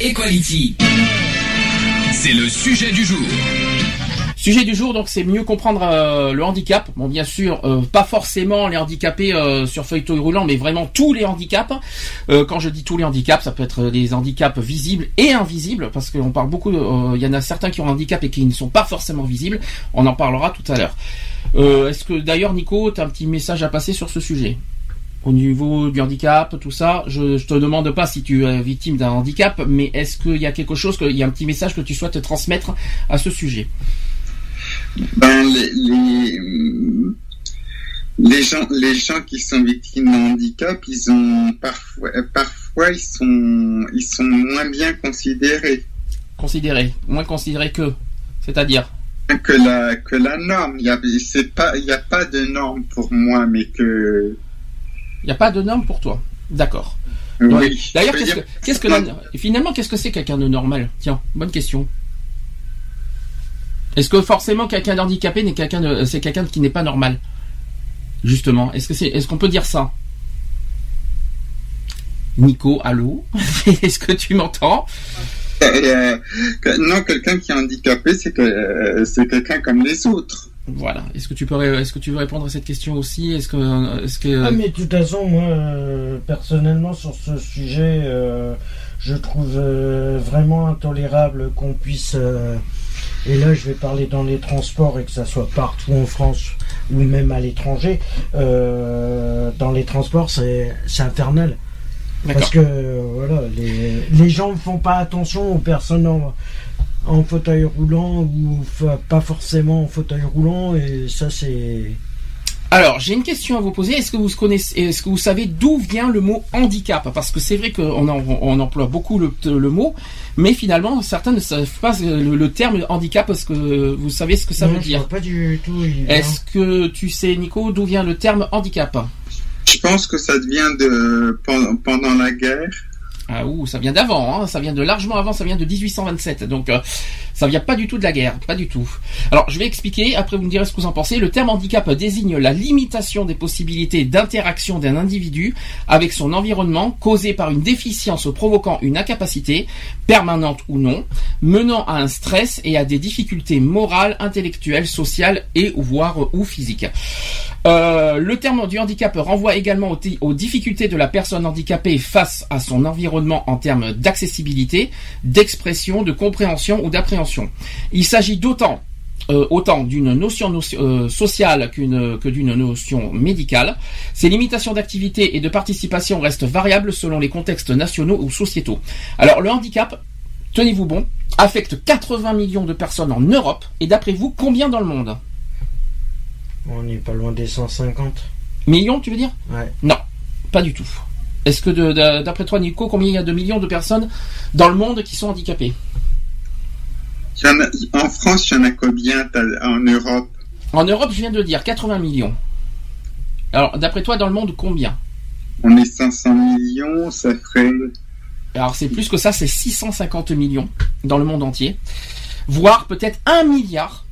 Equality. C'est le sujet du jour. Sujet du jour, donc c'est mieux comprendre euh, le handicap. Bon, bien sûr, euh, pas forcément les handicapés euh, sur feuilleton roulant, mais vraiment tous les handicaps. Quand je dis tous les handicaps, ça peut être des handicaps visibles et invisibles, parce qu'on parle beaucoup. Il y en a certains qui ont un handicap et qui ne sont pas forcément visibles. On en parlera tout à l'heure. Est-ce que d'ailleurs, Nico, tu as un petit message à passer sur ce sujet? Au niveau du handicap, tout ça, je, je te demande pas si tu es victime d'un handicap, mais est-ce qu'il y a quelque chose, que- il y a un petit message que tu souhaites transmettre à ce sujet? Ben, les, les, les gens, les gens qui sont victimes de handicap, ils ont parfois, parfois ils sont, ils sont moins bien considérés. Considéré, moins considéré que, c'est-à-dire? Que la, que la norme. Il y a, c'est pas, il y a pas de norme pour moi, mais que, Il n'y a pas de norme pour toi. D'accord. oui. D'ailleurs, qu'est-ce que, la- finalement, qu'est-ce que c'est quelqu'un de normal? Tiens, bonne question. Est-ce que forcément quelqu'un d'handicapé n'est quelqu'un de, c'est quelqu'un qui n'est pas normal? Justement, est-ce que c'est, est-ce qu'on peut dire ça? Nico, allô? Est-ce que tu m'entends? Euh, non, quelqu'un qui est handicapé, c'est que, euh, c'est quelqu'un comme les autres. Voilà. Est-ce que tu peux, est-ce que tu veux répondre à cette question aussi? Est-ce que, est-ce que Ah, mais de toute façon, moi, euh, personnellement, sur ce sujet, euh, je trouve euh, vraiment intolérable qu'on puisse. et là, je vais parler dans les transports et que ça soit partout en France ou même à l'étranger. dans les transports, c'est c'est infernal. Parce que voilà, les, les gens ne font pas attention aux personnes en, en fauteuil roulant ou pas forcément en fauteuil roulant et ça c'est Alors, j'ai une question à vous poser. Est-ce que vous connaissez, est-ce que vous savez d'où vient le mot handicap? Parce que c'est vrai qu'on en- on emploie beaucoup le, le mot, mais finalement, certains ne savent pas le, le terme handicap. Est-ce que vous savez ce que ça Non, veut je dire vois pas du tout. Est-ce que tu sais, Nico, d'où vient le terme handicap? Je pense que ça vient de, pendant, pendant la guerre. Ah ouh, ça vient d'avant, hein, ça vient de largement avant, ça vient de 1827. Donc euh, ça vient pas du tout de la guerre, pas du tout. Alors je vais expliquer, après vous me direz ce que vous en pensez. Le terme handicap désigne la limitation des possibilités d'interaction d'un individu avec son environnement causée par une déficience provoquant une incapacité, permanente ou non, menant à un stress et à des difficultés morales, intellectuelles, sociales et voire euh, ou physiques. Euh, le terme du handicap renvoie également aux, difficultés de la personne handicapée face à son environnement en termes d'accessibilité, d'expression, de compréhension ou d'appréhension. Il s'agit d'autant euh, autant d'une notion notion- euh, sociale qu'une que d'une notion médicale. Ces limitations d'activité et de participation restent variables selon les contextes nationaux ou sociétaux. Alors le handicap, tenez-vous bon, affecte 80 millions de personnes en Europe et d'après vous combien dans le monde? On n'est pas loin des 150. Millions, tu veux dire? Ouais. Non, pas du tout. Est-ce que d'après toi, Nico, combien il y a de millions de personnes dans le monde qui sont handicapées? En a- en France, il y en a combien en Europe? En Europe, je viens de dire 80 millions. Alors, d'après toi, dans le monde, combien? On est 500 millions, ça ferait. Alors, c'est plus que ça, c'est 650 millions dans le monde entier. Voire peut-être un milliard.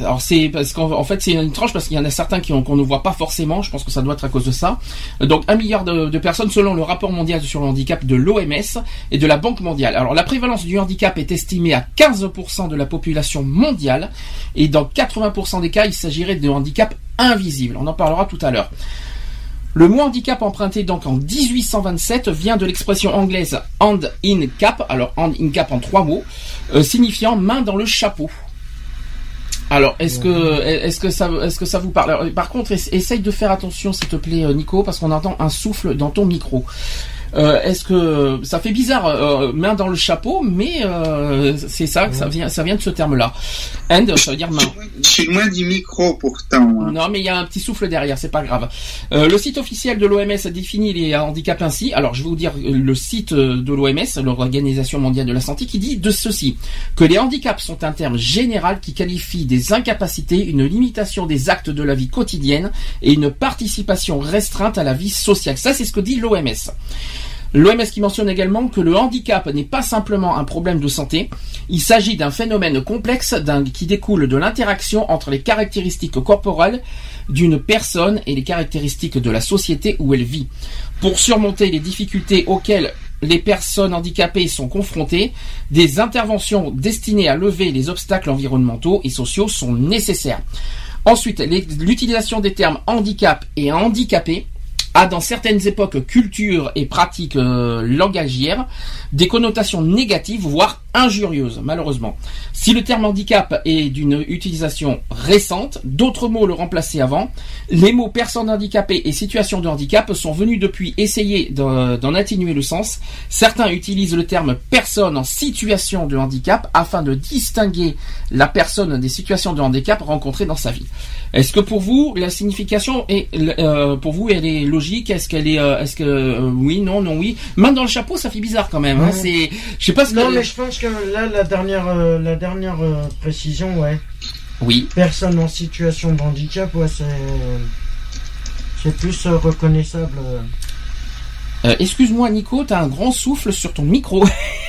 Alors c'est parce qu'en en fait c'est une tranche parce qu'il y en a certains qui qu'on ne voit pas forcément. Je pense que ça doit être à cause de ça. Donc un milliard de, de personnes selon le rapport mondial sur le handicap de l'OMS et de la Banque mondiale. Alors la prévalence du handicap est estimée à 15% de la population mondiale et dans 80% des cas il s'agirait de handicap invisible. On en parlera tout à l'heure. Le mot handicap emprunté donc en 1827 vient de l'expression anglaise hand in cap, alors hand in cap en trois mots, euh, signifiant main dans le chapeau. Alors, est-ce que, est-ce que ça, est-ce que ça vous parle? Alors, Par contre, ess- essaye de faire attention, s'il te plaît, euh, Nico, parce qu'on entend un souffle dans ton micro. Euh, Est-ce que ça fait bizarre, euh, main dans le chapeau, mais euh, c'est ça que ça vient, ça vient de ce terme-là. End, ça veut dire main. Je suis loin du micro pourtant. hein. Non, mais il y a un petit souffle derrière, c'est pas grave. Euh, le site officiel de l'OMS définit les handicaps ainsi. Alors, je vais vous dire euh, le site euh, de l'OMS, l'Organisation mondiale de la santé, qui dit de ceci que les handicaps sont un terme général qui qualifie des incapacités, une limitation des actes de la vie quotidienne et une participation restreinte à la vie sociale. Ça, c'est ce que dit l'OMS. L'OMS qui mentionne également que le handicap n'est pas simplement un problème de santé, il s'agit d'un phénomène complexe qui découle de l'interaction entre les caractéristiques corporelles d'une personne et les caractéristiques de la société où elle vit. Pour surmonter les difficultés auxquelles les personnes handicapées sont confrontées, des interventions destinées à lever les obstacles environnementaux et sociaux sont nécessaires. Ensuite, l'utilisation des termes handicap et handicapé a dans certaines époques culture et pratiques euh, langagières des connotations négatives voire injurieuses malheureusement. Si le terme handicap est d'une utilisation récente, d'autres mots le remplaçaient avant. Les mots personne handicapée et situation de handicap sont venus depuis essayer d'en d'en atténuer le sens. Certains utilisent le terme personne en situation de handicap afin de distinguer la personne des situations de handicap rencontrées dans sa vie. Est-ce que pour vous la signification est euh, pour vous elle est logique? Est-ce qu'elle est euh, est-ce que euh, oui non non oui? Main dans le chapeau ça fait bizarre quand même. hein. Ouais. C'est je sais pas ce Non, que mais je pense que là, la dernière, euh, la dernière euh, précision, ouais. oui Personne en situation de handicap, ouais, c'est. C'est plus euh, reconnaissable. euh. Excuse-moi Nico, t'as un grand souffle sur ton micro.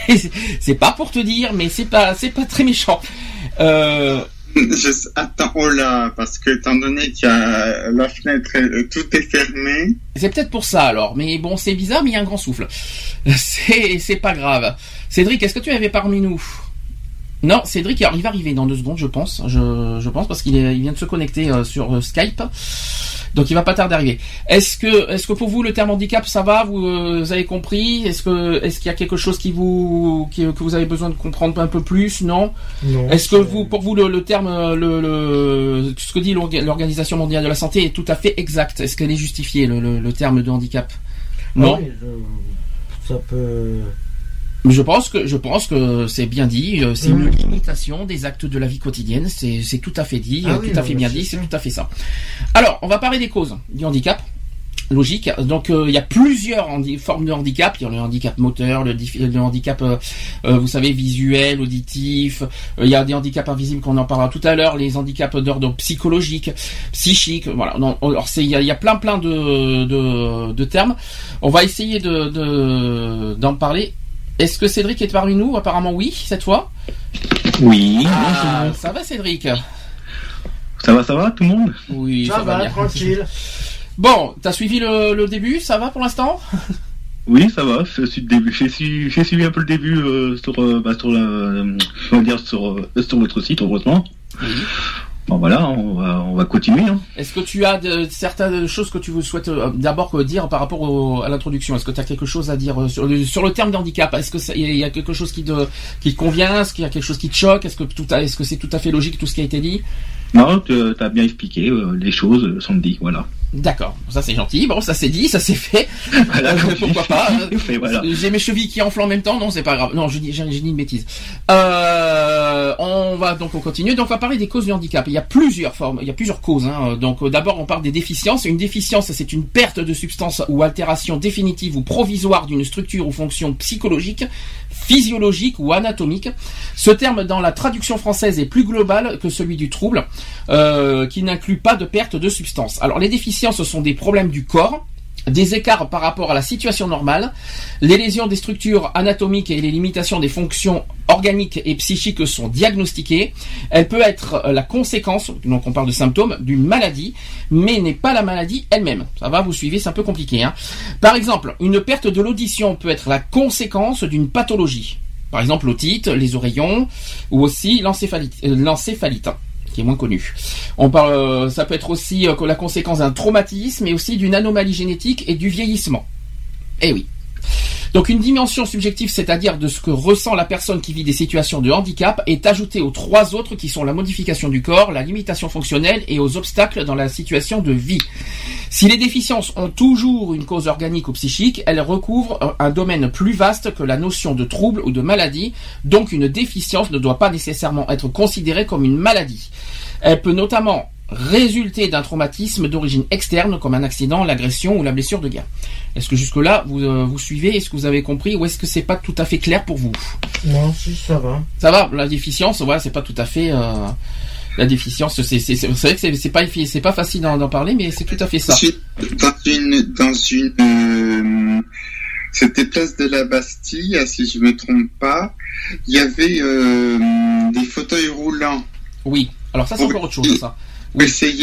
C'est- c'est pas pour te dire, mais c'est pas, c'est pas très méchant. Euh, Je- Attends, oh là, parce que étant donné qu'il y a la fenêtre, euh, tout est fermé. c'est peut-être pour ça alors, mais bon, c'est bizarre, mais il y a un grand souffle. C'est, c'est pas grave. Cédric, est-ce que tu avais parmi nous? Non, Cédric, alors, il va arriver dans deux secondes, je pense. Je, je pense parce qu'il il vient de se connecter euh, sur euh, Skype. Donc il va pas tarder d'arriver. Est-ce que, est-ce que pour vous le terme handicap ça va? Vous, euh, vous avez compris? Est-ce que, est-ce qu'il y a quelque chose qui vous, qui- que vous avez besoin de comprendre un peu plus? Non? Non. Est-ce que vous, pour vous, le, le terme, le, le- ce que dit l'orga- l'Organisation mondiale de la santé est tout à fait exact Est-ce qu'elle est justifiée, le, le- le terme de handicap? Non? Ah oui, je- Ça peut. Je pense que je pense que c'est bien dit. euh, C'est une Mm. limitation des actes de la vie quotidienne. C'est tout à fait dit, Ah euh, oui, tout à fait bien dit. C'est tout à fait ça. Alors, on va parler des causes du handicap. Logique. Donc, euh, il y a plusieurs formes de handicap. Il y a le handicap moteur, le, handicap, euh, vous savez, visuel, auditif. Il y a des handicaps invisibles qu'on en parlera tout à l'heure. Les handicaps d'ordre psychologique, psychique. Voilà. Non, alors, il y a, il y a plein plein de, de, de termes. On va essayer de de- d'en parler. Est-ce que Cédric est parmi nous Apparemment oui, cette fois. Oui. Ah, ça va Cédric Ça va, ça va, tout le monde Oui, Ça, va, bien. tranquille. Bon, t'as suivi le, le début, ça va pour l'instant Oui, ça va. J'ai suivi, un peu le début euh, sur, euh, bah, sur la, euh, on va dire sur, euh, sur votre site, heureusement. Bon voilà, on va, on va continuer. Hein. Est-ce que tu as de, certaines choses que tu veux souhaites euh, d'abord euh, dire par rapport au- à l'introduction? Est-ce que tu as quelque chose à dire euh, sur le, sur le terme d'handicap? Est-ce que ça- il y a quelque chose qui te, qui te convient? Est-ce qu'il y a quelque chose qui te choque? Est-ce que tout a- est-ce que c'est tout à fait logique tout ce qui a été dit? Non, tu as bien expliqué les choses, sont dit, voilà. D'accord, ça c'est gentil. Bon, ça c'est dit, ça c'est fait. Voilà, Euh, pourquoi pas voilà. J'ai mes chevilles qui enflent en même temps, non, c'est pas grave. Non, je dis, j'ai dit une bêtise. Euh, on va donc on continue. Donc on va parler des causes du handicap. Il y a plusieurs formes, il y a plusieurs causes. hein. Donc euh, d'abord on parle des déficiences. Une déficience, c'est une perte de substance ou altération définitive ou provisoire d'une structure ou fonction psychologique, physiologique ou anatomique. Ce terme dans la traduction française est plus global que celui du trouble, euh, qui n'inclut pas de perte de substance. Alors les déficiences, ce sont des problèmes du corps des écarts par rapport à la situation normale, les lésions des structures anatomiques et les limitations des fonctions organiques et psychiques sont diagnostiquées. Elle peut être euh, la conséquence, donc on parle de symptômes, d'une maladie, mais n'est pas la maladie elle-même. Ça va, vous suivez, c'est un peu compliqué. Hein Par exemple, une perte de l'audition peut être la conséquence d'une pathologie. Par exemple, l'otite, les oreillons, ou aussi l'encéphalite. Qui est moins connu. On parle, euh, ça peut être aussi euh, la conséquence d'un traumatisme et aussi d'une anomalie génétique et du vieillissement. Eh oui. Donc une dimension subjective, c'est-à-dire de ce que ressent la personne qui vit des situations de handicap, est ajoutée aux trois autres qui sont la modification du corps, la limitation fonctionnelle et aux obstacles dans la situation de vie. Si les déficiences ont toujours une cause organique ou psychique, elles recouvrent un domaine plus vaste que la notion de trouble ou de maladie, donc une déficience ne doit pas nécessairement être considérée comme une maladie. Elle peut notamment résulter d'un traumatisme d'origine externe comme un accident, l'agression ou la blessure de guerre. Est-ce que jusque-là, vous, euh, vous suivez Est-ce que vous avez compris Ou est-ce que c'est pas tout à fait clair pour vous Non, si, ça va. Ça va, la déficience, voilà, c'est pas tout à fait... euh, la déficience, c'est vrai que c'est- pas c'est pas facile d'en parler, mais c'est tout à fait ça. Dans une, dans une, euh, c'était place de la Bastille, si je me trompe pas, il y avait euh, des fauteuils roulants. Oui. Alors ça, c'est encore autre chose, ça. Mais c'est,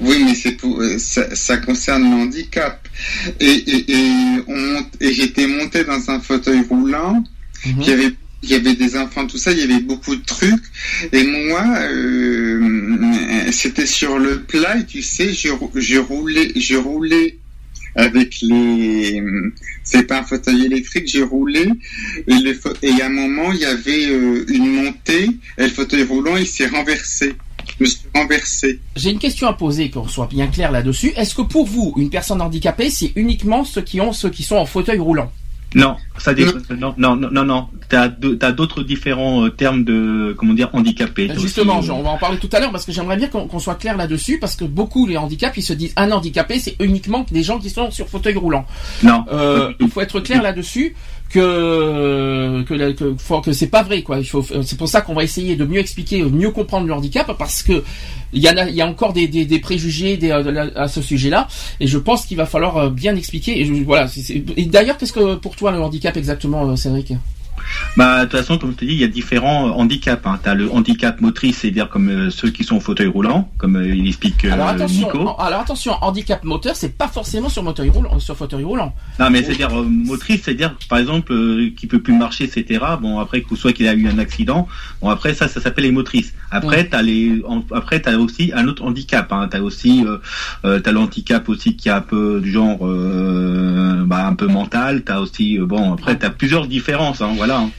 oui, mais c'est pour, euh, ça, ça concerne le handicap. Et, et, et, on monte- et j'étais monté dans un fauteuil roulant. Il y avait, il y avait des enfants, tout ça, il y avait beaucoup de trucs. Et moi, euh, c'était sur le plat, et tu sais, je, je roulais, je roulais avec les, c'est pas un fauteuil électrique, j'ai roulé, et, le, et à un moment, il y avait euh, une montée, et le fauteuil roulant, il s'est renversé. Je me suis renversé. J'ai une question à poser, qu'on soit bien clair là-dessus. Est-ce que pour vous, une personne handicapée, c'est uniquement ceux qui ont ceux qui sont en fauteuil roulant? Non, ça dé- non, non, non, non, non. T'as d'autres différents euh, termes de, comment dire, handicapés. T'as Justement, aussi, euh, on va en parler tout à l'heure parce que j'aimerais bien qu'on qu'on soit clair là-dessus parce que beaucoup les handicaps ils se disent un handicapé c'est uniquement des gens qui sont sur fauteuil roulant. Non. Euh, il faut être clair là-dessus que que, que, que c'est pas vrai quoi. Il faut c'est pour ça qu'on va essayer de mieux expliquer, mieux comprendre le handicap parce que il y a il y a encore des, des, des préjugés des, euh, à ce sujet-là et je pense qu'il va falloir euh, bien expliquer. Et je- voilà. d'ailleurs, qu'est-ce que pour toi le handicap exactement, euh, Cédric? Bah, de toute façon, comme je te dis, il y a différents euh, handicaps. Hein. Tu as le handicap motrice, c'est-à-dire comme euh, ceux qui sont au fauteuil roulant, comme euh, il explique euh, Alors attention, Nico. en- alors attention, handicap moteur, c'est pas forcément sur fauteuil roulant, sur fauteuil roulant. Non, mais c'est-à-dire motrice, c'est-à-dire par exemple qui peut plus marcher, etc. Bon, après, que soit qu'il a eu un accident. Bon, après ça, ça s'appelle les motrices. Après, t'as les, en- après t'as aussi un autre handicap. Hein. T'as aussi, euh, euh, t'as le handicap aussi qui est un peu du genre, bah, un peu mental. T'as aussi, euh, bon, après t'as plusieurs différences. Hein, voilà. Hein.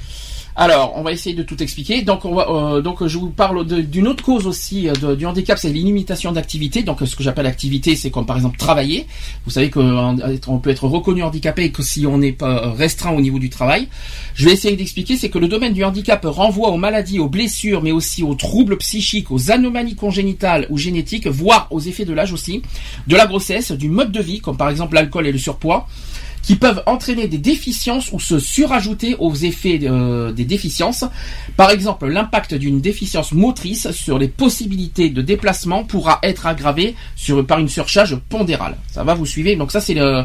Alors, on va essayer de tout expliquer. Donc, euh, je vous parle d'une autre cause aussi euh, du handicap, c'est l'ilimitation d'activité. Donc, ce que j'appelle activité, c'est comme par exemple travailler. Vous savez qu'on peut être reconnu handicapé que si on n'est pas restreint au niveau du travail. Je vais essayer d'expliquer, c'est que le domaine du handicap renvoie aux maladies, aux blessures, mais aussi aux troubles psychiques, aux anomalies congénitales ou génétiques, voire aux effets de l'âge aussi, de la grossesse, du mode de vie, comme par exemple l'alcool et le surpoids qui peuvent entraîner des déficiences ou se surajouter aux effets euh, des déficiences. Par exemple, l'impact d'une déficience motrice sur les possibilités de déplacement pourra être aggravé sur, par une surcharge pondérale. Ça va, vous suivez Donc ça, c'est le...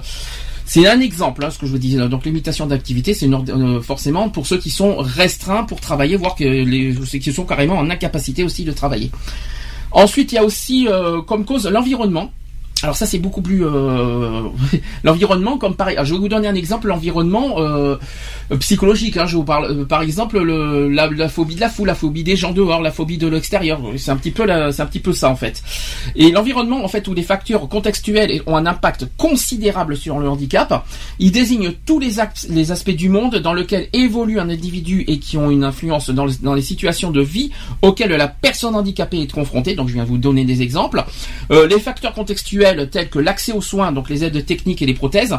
C'est un exemple, hein, ce que je vous dis. Donc limitation d'activité, c'est euh, forcément pour ceux qui sont restreints pour travailler, voire que les, ceux qui sont carrément en incapacité aussi de travailler. Ensuite, il y a aussi euh, comme cause l'environnement. Alors ça c'est beaucoup plus euh, l'environnement comme pareil. alors, je vais vous donner un exemple l'environnement euh, psychologique. Hein, je vous parle euh, par exemple le, la, phobie de la foule, la phobie des gens dehors, la phobie de l'extérieur. C'est un petit peu c'est un petit peu ça en fait. Et l'environnement en fait où les facteurs contextuels ont un impact considérable sur le handicap. Il désigne tous les, aspects du monde dans lequel évolue un individu et qui ont une influence dans, le- dans les situations de vie auxquelles la personne handicapée est confrontée. Donc je viens vous donner des exemples. Les facteurs contextuels tels que l'accès aux soins, donc les aides techniques et les prothèses.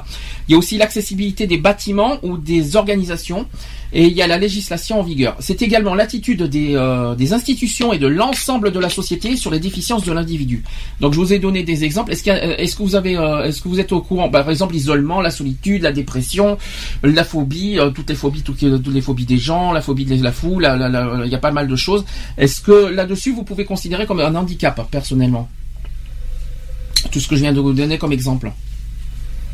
Il y a aussi l'accessibilité des bâtiments ou des organisations. Et il y a la législation en vigueur. C'est également l'attitude des, euh, institutions et de l'ensemble de la société sur les déficiences de l'individu. Donc je vous ai donné des exemples. Est-ce, euh, que vous avez, euh, est-ce que vous êtes au courant? Bah, Par exemple, l'isolement, la solitude, la dépression, la phobie, toutes les phobies, toutes, les- phobies des gens, la phobie de la foule. Il y a pas mal de choses. Est-ce que là-dessus vous pouvez considérer comme un handicap personnellement? Tout ce que je viens de vous donner comme exemple.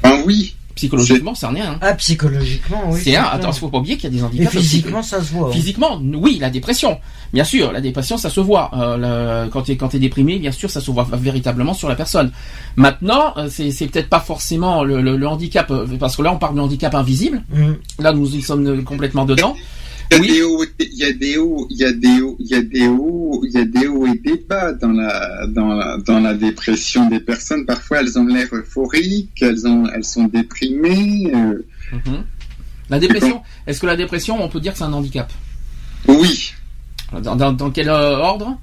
Ben oui. Psychologiquement, c'est rien. Hein. Ah, psychologiquement, oui. c'est un. Attends, il faut pas oublier qu'il y a des Et handicaps. physiquement, ça se voit. hein. Physiquement, oui, la dépression. Bien sûr, la dépression, ça se voit. Euh, le- quand tu es, quand t'es déprimé, bien sûr, ça se voit véritablement sur la personne. Maintenant, euh, c'est, c'est peut-être pas forcément le, le- le handicap, euh, parce que là, on parle de handicap invisible. Mm. Là, nous y sommes euh, complètement dedans. Il y a Oui. des hauts, et- il y a des hauts, il y a des hauts, il y a des hauts, il y a des hauts et des bas dans la, dans la, dans la dépression des personnes. Parfois, elles ont l'air euphoriques, elles ont, elles sont déprimées. euh, Mhm. La dépression, est-ce que la dépression, on peut dire que c'est un handicap? Oui. Dans, dans- dans quel euh, ordre?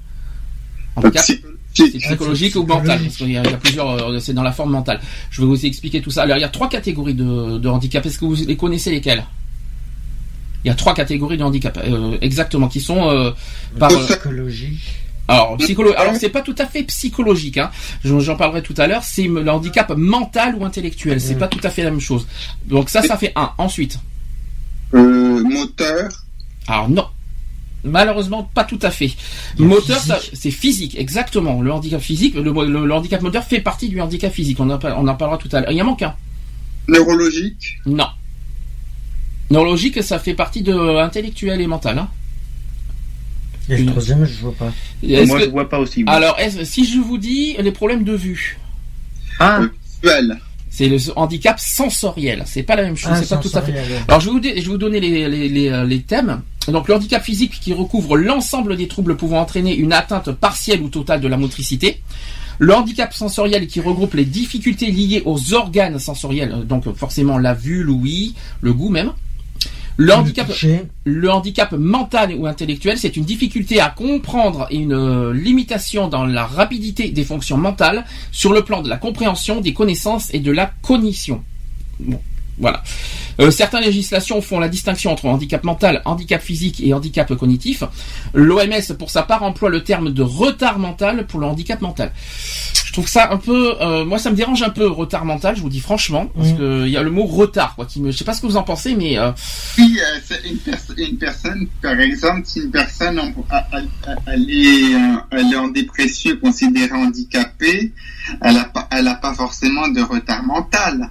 Handicap psy- psychologique ou mental? Parce qu'il y, a il y a plusieurs, euh, c'est dans la forme mentale. Je vais vous expliquer tout ça. Alors, il y a trois catégories de, de handicap. Est-ce que vous les connaissez lesquelles Il y a trois catégories de handicap, euh, exactement, qui sont euh, par. euh, Psychologie. alors, psycholo- alors c'est pas tout à fait psychologique. Hein. J'en parlerai tout à l'heure. C'est le handicap mental ou intellectuel. C'est pas tout à fait la même chose. Donc ça, ça fait un. Ensuite, euh, moteur. alors non. Malheureusement, pas tout à fait. Moteur, c'est physique, exactement. Le handicap physique, le, le- le handicap moteur fait partie du handicap physique. On en, on en parlera tout à l'heure. Il y en manque un. Neurologique. Non. Neurologique, ça fait partie de intellectuel et mental. Hein. Et le troisième, je vois pas. Moi, que- je vois pas aussi. moi. Alors, si je vous dis les problèmes de vue, ah, Visuel. c'est le handicap sensoriel. C'est pas la même chose. Ah, c'est pas tout à fait. sensoriel, ouais. Alors je vais vous, dé- je vais vous donner les, les, les, euh, les thèmes. Donc le handicap physique qui recouvre l'ensemble des troubles pouvant entraîner une atteinte partielle ou totale de la motricité. Le handicap sensoriel qui regroupe les difficultés liées aux organes sensoriels, euh, donc forcément la vue, l'ouïe, le goût même. Le handicap, toucher. le handicap mental ou intellectuel, c'est une difficulté à comprendre et une euh, limitation dans la rapidité des fonctions mentales sur le plan de la compréhension, des connaissances et de la cognition. Bon, voilà. Euh, certaines législations font la distinction entre handicap mental, handicap physique et handicap cognitif. L'OMS, pour sa part, emploie le terme de retard mental pour le handicap mental. Je trouve ça un peu, euh, moi ça me dérange un peu retard mental, je vous dis franchement, parce que il y a le mot retard, quoi, qui me, je sais pas ce que vous en pensez, mais euh, euh, une, perso- une personne, par exemple, si une personne en- a- a- a- elle est, euh, elle est en dépression, considérée handicapée, elle n'a pas, elle a pas forcément de retard mental.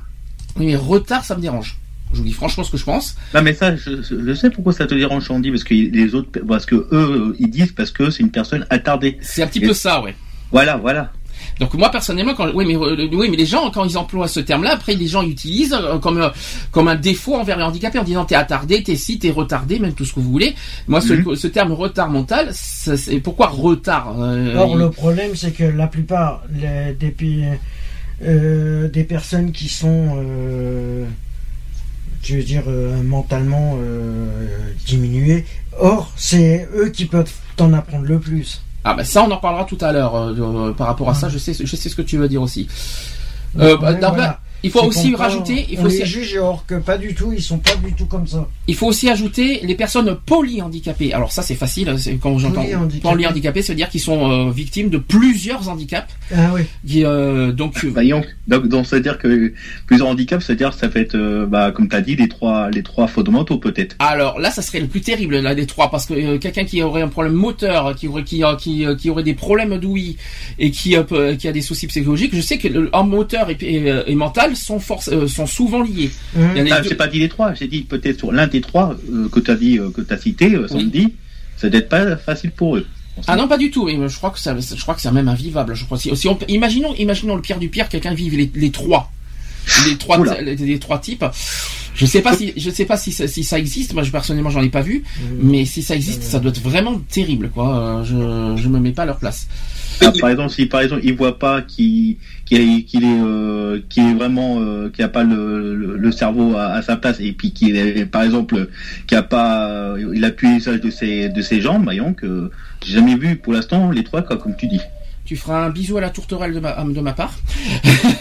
Oui, mais retard, ça me dérange. Je vous dis franchement ce que je pense. non, mais ça, je, je sais pourquoi ça te dérange, Andy, parce que les autres, parce que eux, ils disent parce que c'est une personne attardée. C'est un petit Et- peu ça, ouais. Voilà, voilà. Donc moi personnellement, quand oui mais euh, oui mais les gens quand ils emploient ce terme-là, après les gens utilisent euh, comme euh, comme un défaut envers les handicapés en disant t'es attardé, t'es si, t'es retardé, même tout ce que vous voulez. Moi ce, Mhm. ce terme retard mental, c'est pourquoi retard euh, Or, il- le problème, c'est que la plupart les- des, euh, des personnes qui sont, euh, je veux dire, euh, mentalement euh, diminuées, or, c'est eux qui peuvent t'en apprendre le plus. Ah bah ça on en parlera tout à l'heure par rapport à ça. Je sais je sais ce que tu veux dire aussi. Problème, bah, voilà. Il faut C'est aussi rajouter, il on faut les aussi, juge, or que pas du tout, ils sont pas du tout comme ça. il faut aussi ajouter les personnes polyhandicapées. Alors ça c'est facile, hein, c'est quand j'entends Polyhandicapées. polyhandicapées, ça veut dire qu'ils sont euh, victimes de plusieurs handicaps. Ah oui. Qui, euh, donc euh, Voyons, donc, donc ça veut dire que plusieurs handicaps, ça veut dire que ça fait être, euh, bah, comme tu as dit, les trois, les trois fondamentaux peut-être. Alors là, ça serait le plus terrible là des trois parce que euh, quelqu'un qui aurait un problème moteur, qui aurait qui euh, qui, euh, qui aurait des problèmes d'ouïe et qui euh, peut- qui a des soucis psychologiques, je sais que en moteur et, et, et mental sont force euh, sont souvent en a Ah, deux- j'ai pas dit les trois, j'ai dit peut-être sur l'un des trois euh, que tu as dit, euh, que tu as cité, euh, Sandy, ça doit être pas facile pour eux. Ah non, pas du tout. Mais je crois que ça, je crois que c'est même invivable. Je crois si, si on, imaginons, imaginons le pire du pire, quelqu'un vive les, les trois, les trois, les, les trois types. Je sais pas si, je sais pas si, ça- si ça existe. Moi, je, personnellement, j'en ai pas vu. Hum. Mais si ça existe, ça doit être vraiment terrible, quoi. Euh, Je, je me mets pas à leur place. Ah, par exemple, si par exemple il voit pas qu'il qu'il est, qu'il est, euh, qu'il est vraiment, euh, qu'il a pas le, le, le cerveau à, à sa place et puis qu'il est, par exemple, qu'il a pas, euh, il a plus l'usage de ses de ses jambes, voyons que j'ai jamais vu pour l'instant les trois quoi, comme tu dis. Tu feras un bisou à la tourterelle de ma, de ma part.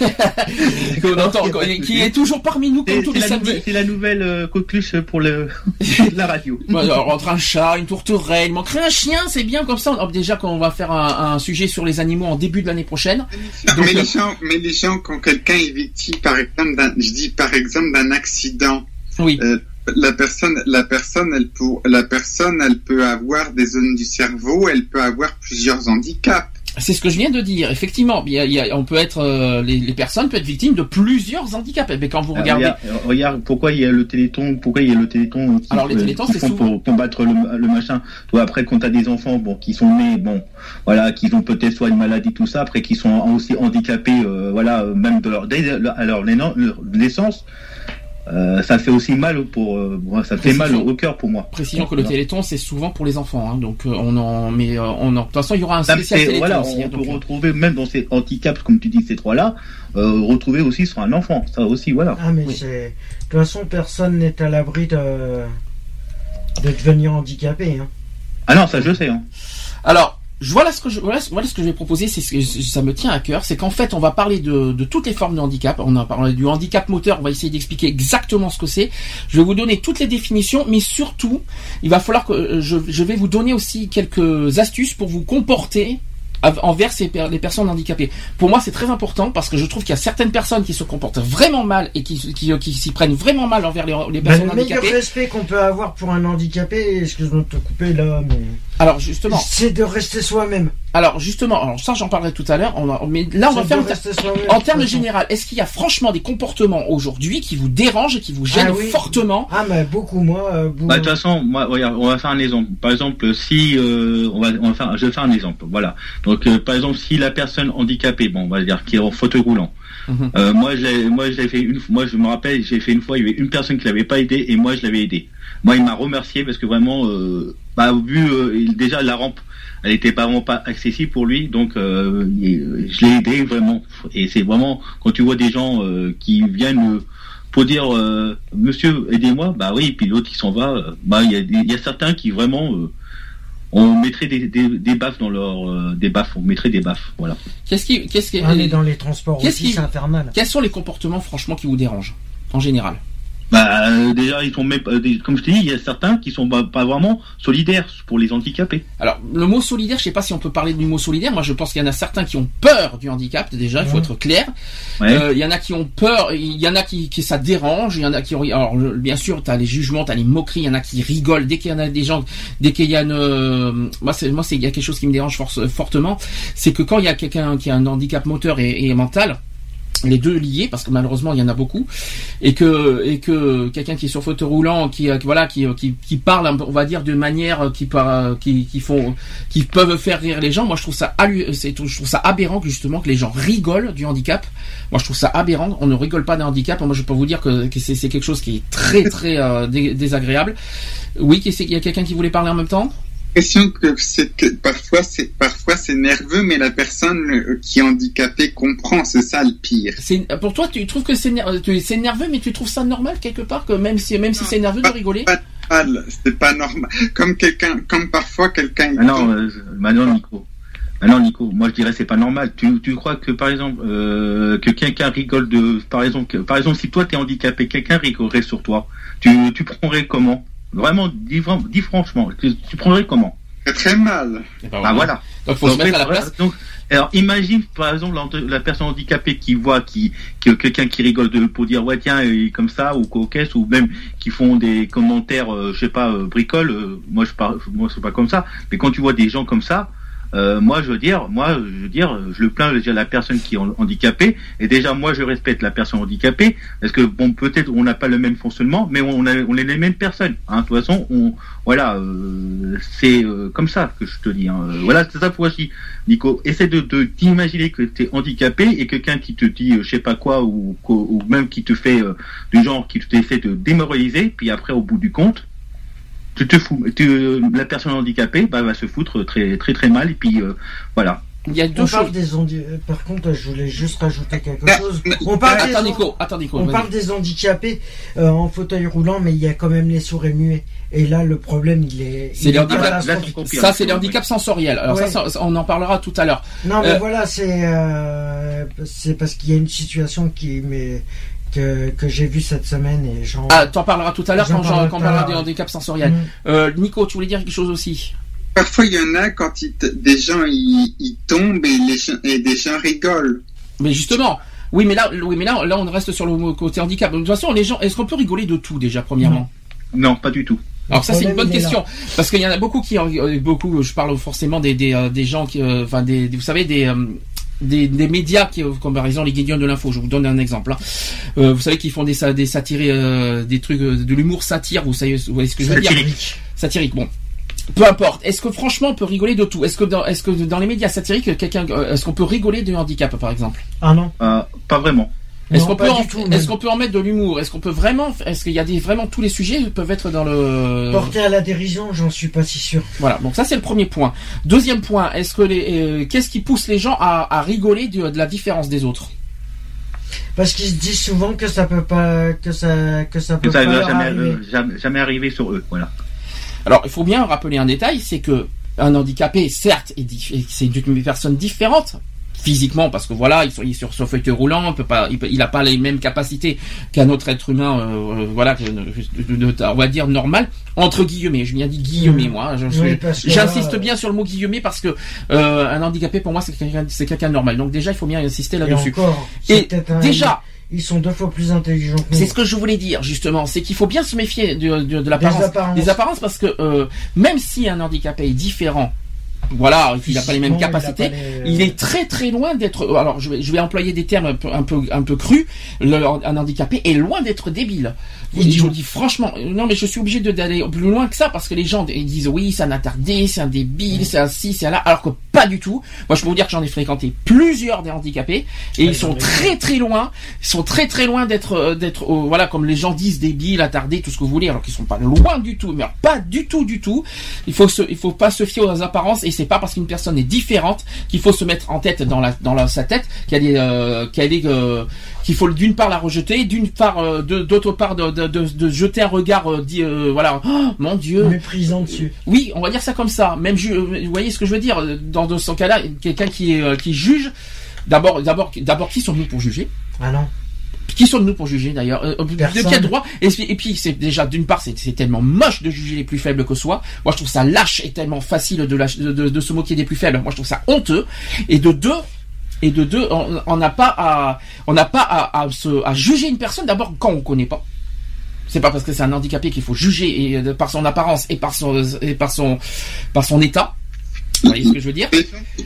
Entend- qui est toujours parmi nous comme C'est tous c'est les la, samedis. nouvelle- c'est la nouvelle euh, coqueluche pour le la radio. Alors, entre un chat, une tourterelle, il manquerait un chien, c'est bien comme ça. Hop, déjà qu'on va faire un, un sujet sur les animaux en début de l'année prochaine. Donc, mais, euh, les gens, mais les gens, quand quelqu'un est victime, par exemple, d'un, je dis par exemple d'un accident, Oui. euh, la personne, la personne, elle peut, la personne, elle peut avoir des zones du cerveau, elle peut avoir plusieurs handicaps. C'est ce que je viens de dire. Effectivement, il y a- il y a- on peut être, euh, les, les personnes peuvent être victimes de plusieurs handicaps. Mais quand vous Ah, regardez, regarde, euh, regarde, pourquoi il y a le téléthon, pourquoi il y a le téléthon qui, Alors, les euh, c'est souvent- pour combattre le, le machin. Toi après quand t'as des enfants bon qui sont nés bon voilà qui ont peut-être soit une maladie tout ça après qui sont aussi handicapés euh, voilà euh, même de leur dès leur, leur naissance euh, ça fait aussi mal pour euh, moi, ça fait mal au cœur pour moi. Précisons que le Téléthon c'est souvent pour les enfants, hein, donc euh, on en, mais euh, on en, de toute façon il y aura un spécial Téléthon voilà, aussi. on hein, peut donc, retrouver même dans ces handicaps comme tu dis ces trois-là, euh, retrouver aussi sur un enfant, ça aussi voilà. Ah, mais Oui. c'est. De toute façon, personne n'est à l'abri de. de devenir handicapé. Hein. Ah non, ça je sais. Hein. Alors, voilà ce que je voilà, ce- voilà ce que je vais proposer, c'est ce que ça me tient à cœur, c'est qu'en fait on va parler de, de toutes les formes de handicap. On a parlé du handicap moteur, on va essayer d'expliquer exactement ce que c'est. Je vais vous donner toutes les définitions, mais surtout, il va falloir que euh, je, je vais vous donner aussi quelques astuces pour vous comporter envers ces les personnes handicapées. Pour moi, c'est très important parce que je trouve qu'il y a certaines personnes qui se comportent vraiment mal et qui, qui, qui s'y prennent vraiment mal envers les, les Ben, personnes le meilleur handicapées. respect qu'on peut avoir pour un handicapé, excuse-moi de te couper là, mais. Alors justement, C'est de rester soi-même. alors justement, alors ça j'en parlerai tout à l'heure. Mais là on va faire de une- rester soi-même, En de termes général, est-ce qu'il y a franchement des comportements aujourd'hui qui vous dérangent et qui vous gênent Ah oui. fortement? Ah, mais beaucoup, moi. euh, beaucoup- Bah, de toute façon, moi, regarde, on va faire un exemple. Par exemple, si euh, on va, on va faire, je vais faire un exemple. Voilà. Donc, euh, par exemple, si la personne handicapée, bon, on va dire qui est en fauteuil roulant. Mhm. Euh, moi, j'ai, moi, j'ai fait une, moi, je me rappelle, j'ai fait une fois, il y avait une personne qui l'avait pas aidé et moi, je l'avais aidé. Moi, il m'a remercié parce que vraiment, euh, bah, vu euh, il- déjà la rampe, elle était pas vraiment pas accessible pour lui, donc euh, je l'ai aidé vraiment. Et c'est vraiment quand tu vois des gens euh, qui viennent euh, pour dire euh, Monsieur, aidez-moi, bah oui, puis l'autre qui s'en va, bah il y a, y certains qui vraiment euh, on mettrait des, des, des baffes dans leur euh, des baffes, on mettrait des baffes, voilà. Qu'est-ce qui, qu'est-ce qui, Ah, mais dans les transports Qu'est-ce aussi, qui- c'est infernal. quels sont les comportements franchement qui vous dérangent en général? Bah euh, déjà ils sont même euh, des- comme je te dis, il y a certains qui sont pas, pas vraiment solidaires pour les handicapés. Alors le mot solidaire, je sais pas si on peut parler du mot solidaire. Moi, je pense qu'il y en a certains qui ont peur du handicap. Déjà, il faut Ouais. être clair. Ouais. Euh, Il y en a qui ont peur. Il y en a qui, qui ça dérange. Il y en a qui. Alors bien sûr, t'as les jugements, t'as les moqueries. Il y en a qui rigolent dès qu'il y en a des gens, dès qu'il y a une. euh, moi, c'est moi, c'est il y a quelque chose qui me dérange force- fortement. C'est que quand il y a quelqu'un qui a un handicap moteur et, et mental. Les deux liés parce que malheureusement il y en a beaucoup et que et que quelqu'un qui est sur fauteuil roulant qui euh, voilà qui, qui qui parle on va dire de manière euh, qui qui qui font qui peuvent faire rire les gens moi je trouve ça je trouve ça aberrant que justement que les gens rigolent du handicap. Moi je trouve ça aberrant. On ne rigole pas d'un handicap. Moi je peux vous dire que, c'est quelque chose qui est très très euh, dé- désagréable. Oui il y a quelqu'un qui voulait parler en même temps? L'impression que c'est que parfois c'est parfois c'est nerveux, mais la personne euh, qui est handicapée comprend. C'est ça le pire. c'est pour toi tu trouves que c'est nerveux mais tu trouves ça normal quelque part que même si même si c'est nerveux de rigoler? Normal, C'est pas normal. Comme quelqu'un, comme parfois quelqu'un. Ah non, euh, maintenant Nico. Maintenant Nico, moi je dirais c'est pas normal. Tu, tu crois que par exemple euh, que quelqu'un rigole de par exemple que, par exemple si toi t'es handicapé, quelqu'un rigolerait sur toi. Tu tu prendrais comment? Vraiment dis, dis franchement, tu, tu prendrais comment? Très, très mal. Eh ben Ah voilà. donc faut se Donc, mettre à la place donc, alors imagine par exemple la, la personne handicapée qui voit qui, que quelqu'un qui rigole de pour dire ouais tiens il est comme ça ou coquesse ou même qui font des commentaires euh, je sais pas euh, bricole euh, moi je par, moi c'est pas comme ça mais quand tu vois des gens comme ça euh, moi je veux dire moi je veux dire je le plains déjà la personne qui est handicapée et déjà moi je respecte la personne handicapée parce que bon peut-être on n'a pas le même fonctionnement mais on est les mêmes personnes hein. de toute façon on voilà euh, c'est euh, comme ça que je te dis hein. Euh, voilà c'est ça pour aussi Nico, essaie de t'imaginer que tu es handicapé et quelqu'un qui te dit euh, je sais pas quoi ou, ou même qui te fait euh, du genre qui t'essaie de démoraliser, puis après au bout du compte, tu te fous, tu- la personne handicapée bah, va se foutre très très très mal et puis euh, voilà. il y a deux On choses parle des handi- euh, Par contre, je voulais juste rajouter quelque Ah, chose. On parle des, attends Nico attends Nico on vas-y. parle des handicapés euh, en fauteuil roulant, mais il y a quand même les sourds et muets. Et là, le problème, il est. C'est Ça, c'est les handicaps sensoriels. Alors Ouais. ça, ça, on en parlera tout à l'heure. Non, mais Euh, voilà, c'est euh, c'est parce qu'il y a une situation qui mais que, que j'ai vue cette semaine et j'en. Ah, t'en parleras tout à l'heure quand, on parlera des handicaps sensoriels. Mm. Euh, Nico, tu voulais dire quelque chose aussi? Parfois il y en a quand des gens ils, ils tombent et les gens, et des gens rigolent. Mais justement, oui, mais là, oui, mais là, là, on reste sur le côté handicap. De toute façon, les gens, est-ce qu'on peut rigoler de tout déjà, premièrement? Non, pas du tout. Alors ça, c'est une bonne question parce qu'il y en a beaucoup qui, euh, beaucoup, je parle forcément des des, euh, des gens qui, enfin des, des- vous savez des euh, des, des médias qui, euh, comme par exemple les Guardians de l'info, je vous donne un exemple. hein. Euh, vous savez qu'ils font des des satires, euh, des trucs, de l'humour satire. Vous savez, vous voyez ce que je veux dire? Satirique. Satirique. Bon, peu importe. Est-ce que franchement on peut rigoler de tout? Est-ce que dans, est-ce que dans les médias satiriques, quelqu'un, est-ce qu'on peut rigoler de handicap par exemple? Ah non. Euh, pas vraiment. Est-ce qu'on peut, en, tout, est-ce qu'on peut en mettre de l'humour? Est-ce qu'on peut vraiment, est-ce qu'il y a des vraiment tous les sujets peuvent être dans le Porté à la dérision, j'en suis pas si sûr. Voilà, donc ça c'est le premier point. Deuxième point, est-ce que les, euh, qu'est-ce qui pousse les gens à, à rigoler de, de la différence des autres? Parce qu'ils se disent souvent que ça peut pas, que ça, que ça peut Que ça pas ne va leur jamais, arriver. jamais, jamais arriver sur eux. Voilà. Alors, il faut bien rappeler un détail, c'est que un handicapé, certes, est- c'est une personne différente physiquement parce que voilà, il, est sur son fauteuil roulant, on peut pas, il, peut- il a pas les mêmes capacités qu'un autre être humain, euh, euh, voilà, on va dire normal entre guillemets. Je viens dit guillemets Mhm. moi. Oui, que J'insiste là, bien sur le mot guillemets parce que euh, un handicapé pour moi c'est quelqu'un, c'est quelqu'un normal. Donc déjà, il faut bien insister Et là-dessus. encore, Et un- déjà, ils sont deux fois plus intelligents c'est ce que je voulais dire justement, c'est qu'il faut bien se méfier de, de, de Des l'apparence, apparences. des apparences parce que euh, même si un handicapé est différent, voilà, il n'a pas les mêmes il capacités, les- il est très très loin d'être. Alors je vais, je vais employer des termes un peu un peu, un peu crus. Le- un handicapé est loin d'être débile. Je vous dis franchement, euh, non mais je suis obligé de- d'aller plus loin que ça parce que les gens ils disent oui c'est un attardé, c'est un débile, c'est un ci, c'est un là, alors que pas du tout. Moi je peux vous dire que j'en ai fréquenté plusieurs des handicapés et ils sont très très loin, ils sont très très loin d'être euh, d'être euh, voilà comme les gens disent débiles, attardés, tout ce que vous voulez, alors qu'ils sont pas loin du tout, mais alors, pas du tout du tout. Il faut se, il faut pas se fier aux apparences et c'est pas parce qu'une personne est différente qu'il faut se mettre en tête dans la dans la, sa tête qu'elle est euh, qu'elle est euh, qu'il faut d'une part la rejeter, d'une part euh, de- d'autre part de, de, de, de jeter un regard euh, dit euh, voilà oh, mon Dieu méprisant dessus. oui, on va dire ça comme ça. Même vous voyez ce que je veux dire dans, dans ce cas-là, quelqu'un qui qui juge. D'abord, d'abord, d'abord, qui sommes-nous pour juger? Ah non. Qui sommes-nous pour juger d'ailleurs Euh, De quel droit Et, puis- et puis, c'est déjà d'une part, c'est, tellement moche de juger les plus faibles que soi. Moi, je trouve ça lâche et tellement facile de, lâche- de, de- de se moquer des plus faibles. Moi, je trouve ça honteux. Et de deux. Et de deux, on on n'a pas à, on n'a pas à, à se, à juger une personne d'abord quand on connaît pas. C'est pas parce que c'est un handicapé qu'il faut juger et, euh, par son apparence et par son et par son par son état. Vous voyez ce que je veux dire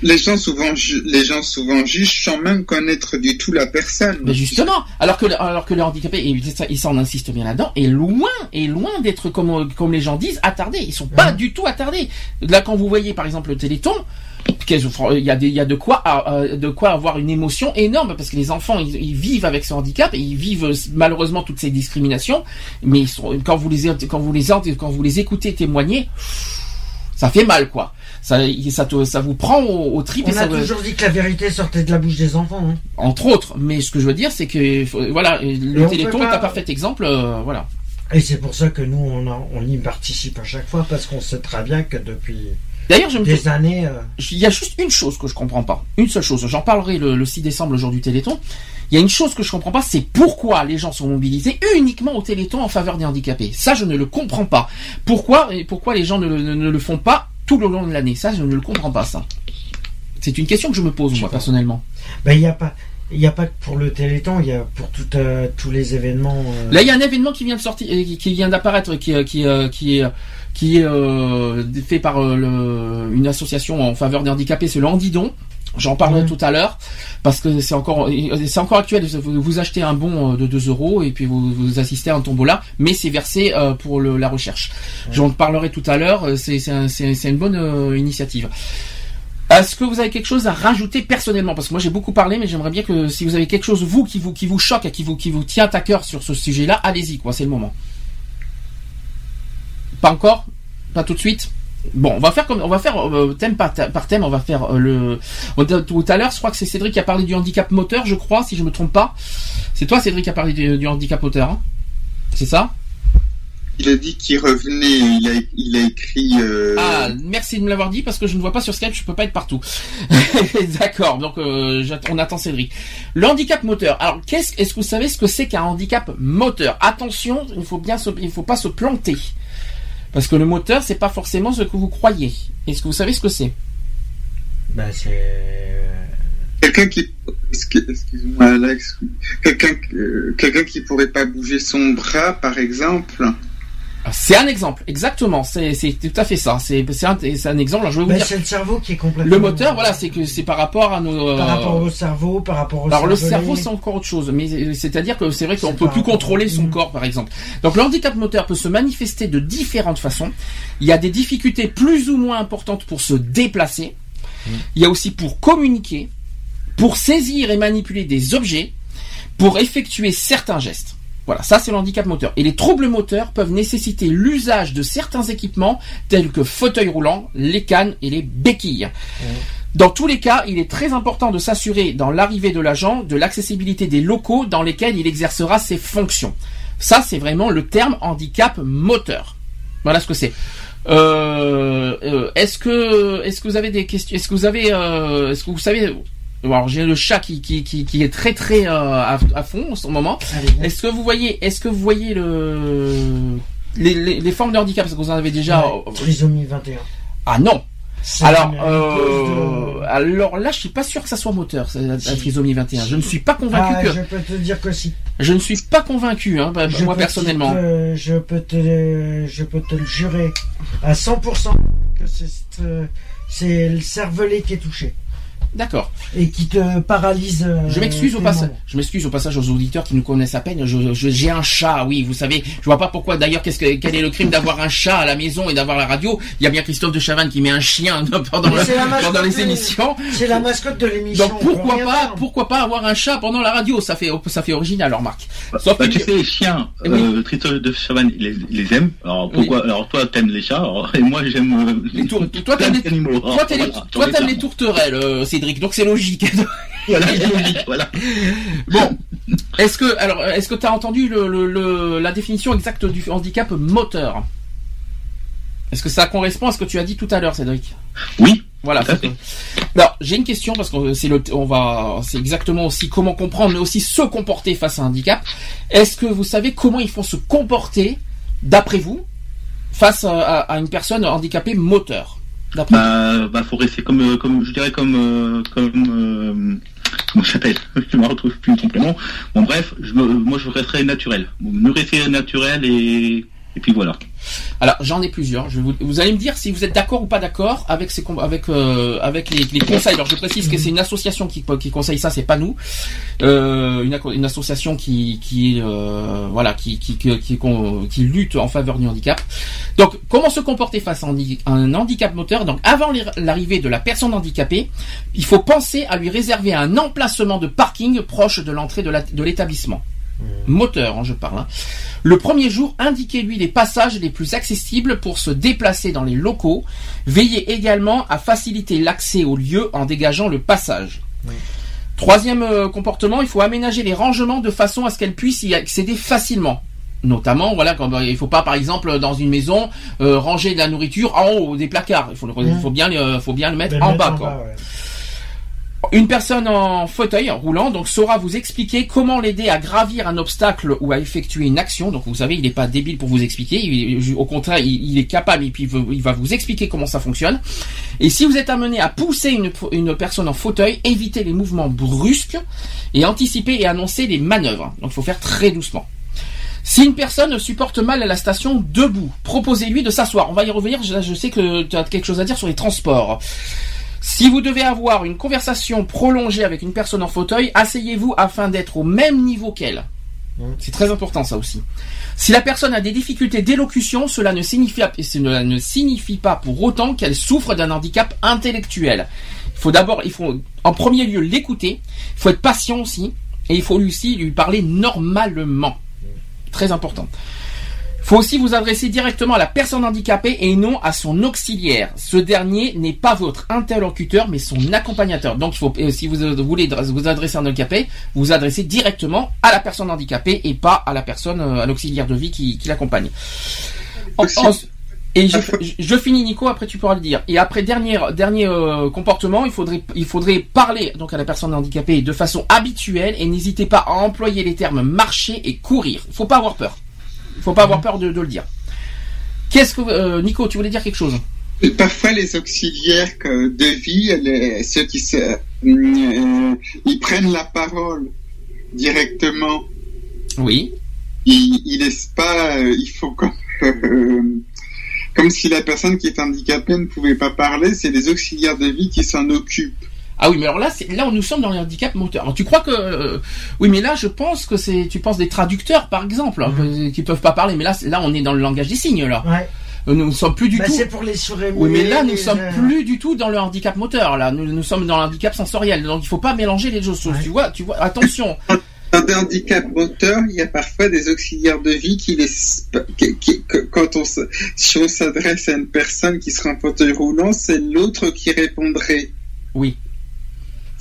Les gens, souvent, les gens souvent jugent sans même connaître du tout la personne. Mais justement, alors que alors que le handicapé, et il s'en insiste bien là-dedans, est loin, est loin d'être comme comme les gens disent attardés. Ils sont pas du tout attardés. Là, quand vous voyez par exemple le Téléthon. Il y a des, il y a de quoi, euh, de quoi avoir une émotion énorme parce que les enfants ils, ils vivent avec ce handicap et ils vivent malheureusement toutes ces discriminations. Mais ils sont, quand vous les quand vous les quand vous les écoutez témoigner, ça fait mal quoi. Ça ça te- ça vous prend au, au trip et On ça a toujours dit que la vérité sortait de la bouche des enfants. hein. entre autres. Mais ce que je veux dire, c'est que voilà, le on Téléthon peut est pas- un parfait exemple. euh, voilà. Et c'est pour ça que nous, on, y participe à chaque fois, parce qu'on sait très bien que depuis D'ailleurs, je me des années... euh, il y a juste une chose que je comprends pas. Une seule chose. J'en parlerai le, le 6 décembre, le jour du Téléthon. Il y a une chose que je comprends pas, c'est pourquoi les gens sont mobilisés uniquement au Téléthon en faveur des handicapés. Ça, je ne le comprends pas. Pourquoi et pourquoi les gens ne, ne- ne le font pas tout le long de l'année Ça, je ne le comprends pas. Ça. C'est une question que je me pose moi personnellement. ben, il n'y a pas... Il n'y a pas que pour le Téléthon, il y a pour tout, euh, tous les événements. euh, Là, il y a un événement qui vient de sortir, euh, qui- qui vient d'apparaître, qui, qui, qui est, qui est euh, fait par le- une association en faveur des handicapés, c'est le Handidon. J'en parlerai Ouais. tout à l'heure parce que c'est encore, c'est encore actuel. Vous, vous achetez un bon euh, de 2 euros et puis vous, vous assistez à un tombola, mais c'est versé euh, pour le- la recherche. J'en parlerai tout à l'heure. euh, C'est c'est un- c'est- c'est une bonne euh, initiative. Est-ce que vous avez quelque chose à rajouter personnellement? Parce que moi j'ai beaucoup parlé, mais j'aimerais bien que si vous avez quelque chose vous qui vous qui vous choque et qui vous qui vous tient à cœur sur ce sujet-là, allez-y quoi, c'est le moment. Pas encore? Pas tout de suite? Bon, on va faire comme on va faire euh, thème par, par thème. On va faire euh, le on- tout à l'heure. Je crois que c'est Cédric qui a parlé du handicap moteur, je crois, si je me trompe pas. C'est toi, Cédric, qui a parlé du, du handicap moteur. hein c'est ça? Il a dit qu'il revenait, il a, il a écrit. euh, Ah, merci de me l'avoir dit parce que je ne vois pas sur Skype, je peux pas être partout. D'accord, donc euh, on attend Cédric. Le handicap moteur. Alors, qu'est-ce, est-ce que vous savez ce que c'est qu'un handicap moteur? Attention, il faut bien, se, il faut pas se planter parce que le moteur, c'est pas forcément ce que vous croyez. Est-ce que vous savez ce que c'est? Ben, c'est... Quelqu'un qui, excuse- excuse-moi Alex, quelqu'un, euh, quelqu'un qui pourrait pas bouger son bras, par exemple. C'est un exemple, exactement. C'est, tout à fait ça. C'est, un, un exemple. Alors, je vais vous Ben, dire. c'est le cerveau qui est complètement... Le moteur, voilà, c'est que c'est par rapport à nos. euh, Par rapport au cerveau, par rapport au Alors le cerveau c'est encore autre chose, mais euh, c'est-à-dire que c'est vrai qu'on peut plus contrôler son Mm. corps par exemple. Donc le handicap moteur peut se manifester de différentes façons. Il y a des difficultés plus ou moins importantes pour se déplacer. Il y a aussi pour communiquer, pour saisir et manipuler des objets, pour effectuer certains gestes. Voilà, ça c'est le handicap moteur. Et les troubles moteurs peuvent nécessiter l'usage de certains équipements tels que fauteuil roulant, les cannes et les béquilles. Dans tous les cas, il est très important de s'assurer dans l'arrivée de l'agent de l'accessibilité des locaux dans lesquels il exercera ses fonctions. Ça, c'est vraiment le terme handicap moteur. Voilà ce que c'est. Euh, euh, est-ce que est-ce que vous avez des questions Est-ce que vous avez euh, est-ce que vous savez alors j'ai le chat qui, qui, qui, qui est très très euh, à, à fond en ce moment. Est-ce que vous voyez est-ce que vous voyez le les, les, les formes de handicap? Parce que vous en avez déjà Ouais, Trisomie 21. ah non alors, euh, de- alors là, je suis pas sûr que ça soit moteur, la, Si. trisomie 21. Je ne suis pas convaincu Ah, que, je peux te dire que si. je ne suis pas convaincu, hein, bah, moi personnellement. te- je peux te, je peux te le jurer à 100% que c'est, euh, c'est le cervelet qui est touché D'accord. et qui te paralyse. euh, Je m'excuse au passage. Je m'excuse au passage aux auditeurs qui nous connaissent à peine. Je, je- j'ai un chat, oui, vous savez. Je vois pas pourquoi. D'ailleurs, qu'est-ce que, quel est le crime d'avoir un chat à la maison et d'avoir la radio Il y a bien Christophe de Chavannes qui met un chien pendant, les émissions. C'est la mascotte de l'émission. Donc pourquoi pas, faire. pourquoi pas avoir un chat pendant la radio? Ça fait, ça fait original, alors Marc. Sauf Bah, que- tu sais, les chiens, Eh oui. euh, Tristan de Chavannes, ils les, ils les aiment. Alors pourquoi Alors toi, t'aimes les chats, alors- et moi j'aime euh, Les tour- toi, t'aimes les, toi, t'aimes les- tourterelles, Cédric. Donc c'est logique. Voilà, c'est logique, voilà. Bon, est-ce que alors est-ce que tu as entendu le, le- le- la définition exacte du handicap moteur? Est-ce que ça correspond à ce que tu as dit tout à l'heure, Cédric? Oui, Voilà. Alors, j'ai une question parce que c'est le, on va, c'est exactement aussi comment comprendre, mais aussi se comporter face à un handicap. Est-ce que vous savez comment il faut se comporter, d'après vous, face à, une personne handicapée moteur? Bah, bah faut rester comme, euh, comme je dirais comme, euh, comme, euh, comment s'appelle Je me retrouve plus complètement. Bon bref, je me- moi je resterai naturel. Me rester naturel et, et puis voilà. Alors j'en ai plusieurs. Vous, allez me dire si vous êtes d'accord ou pas d'accord avec ces avec euh, les, conseils. Alors je précise que c'est une association qui, conseille ça, c'est pas nous. Euh, une, association qui euh, voilà qui lutte en faveur du handicap. Donc comment se comporter face à un handi- un handicap moteur? Donc avant l'arrivée de la personne handicapée, il faut penser à lui réserver un emplacement de parking proche de l'entrée de l'établissement. Moteur, hein, je parle. hein. Le premier jour, indiquez-lui les passages les plus accessibles pour se déplacer dans les locaux. Veillez également à faciliter l'accès au lieu en dégageant le passage. Troisième euh, comportement, il faut aménager les rangements de façon à ce qu'elle puisse y accéder facilement. Notamment, voilà, quand, euh, il faut pas, par exemple, dans une maison, euh, ranger de la nourriture en haut des placards. Il faut, le- faut bien, le- faut bien le mettre en mettre bas, quoi. ouais. Une personne en fauteuil roulant donc saura vous expliquer comment l'aider à gravir un obstacle ou à effectuer une action. Donc vous savez, il n'est pas débile pour vous expliquer. Au contraire, il, est capable et puis il, va vous expliquer comment ça fonctionne. Et si vous êtes amené à pousser une, personne en fauteuil, évitez les mouvements brusques et anticipez et annoncez les manœuvres. Donc il faut faire très doucement. Si une personne supporte mal à la station debout, proposez-lui de s'asseoir. On va y revenir. Je sais que tu as quelque chose à dire sur les transports. Si vous devez avoir une conversation prolongée avec une personne en fauteuil, asseyez-vous afin d'être au même niveau qu'elle. C'est très important ça aussi. Si la personne a des difficultés d'élocution, cela ne signifie, cela ne signifie pas pour autant qu'elle souffre d'un handicap intellectuel. Il faut d'abord, il faut en premier lieu l'écouter. Il faut être patient aussi, et il faut lui aussi lui parler normalement. Très important. Faut aussi vous adresser directement à la personne handicapée et non à son auxiliaire. Ce dernier n'est pas votre interlocuteur, mais son accompagnateur. Donc, faut, euh, si vous euh, voulez vous adresser à un handicapé, vous vous adressez directement à la personne handicapée et pas à la personne, euh, à l'auxiliaire de vie qui, qui l'accompagne. Et je, je- je finis Nico, après tu pourras le dire. Et après dernier dernier euh, comportement, il faudrait il faudrait parler donc à la personne handicapée de façon habituelle et n'hésitez pas à employer les termes marcher et courir. Il faut pas avoir peur. Il faut pas avoir peur de, de le dire. Qu'est-ce que euh, Nico, tu voulais dire quelque chose? Et Parfois, les auxiliaires de vie, les- ceux qui se, euh, ils prennent la parole directement. Oui. Ils, ils laissent pas. euh, il faut comme, euh, comme si la personne qui est handicapée ne pouvait pas parler. C'est les auxiliaires de vie qui s'en occupent. Ah oui, mais alors là, c'est là où nous sommes dans le handicap moteur. Alors, tu crois que euh, oui, mais là, je pense que c'est tu penses des traducteurs par exemple hein, que- qui peuvent pas parler, mais là, là, on est dans le langage des signes là. Ouais. Euh, Nous ne sommes plus du Bah, tout. c'est pour les souris. Oui, mais là, nous les, sommes euh, plus du tout dans le handicap moteur. Là, nous, nous sommes dans le handicap sensoriel. Donc, il faut pas mélanger les choses. Ouais. Tu vois, tu vois. Attention. Dans des handicaps moteurs, il y a parfois des auxiliaires de vie qui, les, qui, quand on se- si on s'adresse à une personne qui sera en fauteuil roulant, c'est l'autre qui répondrait. Oui.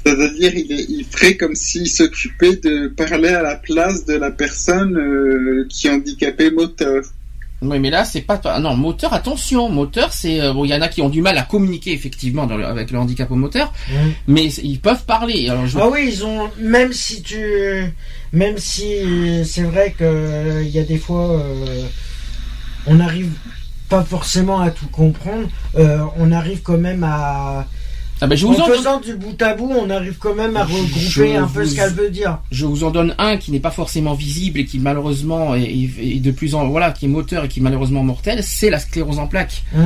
C'est-à-dire, il, est- il ferait comme s'il s'occupait de parler à la place de la personne euh, qui est handicapée moteur. Oui, mais là, c'est pas. ah non, moteur, attention, moteur, c'est. euh, bon, il y en a qui ont du mal à communiquer, effectivement, dans le- avec le handicap au moteur, Mhm. mais ils peuvent parler. Alors, je... Ah oui, ils ont. Même si tu. Même si c'est vrai que il y a des fois. euh, on n'arrive pas forcément à tout comprendre. euh, on arrive quand même à. Ah ben, je vous en en donne- faisant du bout à bout, on arrive quand même à Je regrouper un peu vous- ce qu'elle veut dire. je vous en donne un qui n'est pas forcément visible et qui malheureusement est, est- est de plus en voilà qui est moteur et qui est malheureusement mortel, c'est la sclérose en plaques. Hein.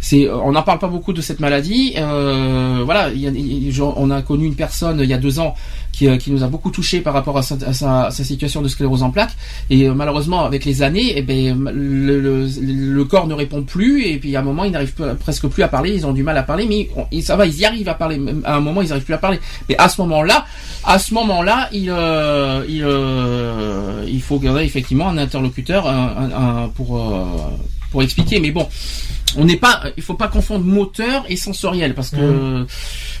C'est euh, on n'en parle pas beaucoup de cette maladie. Euh, voilà, il y a- on a connu une personne il y a deux ans qui, euh, qui nous a beaucoup touché par rapport à sa, à sa- à sa situation de sclérose en plaques et euh, malheureusement avec les années, eh ben le, le, le corps ne répond plus et puis à un moment ils n'arrivent presque plus à parler, ils ont du mal à parler, mais ça va, ils y arrivent à parler. À un moment ils n'arrivent plus à parler, mais à ce moment-là, à ce moment-là, il, euh, il, euh, il faut garder effectivement un interlocuteur un- un- un- pour pour expliquer. Mais bon, on n'est pas, il faut pas confondre moteur et sensoriel parce que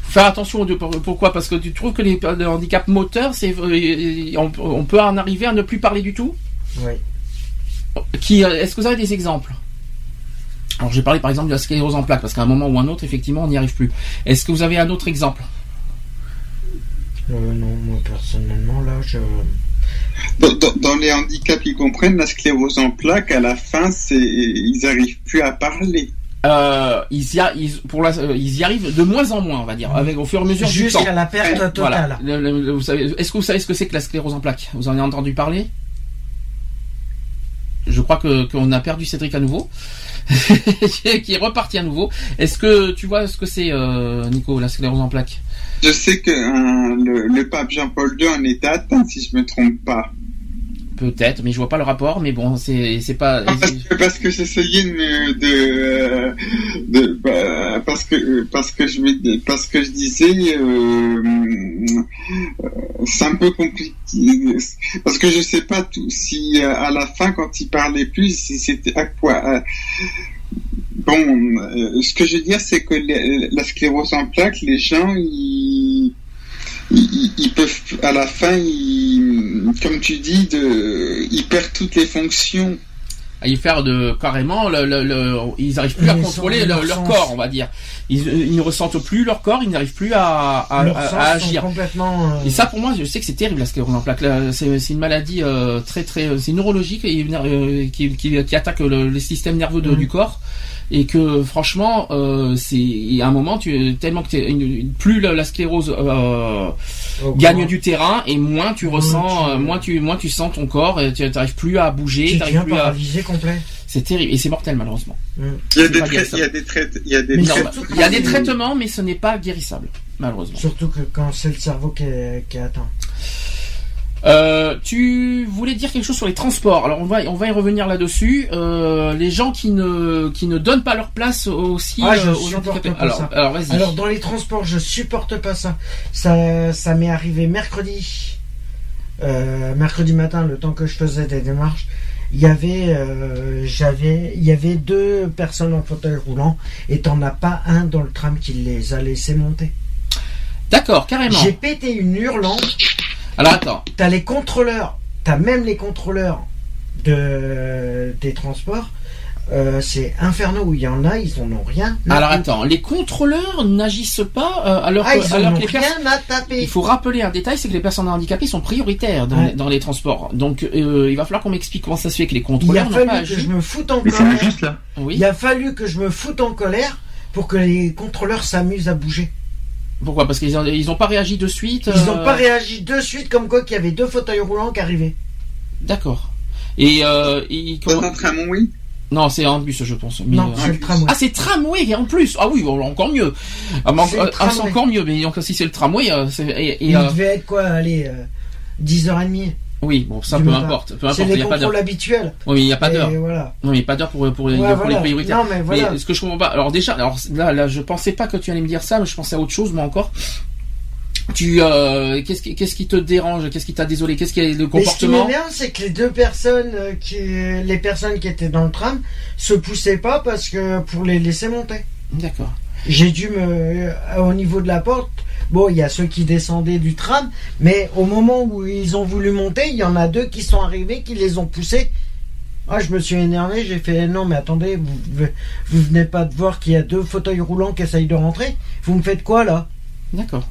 faut faire attention. De, pourquoi? Parce que tu trouves que les, les handicaps moteurs, c'est euh, on, on peut en arriver à ne plus parler du tout? Oui. Qui, euh, est-ce que vous avez des exemples? Alors j'ai parlé par exemple de la sclérose en plaques parce qu'à un moment ou un autre, effectivement, on n'y arrive plus. Est-ce que vous avez un autre exemple? Euh, non, moi personnellement, là, je. Dans, dans- dans les handicaps qui comprennent la sclérose en plaques, à la fin, c'est ils arrivent plus à parler. euh, ils, y a- ils- pour la, euh, ils y arrivent de moins en moins, on va dire, avec au fur et à mesure du temps. Jusqu'à la perte totale. Voilà. Le- le- le- vous savez- Est-ce que vous savez ce que c'est que la sclérose en plaques? Vous en avez entendu parler? Je crois que qu'on a perdu Cédric à nouveau, qui est reparti à nouveau. Est-ce que tu vois ce que c'est, euh, Nico, la sclérose en plaques? Je sais que euh, le, pape Jean-Paul II en est atteint, si je me trompe pas. Peut-être, mais je vois pas le rapport. Mais bon, c'est c'est pas. Ah, Parce que, parce que j'essayais de, parce que parce que je parce que je disais euh, euh, c'est un peu compliqué parce que je sais pas si euh, à la fin quand il parlait plus si c'était à quoi bon ce que je veux dire c'est que la sclérose en plaques les gens ils ils, ils peuvent à la fin ils, comme tu dis de ils perdent toutes les fonctions. À y faire de carrément le, le- le- ils arrivent plus à contrôler leur corps on va dire. Ils, ils ne ressentent plus leur corps ils n'arrivent plus à, agir. complètement. euh, et ça pour moi je sais que c'est terrible la sclérose en plaques. C'est c'est une maladie euh, très très c'est neurologique et euh, qui, qui, qui attaque le, les systèmes nerveux de- du corps et que franchement euh, c'est il y a un moment tu tellement que une- plus la, la sclérose euh, gagne du terrain et moins tu ressens tu- euh, moins tu moins tu sens ton corps et tu n'arrives plus à bouger Tu t'arrives deviens plus à paralysé complet. c'est terrible et c'est mortel malheureusement Il y a C'est des pas traits, guérissable. il y a des traits, il y a des Mais Non, traits- bah, surtout il y a quand des c'est- traitements mais ce n'est pas guérissable malheureusement Surtout que quand c'est le cerveau qui est, qui est atteint. Euh, tu voulais dire quelque chose sur les transports. Alors on va on va y revenir là-dessus. Euh, les gens qui ne qui ne donnent pas leur place aussi Ah, je euh, aux supporte pas Alors ça. alors vas-y. Alors dans les transports, je supporte pas ça. Ça, ça m'est arrivé mercredi, euh, mercredi matin, le temps que je faisais des démarches. Il y avait, j'avais, il y avait deux personnes en fauteuil roulant et t'en as pas un dans le tram qui les a laissés monter. D'accord, carrément. J'ai pété une hurlante. Alors attends. T'as les contrôleurs, t'as même les contrôleurs de des transports. Euh, c'est infernal où il y en a, ils en ont rien. Alors attends, les contrôleurs n'agissent pas euh, alors Ah, que, ils alors que les rien personnes. à taper. Il faut rappeler un détail, c'est que les personnes handicapées sont prioritaires dans, Ouais. les, dans les transports. Donc euh, il va falloir qu'on m'explique comment ça se fait que les Il a contrôleurs n'ont pas fallu que agi. je me foute en Mais c'est colère. injuste là. Oui. Il a fallu que je me foute en colère pour que les contrôleurs s'amusent à bouger. Pourquoi? Parce qu'ils ont, ils ont pas réagi de suite. Ils n'ont euh, pas réagi de suite comme quoi qu'il y avait deux fauteuils roulants qui arrivaient. D'accord. Et, euh, et comment- un tramway? Non, c'est un bus, je pense. Mais, non, euh, c'est le tramway. Ah, c'est tramway en plus. Ah oui, encore mieux. Ah, C'est encore- le ah, encore mieux. Mais donc, si c'est le tramway, euh, c'est- et, et, Il euh, devait être quoi, allez, euh, 10h30. Oui, bon, ça peu matin. importe. Peu C'est importe, il n'y a pas d'heure. contrôles habituels. Oui, mais il n'y a pas d'heure. voilà. Non, il n'y a pas d'heure pour, pour, les- Ouais, pour voilà. les prioritaires. Non, mais voilà. Mais ce que je comprends pas, alors déjà, alors là, là, je pensais pas que tu allais me dire ça, mais je pensais à autre chose, moi encore. Tu, euh, qu'est-ce qui, qu'est-ce qui te dérange? Qu'est-ce qui t'a désolé? Qu'est-ce qui est le Mais ce qui comportement? m'énerve, c'est que les deux personnes euh, qui, les personnes qui étaient dans le tram, se poussaient pas parce que pour les laisser monter. D'accord. J'ai dû me, euh, au niveau de la porte, bon, il y a ceux qui descendaient du tram, mais au moment où ils ont voulu monter, il y en a deux qui sont arrivés, qui les ont poussés. Ah, je me suis énervé, j'ai fait non, mais attendez, vous, vous venez pas de voir qu'il y a deux fauteuils roulants qui essayent de rentrer? Vous me faites quoi là? D'accord.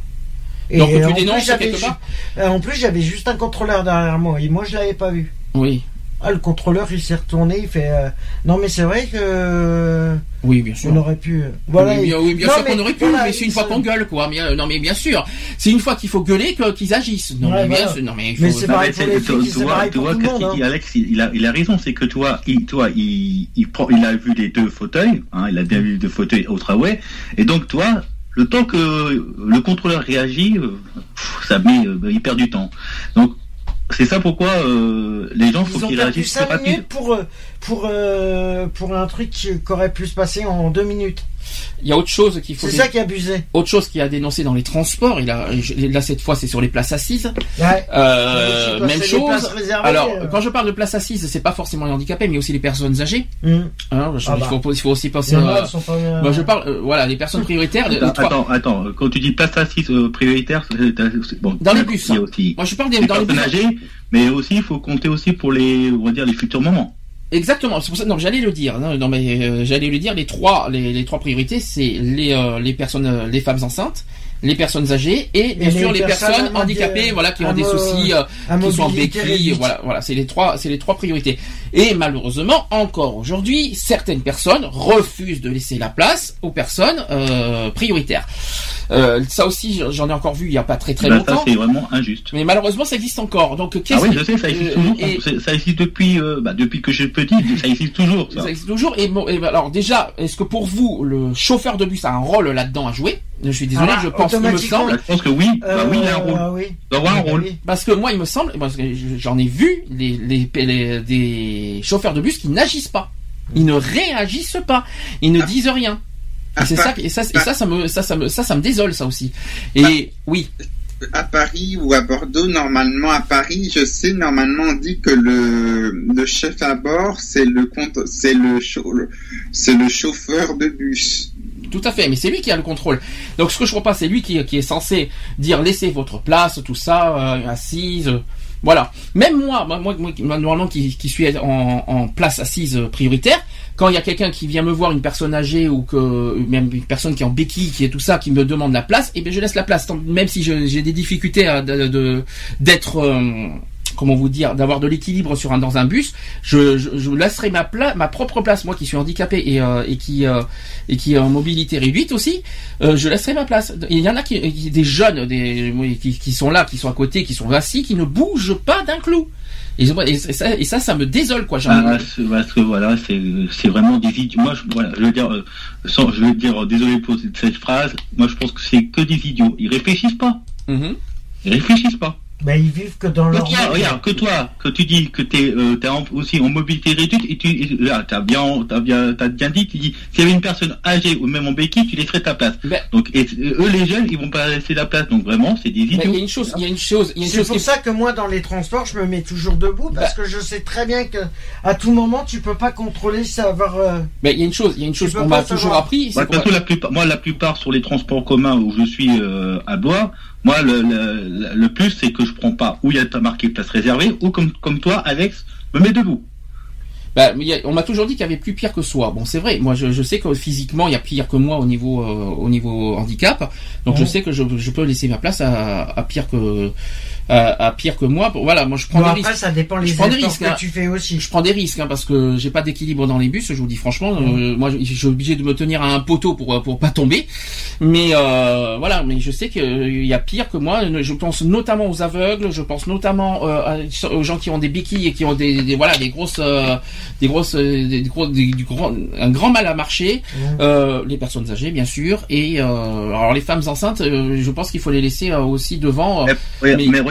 Et Donc, tu en plus, quelque part euh, En plus, j'avais juste un contrôleur derrière moi et moi, je l'avais pas vu. Oui. Ah, le contrôleur, il s'est retourné, il fait euh, non, mais c'est vrai que Oui, bien sûr. on aurait pu. euh, Voilà. oui, bien, oui, bien Non, sûr mais qu'on aurait pu, voilà, mais c'est une fois qu'on gueule, quoi. Mais, euh, non, mais bien sûr, c'est une fois qu'il faut gueuler que- qu'ils agissent. Non, Ouais, mais bien sûr, non, mais Mais c'est pareil pour c'est- les tu- filles, tu c'est vois, pareil pour tout le monde. hein. Alex, il, a, il a raison, c'est que tu vois, il, tu vois, il, il prend, il a vu les deux fauteuils, hein, il a bien vu les deux fauteuils au tramway, et donc toi, le temps que le contrôleur réagit, ça met, il perd du temps. Donc c'est ça pourquoi euh, les gens faut qu'ils réagissent plus 5 rapide. minutes pour, euh, pour, euh, pour un truc qui aurait pu se passer en 2 minutes. Il y a autre chose qu'il faut. C'est dé- ça qui abusé. Autre chose qui a dénoncé dans les transports. Il a, là cette fois c'est sur les places assises. Ouais. Euh, même places chose. Alors, euh, quand je parle de places assises, c'est pas forcément les handicapés, mais aussi les personnes âgées. hum. Hein, je- Ah il, bah. faut, il faut aussi penser. À- pas, je parle, euh, voilà, les personnes prioritaires. les Attends, trois- attends, attends, quand tu dis place assise euh, prioritaire, c'est- c'est- bon, Dans les bus, aussi Moi, je parle des, les dans les personnes bus. âgées, mais aussi il faut compter aussi pour les, on va dire les futurs moments. Exactement. C'est pour ça. Non, j'allais le dire. Non, non, mais euh, j'allais le dire. Les trois, les, les trois priorités, c'est les euh, les personnes, euh, les femmes enceintes, les personnes âgées et bien Et sûr les personnes handicapées, voilà, qui ont des soucis, euh, qui sont en béquille. Voilà, voilà. C'est les trois, c'est les trois priorités. Et malheureusement, encore aujourd'hui, certaines personnes refusent de laisser la place aux personnes euh, prioritaires. Euh, ça aussi, j'en ai encore vu il y a pas très très Bah, longtemps. ça c'est vraiment injuste. Mais malheureusement, ça existe encore. Donc, qu'est-ce Ah oui, je sais, ça existe euh, toujours. et- Ça existe depuis, euh, bah, depuis que je suis petit, ça existe toujours. Ça. Ça existe toujours. Et, bon, et ben, alors déjà, est-ce que pour vous, le chauffeur de bus a un rôle là-dedans à jouer? Je suis désolé, Ah, je pense qu'il me semble. Bah, je pense que oui. Bah, oui, il y a un Euh, rôle. oui. Il doit avoir un Oui, rôle. Parce que moi, il me semble, parce que j'en ai vu les, les, les- des chauffeurs de bus qui n'agissent pas. Ils ne réagissent pas. Ils ne Ah. disent rien. Et c'est ça, et ça, et ça, ça me, ça, ça me, ça, ça me désole, ça aussi. Et oui, à Paris ou à Bordeaux, normalement à Paris, je sais, normalement on dit que le, le chef à bord, c'est le compte, c'est le, c'est le chauffeur de bus. Tout à fait, mais c'est lui qui a le contrôle. Donc ce que je crois pas, c'est lui qui, qui est censé dire laissez votre place, tout ça, euh, assise. Voilà. Même moi, moi, moi, normalement qui, suis en, place assise euh, prioritaire, quand il y a quelqu'un qui vient me voir, une personne âgée ou que même une personne qui est en béquille, qui est tout ça, qui me demande la place, et bien je laisse la place, même si j'ai des difficultés à, de- de- d'être euh, comment vous dire, d'avoir de l'équilibre sur un dans un bus, je, je, je laisserai ma pla- ma propre place, moi qui suis handicapé et, euh, et qui euh, et qui est en mobilité réduite aussi, euh, je laisserai ma place. Il y en a qui, qui- des jeunes, des qui, qui sont là, qui sont à côté, qui sont assis, qui ne bougent pas d'un clou. Et, et ça, et ça, ça me désole quoi. Ah, parce que voilà, c'est vraiment des. Moi, je, voilà, je veux dire, sans, je veux dire, désolé pour cette, cette phrase. Moi, je pense que c'est que des idiots. Ils réfléchissent pas. Mhm. Ils réfléchissent pas. Bah, ils vivent que dans leur. Regarde, regarde, que toi, que tu dis que t'es euh, t'es en- aussi en mobilité réduite et tu et, là, t'as bien t'as bien t'as bien dit, tu dis s'il y avait une personne âgée ou même en béquille, tu laisserais ta place. Ben- Donc et, eux les jeunes, ils vont pas laisser la place. Donc vraiment, c'est des idiots. il y a une chose, il y a une chose, il y a une C'est pour qui ça que moi, dans les transports, je me mets toujours debout parce que je sais très bien que à tout moment, tu peux pas contrôler savoir. euh, mais il y a une chose, il y a une chose qu'on m'a toujours appris, façon, la plupart, moi, la plupart sur les transports communs où je suis euh, à Blois, moi, le, le, le plus, c'est que je prends pas où il y a marqué place réservée, ou comme, comme toi, Alex, me mets debout. Bah, on m'a toujours dit qu'il y avait plus pire que soi. Bon, c'est vrai. Moi, je, je sais que physiquement, il y a pire que moi au niveau euh, au niveau handicap. Donc, je sais que je, je peux laisser ma place à, à pire que à, à pire que moi. Voilà, moi, je prends Bon, des après, risques. ça dépend les Je prends des risques, que hein. tu fais aussi. Je prends des risques hein, parce que j'ai pas d'équilibre dans les bus. Je vous dis franchement, euh, moi, je, suis obligé de me tenir à un poteau pour pour pas tomber. Mais euh, voilà, mais je sais qu'il y a pire que moi. Je pense notamment aux aveugles. Je pense notamment euh, aux gens qui ont des béquilles et qui ont des, des- voilà des grosses euh, des grosses euh, des, gros des- du grand un grand mal à marcher. Euh, les personnes âgées bien sûr et euh, alors les femmes enceintes, euh, je pense qu'il faut les laisser euh, aussi devant. euh, Mais, mais- mais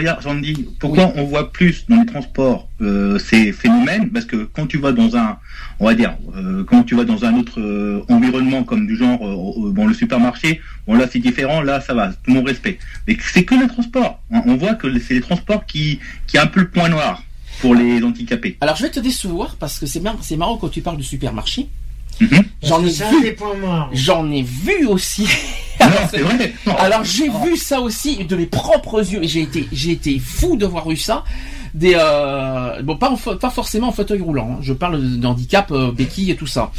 dis, pourquoi on voit plus dans les transports euh, ces phénomènes? Parce que quand tu vas dans un, on va dire, euh, quand tu vas dans un autre euh, environnement comme du genre, bon, le supermarché, bon là c'est différent, là ça va, tout mon respect. Mais c'est que les transports. On, on voit que c'est les transports qui, qui est un peu le point noir pour les handicapés. Alors je vais te décevoir parce que c'est marrant, c'est marrant quand tu parles de supermarché. Mhm. J'en ai vu, j'en ai aussi. Alors j'ai vu ça aussi de mes propres yeux et j'ai été j'ai été fou de voir eu ça. Des euh, bon pas en pas forcément en fauteuil roulant. hein. Je parle d'handicap, euh, béquilles et tout ça.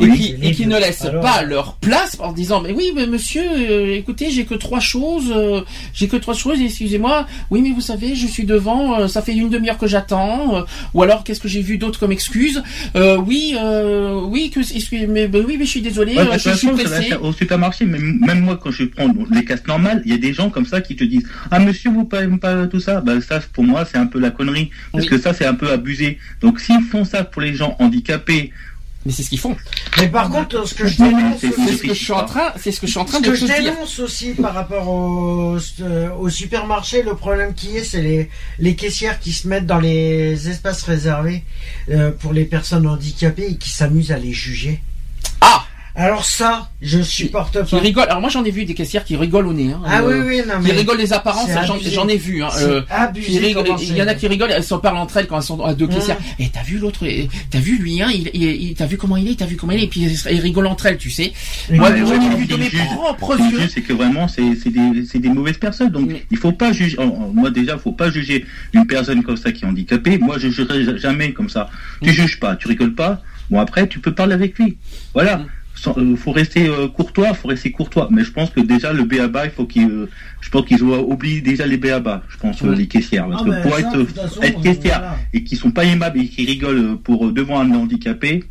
Et qui, et qui ne laissent Alors, pas leur place en disant mais oui mais monsieur euh, écoutez j'ai que trois choses euh, j'ai que trois choses excusez-moi oui mais vous savez je suis devant euh, ça fait une demi-heure que j'attends euh, ou alors qu'est-ce que j'ai vu d'autre comme excuse? Euh, oui euh, oui que excusez mais bah oui mais je suis désolé Ouais, je suis pressé au supermarché, même, même moi quand je prends les casques normales, il y a des gens comme ça qui te disent Ah monsieur, vous pas, pas tout ça? Bah ça pour moi c'est un peu la connerie. Parce Oui. que ça c'est un peu abusé. Donc s'ils font ça pour les gens handicapés, mais c'est ce qu'ils font Mais par contre, ce que je dénonce c'est- c'est aussi, ce que je suis en train c'est ce que je suis en train ce de que te je dire dénonce aussi par rapport au, euh, au supermarché, le problème qui est, c'est les, les caissières qui se mettent dans les espaces réservés euh, pour les personnes handicapées et qui s'amusent à les juger. ah Alors ça, je supporte qui pas. rigolent alors moi j'en ai vu des caissières qui rigolent au nez hein, Ah euh, oui, oui, non qui mais rigolent des apparences j'en ai vu hein, euh, abusé. Qui il y en a qui rigolent, elles se parlent entre elles quand elles sont à deux caissières. Et t'as vu l'autre, et t'as vu lui, hein, il, il, il- t'as vu comment il est, t'as vu comment il est, et puis ils rigolent entre elles, tu sais. Moi, Ouais, j'en ouais, ai ouais, vu de mes propres yeux. c'est que vraiment c'est des, des mauvaises personnes. Donc Mais- il faut pas juger. Moi déjà, faut pas juger une personne comme ça qui est handicapée. Moi je jugerai jamais comme ça. Tu Mm. juges pas, tu rigoles pas. Bon après tu peux parler avec lui. Voilà. Sans- euh, faut rester euh, courtois, faut rester courtois. Mais je pense que déjà le BABA, il faut qu'ils, euh, je pense qu'ils ont oublié déjà les BABA. Je pense euh, les caissières, parce Ah, que ben, pour ça, être façon, être caissière voilà. et qui sont pas aimables et qui rigolent euh, pour euh, devant un handicapé.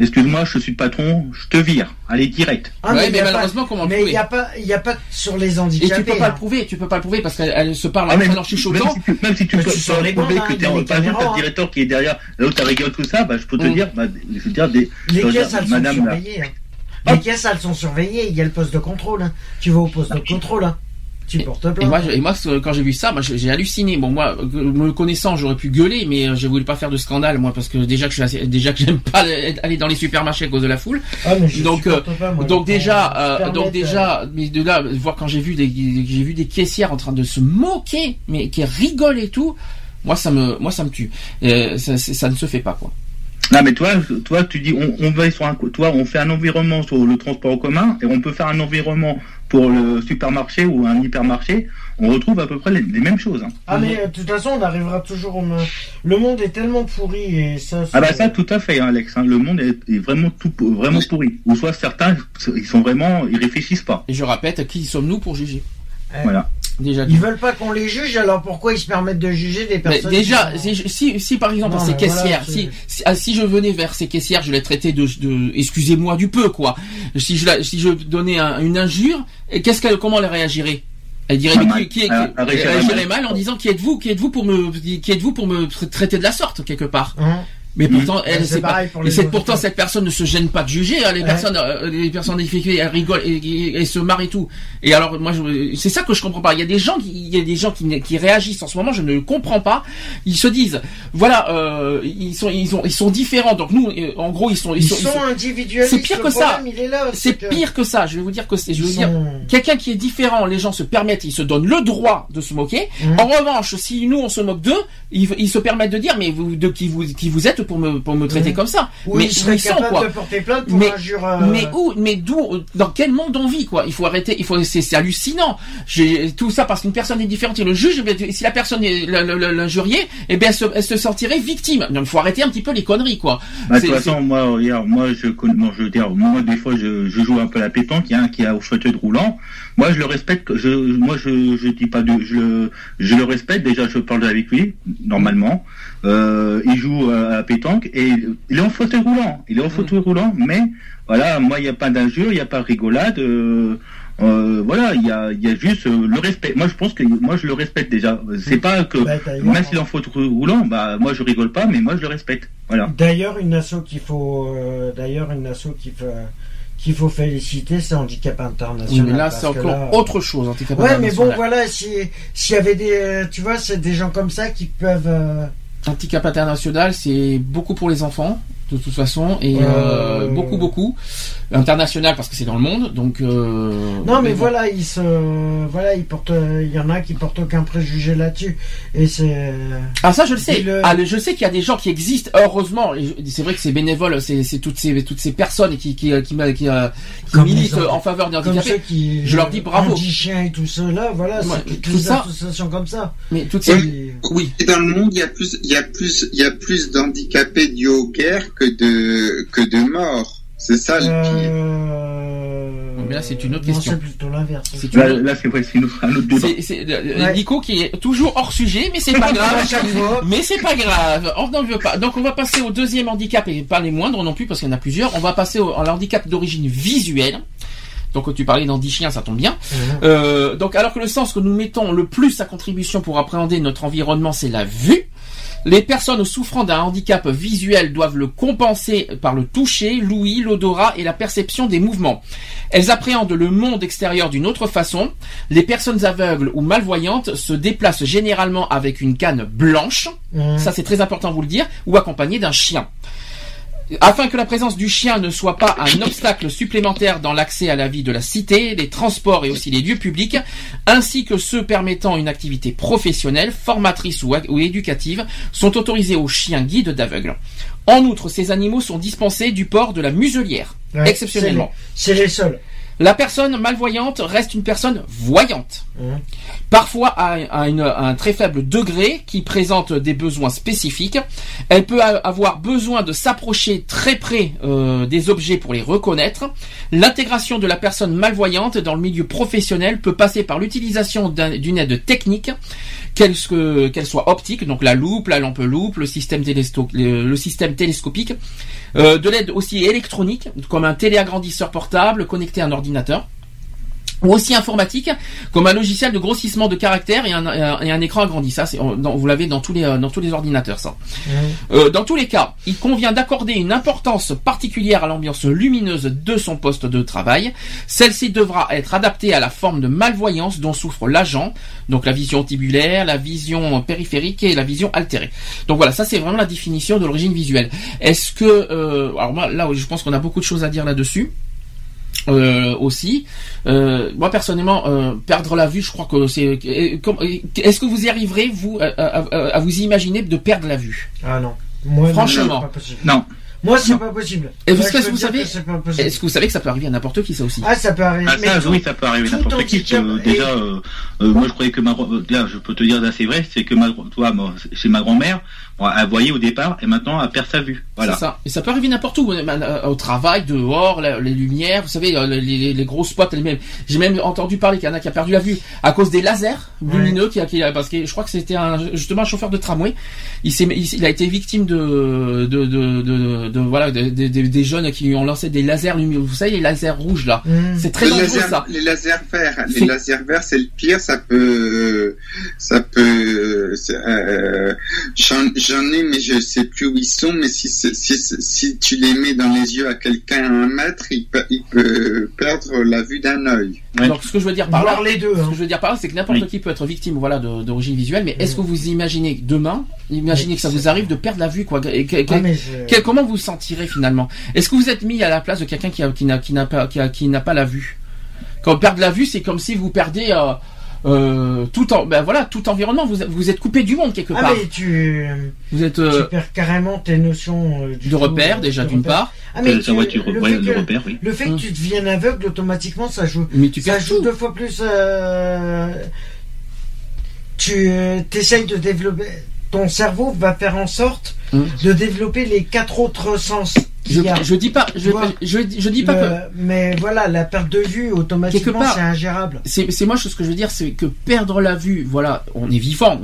Excuse-moi, je suis le patron, je te vire. Allez direct. Ah, ouais, il y mais a pas- malheureusement, comment le Mais il prouver n'y a pas, il y a pas sur les Et handicapés. tu peux pas hein. le prouver, tu peux pas le prouver parce qu'elles elles se parlent Ah, mais elles en chuchotant. Même si tu, même si tu Mais peux tu sors les prouver bandes, que hein, t'es en t'as le directeur qui est derrière, l'autre t'as rigole tout ça, bah je peux te Mm. dire, bah, je veux dire des. Les caisses, elles sont madame, surveillées. hein. Les caisses, elles sont surveillées. Il y a le poste de contrôle. hein. Tu vas au poste de contrôle. hein. Tu portes Et plainte. moi, je- et moi, quand j'ai vu ça, j'ai j'ai halluciné. Bon, moi, euh, me connaissant, j'aurais pu gueuler, mais euh, je voulais pas faire de scandale, moi, parce que déjà que je suis assez- déjà que j'aime pas aller dans les supermarchés à cause de la foule. Ah, mais je donc, pas, moi, Donc déjà, euh, donc déjà, mais de là, voir quand j'ai vu des, j'ai vu des caissières en train de se moquer, mais qui rigolent et tout, moi ça me, moi ça me tue. Euh, ça ne se fait pas quoi. Non mais toi, toi tu dis, on, on va sur un, toi on fait un environnement sur le transport en commun et on peut faire un environnement pour le supermarché ou un hypermarché. On retrouve à peu près les, les mêmes choses. hein. Ah mais euh, de toute façon on arrivera toujours au même. Le monde est tellement pourri et ça. Ah bah ça tout à fait, hein, Alex. hein. Le monde est, est vraiment tout, vraiment pourri. Ou soit certains, ils sont vraiment, ils réfléchissent pas. Et je répète, qui sommes-nous pour juger? Voilà. Déjà. Ils veulent pas qu'on les juge alors pourquoi ils se permettent de juger des Mais personnes déjà, qui si, si, si, par exemple Non, ces voilà, caissières, c'est- si, si, ah, si je venais vers ces caissières, je les traitais de, de excusez-moi du peu quoi. Si je, la- si je donnais un- une injure, et qu'est-ce qu'elle, comment elle réagirait? Elle dirait mais mal. qui, qui, qui- Elle- elle elle réagirait mal. mal en disant qui êtes-vous, qui êtes-vous pour me, qui êtes-vous pour me tra- traiter de la sorte quelque part? Hein? Mais pourtant, elle, Ouais, c'est pas, pour et pourtant cette personne ne se gêne pas de juger. hein, les Ouais. personnes, euh, les personnes difficultés, elles rigolent et, et- et se marrent et tout. Et alors, moi, je- c'est ça que je comprends pas. Il y a des gens qui, il y a des gens qui, qui réagissent en ce moment. Je ne le comprends pas. Ils se disent, voilà, euh, ils sont, ils ont, ils sont différents. Donc nous, euh, en gros, ils sont, ils Ils sont, sont, sont- individualistes. C'est pire que ça. c'est que pire que ça. Je vais vous dire que c'est, je veux dire, quelqu'un qui est différent, les gens se permettent, ils se donnent le droit de se moquer. Mhm. En revanche, si nous on se moque d'eux, ils, ils se permettent de dire mais vous de qui vous qui vous êtes pour me pour me traiter comme ça. Ou mais ils sont capables quoi de porter plainte pour Mais- injure. euh, Mais où Mais d'où Dans quel monde on vit quoi Il faut arrêter. Il faut. C'est hallucinant. J'ai tout ça parce qu'une personne est différente. Et le juge, eh si la personne est l'injuriée, eh bien, elle se, elle se sentirait victime. Donc, il faut arrêter un petit peu les conneries quoi. Bah, de toute façon, moi, regarde, moi, je bon, je veux dire, moi, des fois, je, je joue un peu à la pétanque, il y a un qui a au fauteuil de roulant. Moi, je le respecte, je, moi, je, je dis pas de, je, le- je le respecte, déjà, je parle avec lui, normalement. Euh, il joue à pétanque et il est en fauteuil roulant. Il est en fauteuil roulant, mais, voilà, moi, il n'y a pas d'injure, il n'y a pas de rigolade, euh, euh, voilà, il y a, y a juste euh, le respect. Moi, je pense que moi, je le respecte déjà. C'est pas que, bah, même s'il est en fauteuil roulant, bah, moi, je rigole pas, mais moi, je le respecte. Voilà. D'ailleurs, une asso qu'il faut, euh, d'ailleurs, une asso qui fait, qu'il faut féliciter, c'est Handicap Oui, International. mais là, c'est encore là- autre chose. handicap Ouais, mais bon, international. voilà, si s'il y avait des, euh, tu vois, c'est des gens comme ça qui peuvent. euh, Handicap international, c'est beaucoup pour les enfants, de toute façon, et Euh, euh, beaucoup, beaucoup. International parce que c'est dans le monde, donc. euh, Non, mais voilà, ils se, voilà, ils portent, il y en a qui portent aucun préjugé là-dessus, et c'est. Ah ça je le sais. Le- Ah, le- je sais qu'il y a des gens qui existent. Heureusement, c'est vrai que c'est bénévole. C'est c'est toutes ces toutes ces personnes qui qui qui, qui, qui, euh, qui militent en faveur des handicapés. qui. Je leur dis bravo. Anti-chiens et tout cela, voilà, Ouais, c'est toutes tout ça- associations comme ça. Mais toutes ces Oui. oui. Et dans le monde, il y a plus, il y a plus, il y a plus d'handicapés dus aux guerres que de, que de morts. C'est ça le pire. Euh... Mais là, c'est une autre non, question. C'est plutôt l'inverse. C'est Là, une- là, c'est ouais, c'est une- un autre débat. C'est c'est- euh, Ouais. Nico qui est toujours hors sujet, mais c'est pas grave. Mais c'est pas grave. On n'en veut pas. Donc on va passer au deuxième handicap et pas les moindres non plus parce qu'il y en a plusieurs. On va passer au, à l'handicap d'origine visuelle. Donc tu parlais d'handi-chien, ça tombe bien. Mhm. Euh, donc alors que le sens que nous mettons le plus à contribution pour appréhender notre environnement, c'est la vue. Les personnes souffrant d'un handicap visuel doivent le compenser par le toucher, l'ouïe, l'odorat et la perception des mouvements. Elles appréhendent le monde extérieur d'une autre façon. Les personnes aveugles ou malvoyantes se déplacent généralement avec une canne blanche, Mhm. ça c'est très important de vous le dire, ou accompagnées d'un chien. Afin que la présence du chien ne soit pas un obstacle supplémentaire dans l'accès à la vie de la cité, les transports et aussi les lieux publics, ainsi que ceux permettant une activité professionnelle, formatrice ou, ou éducative, sont autorisés aux chiens guides d'aveugles. En outre, ces animaux sont dispensés du port de la muselière, Ouais, exceptionnellement. C'est les, c'est les seuls. La personne malvoyante reste une personne voyante Mhm. parfois à, à une- à un très faible degré, qui présente des besoins spécifiques. Elle peut avoir besoin de s'approcher très près euh, des objets pour les reconnaître. L'intégration de la personne malvoyante dans le milieu professionnel peut passer par l'utilisation d'un- d'une aide technique, qu'elle soit optique, donc la loupe, la lampe loupe, le système, télésto- le, le système télescopique, euh, de l'aide aussi électronique, comme un téléagrandisseur portable connecté à un ordinateur ou aussi informatique, comme un logiciel de grossissement de caractères et un, un- et un écran agrandi. Ça, c'est, vous l'avez dans tous les euh, dans tous les ordinateurs. Ça. Euh, dans tous les cas, il convient d'accorder une importance particulière à l'ambiance lumineuse de son poste de travail. Celle-ci devra être adaptée à la forme de malvoyance dont souffre l'agent, donc la vision tibulaire, la vision périphérique et la vision altérée. Donc voilà, ça c'est vraiment la définition de l'origine visuelle. Est-ce que, euh, alors là, je pense qu'on a beaucoup de choses à dire là-dessus. Euh, aussi, Euh, moi personnellement, euh, perdre la vue, je crois que c'est. euh, euh, Est-ce que vous y arriverez vous à, à- à- à vous imaginer de perdre la vue? Ah non. Moi, Franchement. non, c'est pas possible. Non. Moi, c'est pas possible. Et vous- que savez-. Est-ce que vous savez que ça peut arriver à n'importe qui ça aussi? Ah, ça peut arriver. Ah, ça, oui, ça peut arriver tout n'importe qui. euh, déjà, euh, euh, moi, je croyais que ma, grand- là, je peux te dire là, c'est vrai, c'est que ma, toi, moi, chez ma grand-mère, elle voyait au départ, et maintenant, elle perd sa vue. Voilà. C'est ça. Et ça peut arriver n'importe où, euh, au travail, dehors, les lumières, vous savez, euh, les, les, les gros spots. les mêmes. J'ai même entendu parler qu'il y en a qui a perdu la vue à cause des lasers lumineux, qui a, qui a- parce que je crois que c'était un, justement un chauffeur de tramway. Il, s'est, il, il a été victime de, de, de, de, de- voilà, de- de- de- des jeunes qui lui ont lancé des lasers lumineux. Vous savez, les lasers rouges là. Mhm. C'est très les, dangereux lasers, ça. les lasers verts, C'est- les lasers verts, c'est le pire. Ça peut, ça peut. Euh, J'en j'en ai, mais je sais plus où ils sont. Mais si, c'est- si, c'est- si tu les mets dans les yeux à quelqu'un à un mètre, il peut, il peut perdre la vue d'un œil. Ouais. Donc ce que je veux dire par là, les deux. Ce Hein. que je veux dire par là, c'est que n'importe Oui. qui peut être victime, voilà, d'origine visuelle. Mais est-ce que vous imaginez demain, imaginez Mais que ça vous arrive de perdre la vue, quoi et que- que- Ah, je- comment vous vous sentirez finalement? Est-ce que vous êtes mis à la place de quelqu'un qui n'a qui n'a pas qui, a- qui n'a pas la vue? Quand perdre la vue, c'est comme si vous perdez euh, euh, tout en ben voilà tout environnement. Vous vous êtes coupé du monde quelque Ah, part. mais tu, Vous êtes euh, tu perds carrément tes notions euh, du de euh, déjà d'une part, Ah, mais tu- sa voiture, le, ouais, fait le que, repère, oui. le fait que tu deviennes aveugle, automatiquement, ça joue. mais tu ça joue tout. deux fois plus. euh, tu essayes de développer. Ton cerveau va faire en sorte Hum. de développer les quatre autres sens. Je, dis pas, je, vois, je, je dis pas que mais voilà, la perte de vue, automatiquement, c'est ingérable. c'est moi ce que je veux dire, c'est que perdre la vue, voilà, on est vivant,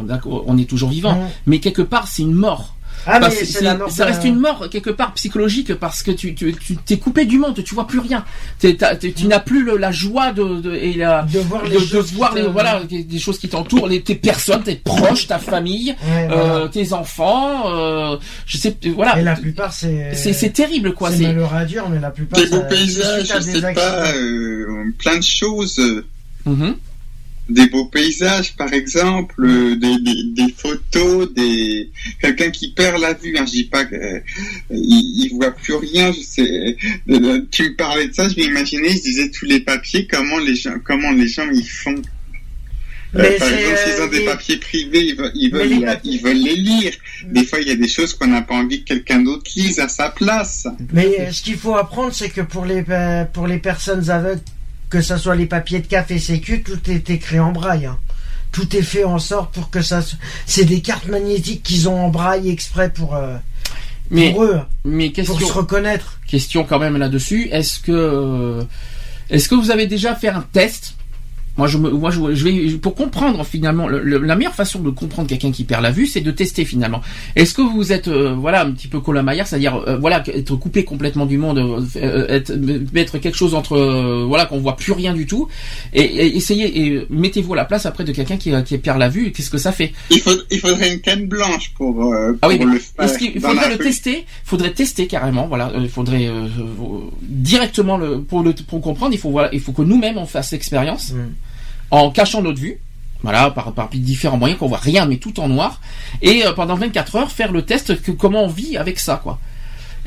on est toujours vivant, Hum. mais quelque part c'est une mort. Ah, mais c'est c'est- la mort ça reste une mort quelque part psychologique parce que tu tu tu t'es coupé du monde, tu vois plus rien. T'es- t'as- t'es- tu n'as plus le- la joie de, de- et la De voir de, les de choses voir les voilà des, choses qui t'entourent, les, tes personnes, tes proches, ta famille, Ouais, euh, voilà. tes enfants. euh, je sais voilà. Et la plupart, c'est. C'est c'est terrible quoi. C'est C'est malheureux à dire, mais la plupart. Des beaux paysages, je sais pas, euh, plein de choses. euh, Mhm. Des beaux paysages, par exemple, euh, des, des, des photos, des quelqu'un qui perd la vue. Hein, je dis pas qu'il il voit plus rien. Je sais. euh, tu me parlais de ça, je m'imaginais, je disais tous les papiers, comment les gens, comment les gens ils font. Euh, par exemple, s'ils euh, ont des papiers privés, ils veulent, ils veulent, les la- papiers- ils veulent les lire. Des fois, il y a des choses qu'on n'a pas envie que quelqu'un d'autre lise à sa place. Mais euh, ce qu'il faut apprendre, c'est que pour les, euh, pour les personnes aveugles, que ce soit les papiers de café sécu, tout est écrit en braille. hein. Tout est fait en sorte pour que ça. se- C'est des cartes magnétiques qu'ils ont en braille exprès pour, euh, Mais pour eux, mais pour se reconnaître. question quand même là-dessus. Est-ce que euh, est-ce que vous avez déjà fait un test moi, je, me, moi je, je vais pour comprendre finalement le- le- la meilleure façon de comprendre quelqu'un qui perd la vue, c'est de tester finalement. Est-ce que vous êtes euh, voilà un petit peu colamaillard, c'est-à-dire euh, voilà être coupé complètement du monde, euh, euh, être, mettre quelque chose entre euh, voilà qu'on voit plus rien du tout, et, et essayez et mettez-vous à la place après de quelqu'un qui, qui perd la vue. Qu'est-ce que ça fait? Il, faut, il faudrait une canne blanche pour, euh, Ah oui, pour mais le faire. Est-ce qu'il dans faudrait le rue. tester Faudrait tester carrément. Voilà, il faudrait euh, euh, directement le pour le pour comprendre. Il faut voilà, il faut que nous-mêmes on fasse l'expérience Mm. En cachant notre vue. Voilà, par, par différents moyens qu'on voit rien, mais tout en noir. Et euh, pendant 24 heures, faire le test que comment on vit avec ça, quoi.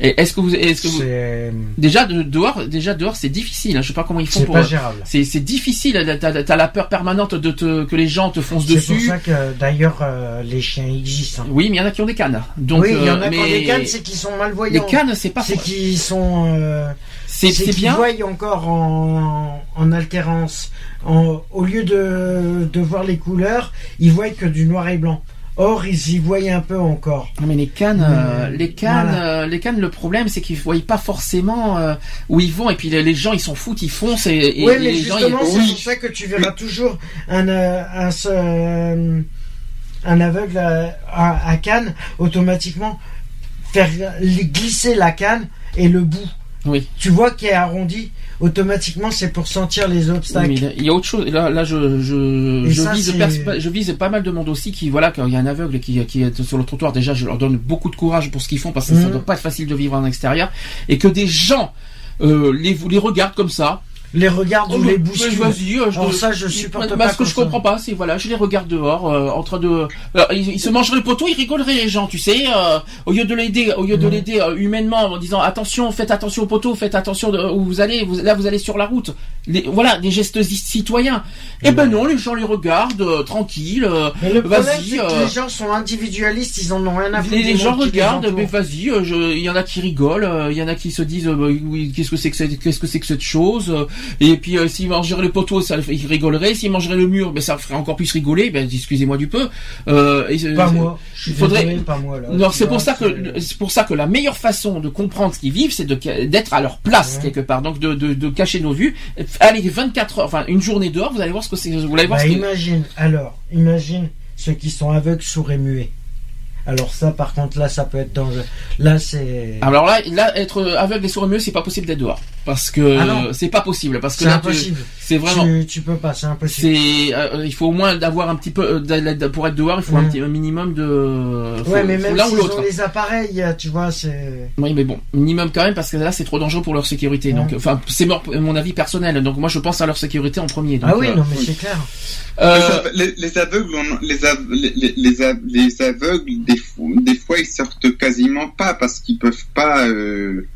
Et est-ce que vous, est-ce que vous, C'est déjà de, dehors, déjà dehors, c'est difficile. Hein, je sais pas comment ils font c'est pour. pas gérable. C'est c'est difficile. T'as t'as la peur permanente de te que les gens te foncent C'est pour dessus. ça que d'ailleurs euh, les chiens existent. hein. Oui, mais il y en a qui ont des cannes. Donc, oui, il y en euh, a qui ont des cannes, c'est qu'ils sont les malvoyants. cannes, c'est pas. c'est qu'ils sont. euh, C'est bien. voient encore en, en altérance. En- au lieu de, de voir les couleurs, ils voient que du noir et blanc. Or, ils y voient un peu encore. Non mais les cannes, euh, les cannes, voilà. euh, les cannes. Le problème, c'est qu'ils voient pas forcément euh, où ils vont. Et puis les, les gens, ils s'en foutent, ils foncent. Et, et- oui, et mais les gens, justement, ils- c'est pour ça que tu verras toujours un, un, se- un aveugle à, à, à canne automatiquement faire glisser la canne et le bout. Oui. Tu vois qui est arrondi, automatiquement c'est pour sentir les Oui, obstacles. mais il y a- autre chose. Là, là, je, je, je ça, vise, je pas mal de monde aussi qui, voilà, quand il y a un aveugle qui, qui est sur le trottoir, déjà, je leur donne beaucoup de courage pour ce qu'ils font parce que ça Mhm. doit pas être facile de vivre en extérieur et que des gens euh, les, les regardent comme ça. Les regards ou Oh, les bousculent. Vas-y, euh, je Alors ça, je supporte pas Ce que je comprends pas, c'est voilà, je les regarde dehors, euh, en train de, Alors, ils, ils se mangeraient le poteau, ils rigoleraient les gens, tu sais, euh, au lieu de l'aider, au lieu de l'aider euh, humainement en disant attention, faites attention au poteau, faites attention de, où vous allez, vous, là vous allez sur la route, Les- voilà, des gestes ci- citoyens. Eh ben non, les gens les regardent euh, tranquilles. euh, Vas-y, euh, les gens sont individualistes, ils en ont rien à foutre. les, les gens les regardent, mais vas-y, euh, il y en a qui rigolent, euh, il y en a qui se disent, euh, bah, oui, qu'est-ce que c'est que qu'est-ce que c'est que cette chose euh, Et puis euh, s'ils mangeraient le poteau, ça, ils rigoleraient. S'ils mangeraient le mur, ben ça ferait encore plus rigoler. Ben excusez-moi du peu. Euh, et, euh, Pas moi. Je faudrait- désolé, pas moi là. Non, c'est pour ça que c'est- pour ça que la meilleure façon de comprendre ce qu'ils vivent, c'est d'être à leur place Ouais. quelque part. Donc de, de, de cacher nos vues. Allez 24 heures, enfin une journée dehors, vous allez voir ce que c'est. Vous allez voir Bah, ce que- imagine, alors, imagine ceux qui sont aveugles, sourds et muets. Alors ça, par contre, là, ça peut être dangereux. Là, c'est... Alors là, là, être aveugle et sourd et muet, c'est pas possible d'être dehors, parce que Ah c'est pas possible, parce que C'est là, vraiment, Tu, tu peux pas, c'est impossible. c'est, euh, il faut au moins d'avoir un petit peu, euh, pour être dehors, il faut un Mm. petit un minimum de, faut- Ouais, mais même s'ils l'autre. ont les appareils, tu vois, c'est... Oui, mais bon, minimum quand même, parce que là, c'est trop dangereux pour leur sécurité. Ouais. Donc, enfin, c'est mon avis personnel. Donc, moi, je pense à leur sécurité en premier. Donc, ah oui, euh, non, mais c'est clair. euh, Les, les aveugles, on- les, av- les, les, les av- les aveugles, des fois, des fois, ils sortent quasiment pas parce qu'ils peuvent pas, euh,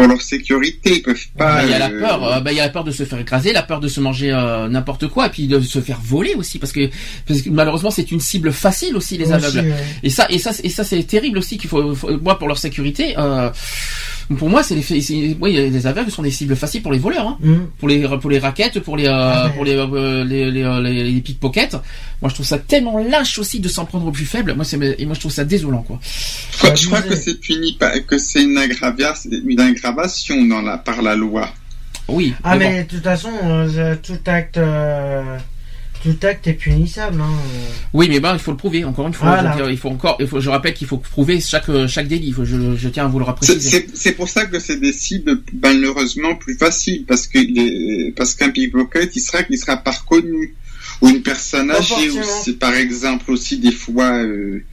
pour leur sécurité, ils peuvent pas. bah, il y a la euh, peur, euh, bah, il y a la peur de se faire écraser, la peur de se manger euh, n'importe quoi, et puis de se faire voler aussi, parce que, parce que malheureusement, c'est une cible facile aussi les Aussi, aveugles. ouais. Et ça, et ça, et ça, c'est terrible aussi qu'il faut, faut- moi, pour leur sécurité. Euh, pour moi, c'est les, c'est- oui, les aveugles sont des cibles faciles pour les voleurs, hein. Hum. pour les, pour les raquettes, pour les, euh, Ah, mais- pour les, euh, les, les, euh, les, les pickpockets. Moi, je trouve ça tellement lâche aussi de s'en prendre au plus faible. Moi, c'est, et moi, je trouve ça désolant, quoi. Je crois, je crois vous que c'est puni, que c'est une, aggravation dans la, par la loi. Oui. Ah, mais mais de toute façon, euh, tout acte... euh, Tout acte est punissable. Hein. Oui, mais ben il faut le prouver. Encore une fois, Voilà. je, dire, il faut encore, il faut, je rappelle qu'il faut prouver chaque chaque délit. Il je, je tiens à vous le préciser. C'est pour ça que c'est des cibles malheureusement plus faciles parce que les- parce qu'un pickpocket il sera qu'il sera pas reconnu ou une personne âgée ou forcément. c'est par exemple aussi des fois euh,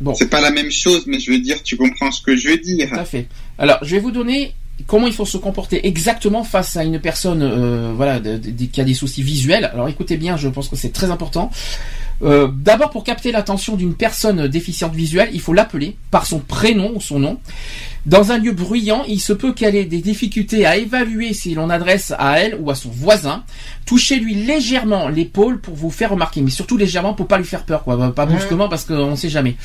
Bon. c'est pas la même chose mais je veux dire tu comprends ce que je veux dire Tout à fait. Alors, je vais vous donner comment il faut se comporter exactement face à une personne, euh, voilà, de- de- qui a des soucis visuels. Alors, écoutez bien, je pense que c'est très important. Euh, D'abord, pour capter l'attention d'une personne déficiente visuelle, il faut l'appeler par son prénom ou son nom. Dans un lieu bruyant, il se peut qu'elle ait des difficultés à évaluer si l'on adresse à elle ou à son voisin. Touchez-lui légèrement l'épaule pour vous faire remarquer, mais surtout légèrement pour pas lui faire peur, quoi. Pas brusquement parce qu'on ne sait jamais.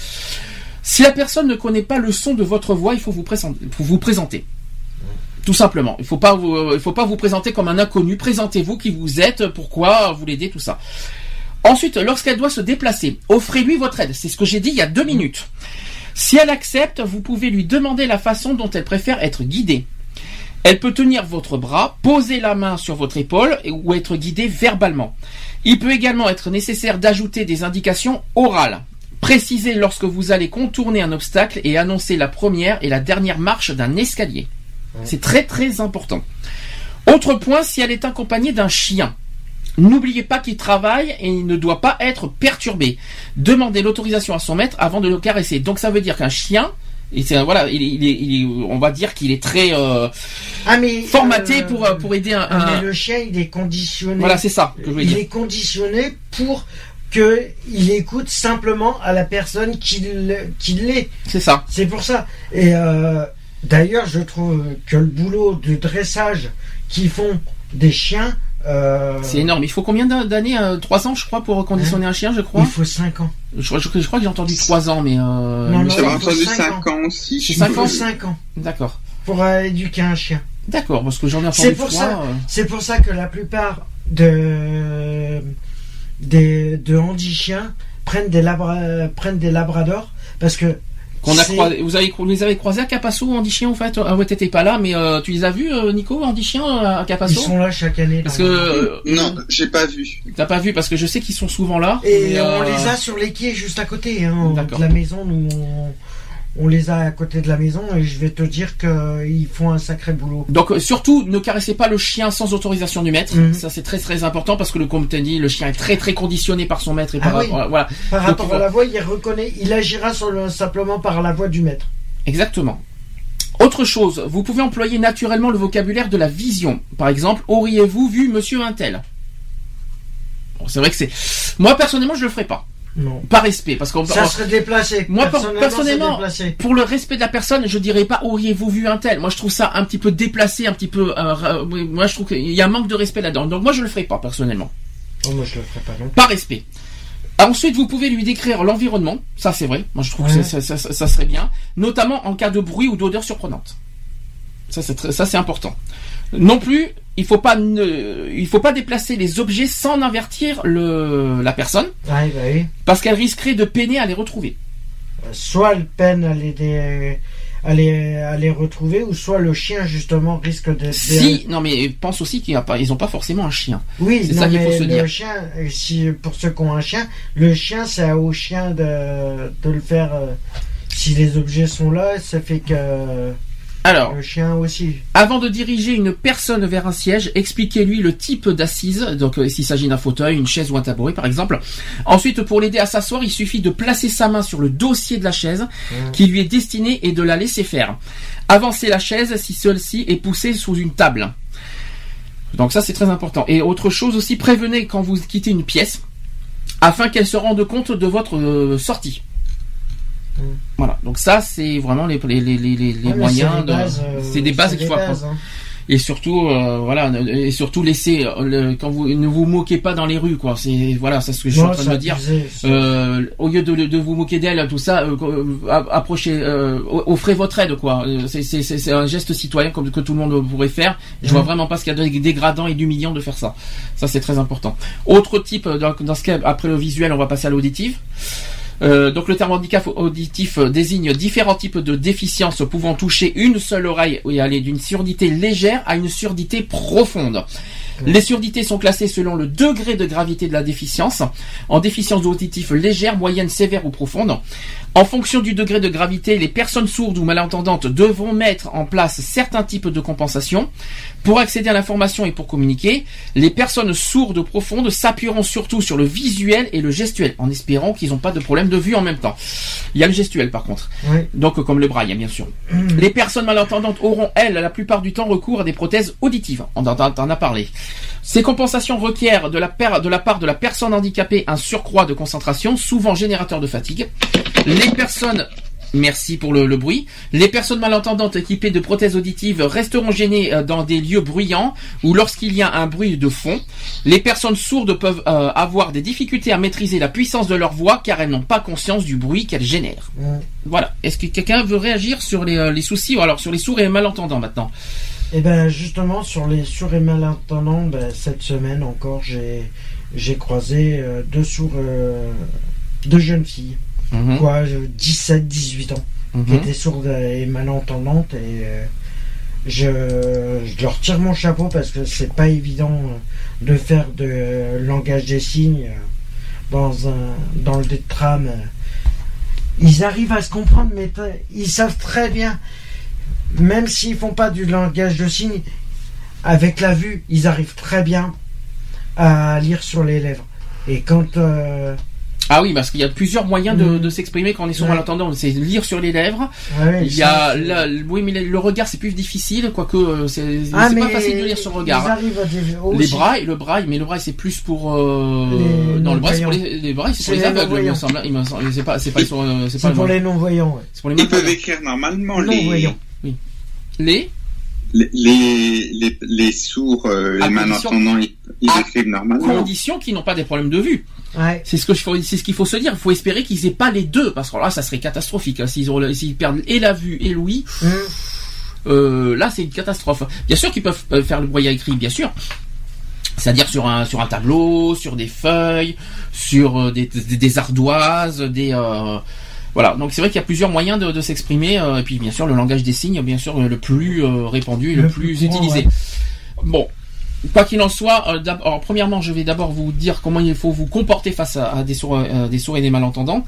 Si la personne ne connaît pas le son de votre voix, il faut vous présenter. Faut vous présenter. Tout simplement. Il faut il faut pas vous présenter comme un inconnu. Présentez-vous qui vous êtes, pourquoi vous l'aidez, tout ça. Ensuite, lorsqu'elle doit se déplacer, offrez-lui votre aide. C'est ce que j'ai dit il y a deux minutes. Si elle accepte, vous pouvez lui demander la façon dont elle préfère être guidée. Elle peut tenir votre bras, poser la main sur votre épaule ou être guidée verbalement. Il peut également être nécessaire d'ajouter des indications orales. Précisez lorsque vous allez contourner un obstacle et annoncer la première et la dernière marche d'un escalier. C'est très très important. Autre point, si elle est accompagnée d'un chien. N'oubliez pas qu'il travaille et il ne doit pas être perturbé. Demandez l'autorisation à son maître avant de le caresser. Donc ça veut dire qu'un chien, et c'est voilà, il on va dire qu'il est très euh, Ah mais formaté euh, pour euh, pour aider un. un- mais le chien, il est conditionné. Voilà, c'est ça que je voulais il dire. est conditionné pour que il écoute simplement à la personne qui l'est. C'est ça. C'est pour ça. Et euh, d'ailleurs, je trouve que le boulot de dressage qu'ils font des chiens, euh, C'est énorme. Il faut combien d'an- d'années euh, Trois ans, je crois, pour conditionner un chien, je crois. il faut 5 ans. Je, je- je crois que j'ai entendu trois ans, mais. Euh, Non, non, j'avais semble- il faut entendu cinq 5 ans aussi C'est je- cinq Il faut ans 5 ans D'accord. pour euh, éduquer un chien. D'accord, parce que j'en ai entendu C'est pour trois. ça. euh, C'est pour ça que la plupart de des de handi-chiens prennent des labra- prennent des labradors parce que Qu'on a croisé, vous avez, vous les avez croisés à Capasso, Andy Chien, en fait? Ah ouais, t'étais pas là, mais euh, tu les as vus, euh, Nico, Andy Chien, à Ils Capasso sont là chaque année. Parce que euh, non j'ai pas vu t'as pas vu, parce que je sais qu'ils sont souvent là. Et mais, on euh, les a sur les quais juste à côté hein, de la maison. Nous, on, on les a à côté de la maison et je vais te dire qu'ils font un sacré boulot. Donc euh, surtout, ne caressez pas le chien sans autorisation du maître. Mhm. Ça c'est très très important parce que le comme dit, le chien est très très conditionné par son maître et Ah par oui. voilà. Par Donc, rapport à la voix, il reconnaît, il agira sur le- simplement par la voix du maître. Exactement. Autre chose, vous pouvez employer naturellement le vocabulaire de la vision. Par exemple, auriez-vous vu Monsieur Intel Bon, c'est vrai que c'est. Moi personnellement, je le ferai pas, Non. par respect, parce qu'on. Ça serait déplacé. Moi, per- personnellement, personnellement, déplacé. Pour le respect de la personne, je dirais pas auriez-vous vu un tel? Moi, je trouve ça un petit peu déplacé, un petit peu. euh, oui, moi, je trouve qu'il y a un manque de respect là-dedans. Donc, moi, je le ferai pas personnellement, Oh, moi, je le ferai pas non. par respect. Ensuite, vous pouvez lui décrire l'environnement. Ça, c'est vrai. Moi, je trouve Ouais. que ça, ça- ça- ça serait bien, notamment en cas de bruit ou d'odeur surprenante. Ça, c'est très- ça, c'est important. Non plus, il faut pas, ne- il faut pas déplacer les objets sans avertir le, la personne, Ouais, bah oui. parce qu'elle risquerait de peiner à les retrouver. Euh, Soit elle peine à les, dé- à les, à les retrouver, ou soit le chien, justement, risque de. Si, non mais pense aussi qu'ils n'ont pas, ils ont pas forcément un chien. Oui, C'est ça qu'il faut se le dire. chien, euh, si, pour ceux qui ont un chien, le chien, c'est au chien de, de le faire. euh, si les objets sont là, ça fait que Alors, le chien aussi. avant de diriger une personne vers un siège, expliquez-lui le type d'assise, donc euh, s'il s'agit d'un fauteuil, une chaise ou un tabouret par exemple. Ensuite, pour l'aider à s'asseoir, il suffit de placer sa main sur le dossier de la chaise qui lui est destinée et de la laisser faire. Avancez la chaise si celle-ci est poussée sous une table. Donc ça c'est très important. Et autre chose aussi, prévenez quand vous quittez une pièce afin qu'elle se rende compte de votre euh, sortie. Mm. Voilà, donc ça c'est vraiment les, les, les, les, les Ouais, moyens c'est des de... bases, euh, qu'il faut apprendre. hein. Et surtout, euh, voilà, et surtout laissez euh, le- quand vous ne vous moquez pas dans les rues, quoi. C'est voilà, c'est ce que je suis en train de dire. abusé, Euh, au lieu de, de vous moquer d'elle, tout ça, euh, approchez, euh, offrez votre aide, quoi. C'est- C'est c'est- c'est un geste citoyen comme que tout le monde pourrait faire. Je vois Mhm. vraiment pas ce qu'il y a de dégradant et d'humiliant de faire ça. Ça, c'est très important. Autre type, dans, dans ce cas, après le visuel, on va passer à l'auditif. Euh, donc le terme handicap auditif euh, désigne différents types de déficiences pouvant toucher une seule oreille et aller d'une surdité légère à une surdité profonde. Les surdités sont classées selon le degré de gravité de la déficience, en déficience auditive légère, moyenne, sévère ou profonde. En fonction du degré de gravité, les personnes sourdes ou malentendantes devront mettre en place certains types de compensation. Pour accéder à l'information et pour communiquer, les personnes sourdes profondes s'appuieront surtout sur le visuel et le gestuel, en espérant qu'ils n'ont pas de problème de vue en même temps. Il y a le gestuel par contre. Oui. Donc comme le braille, bien sûr. Les personnes malentendantes auront, elles, la plupart du temps recours à des prothèses auditives. On en a parlé. Ces compensations requièrent de la, per- de la part de la personne handicapée un surcroît de concentration, souvent générateur de fatigue. Les personnes Merci pour le, le bruit. Les personnes malentendantes équipées de prothèses auditives resteront gênées euh, dans des lieux bruyants ou lorsqu'il y a un bruit de fond. Les personnes sourdes peuvent euh, avoir des difficultés à maîtriser la puissance de leur voix car elles n'ont pas conscience du bruit qu'elles génèrent. Voilà. Est-ce que quelqu'un veut réagir sur les, euh, les soucis? Ou alors sur les sourds et malentendants maintenant Et ben justement sur les sourds et malentendants, ben, cette semaine encore j'ai j'ai croisé euh, deux sourds, euh, deux jeunes filles, Mhm. quoi, 17-18 ans, qui Mhm. étaient sourdes et malentendantes et euh, je, je leur tire mon chapeau parce que c'est pas évident euh, de faire de langage des signes euh, dans un dans le tram. Ils arrivent à se comprendre, mais ils savent très bien, même s'ils font pas du langage de signes, avec la vue, ils arrivent très bien à lire sur les lèvres. Et quand euh, Ah oui, parce qu'il y a plusieurs moyens de, Mhm. de s'exprimer quand on est sourd Ouais. malentendant. C'est lire sur les lèvres. ouais, Il y a, la- oui, mais le regard c'est plus difficile, quoique euh, c'est Ah, c'est pas facile de lire sur le regard. Ils arrivent à dé- Les brailles, le braille, mais le braille c'est plus pour euh, Les non le braille c'est pour les, les brailles c'est pour les les aveugles il me non-voyants. semble c'est pas c'est pas sur c'est pas C'est pour le- les non-voyants. ouais. c'est pour les Ils peuvent écrire normalement les, Les les, les, sourds, euh, À les condition- malentendants, ils, ils À écrivent normalement. conditions qui n'ont pas des problèmes de vue Ouais. c'est ce que c'est ce qu'il faut se dire il faut espérer qu'ils aient pas les deux parce que là ça serait catastrophique hein, s'ils ont le- s'ils perdent et la vue et l'ouïe Hum. euh, là c'est une catastrophe. Bien sûr qu'ils peuvent euh, faire le broyat écrit, bien sûr. C'est-à-dire sur un sur un tableau, sur des feuilles, sur des, des, des ardoises, des euh, voilà. Donc c'est vrai qu'il y a plusieurs moyens de, de s'exprimer. euh, et puis bien sûr le langage des signes, bien sûr le plus euh, répandu et le, Le plus, plus courant, utilisé. Bon. Quoi qu'il en soit, euh, alors, premièrement, je vais d'abord vous dire comment il faut vous comporter face à, à des, sourds, euh, des sourds et des malentendants.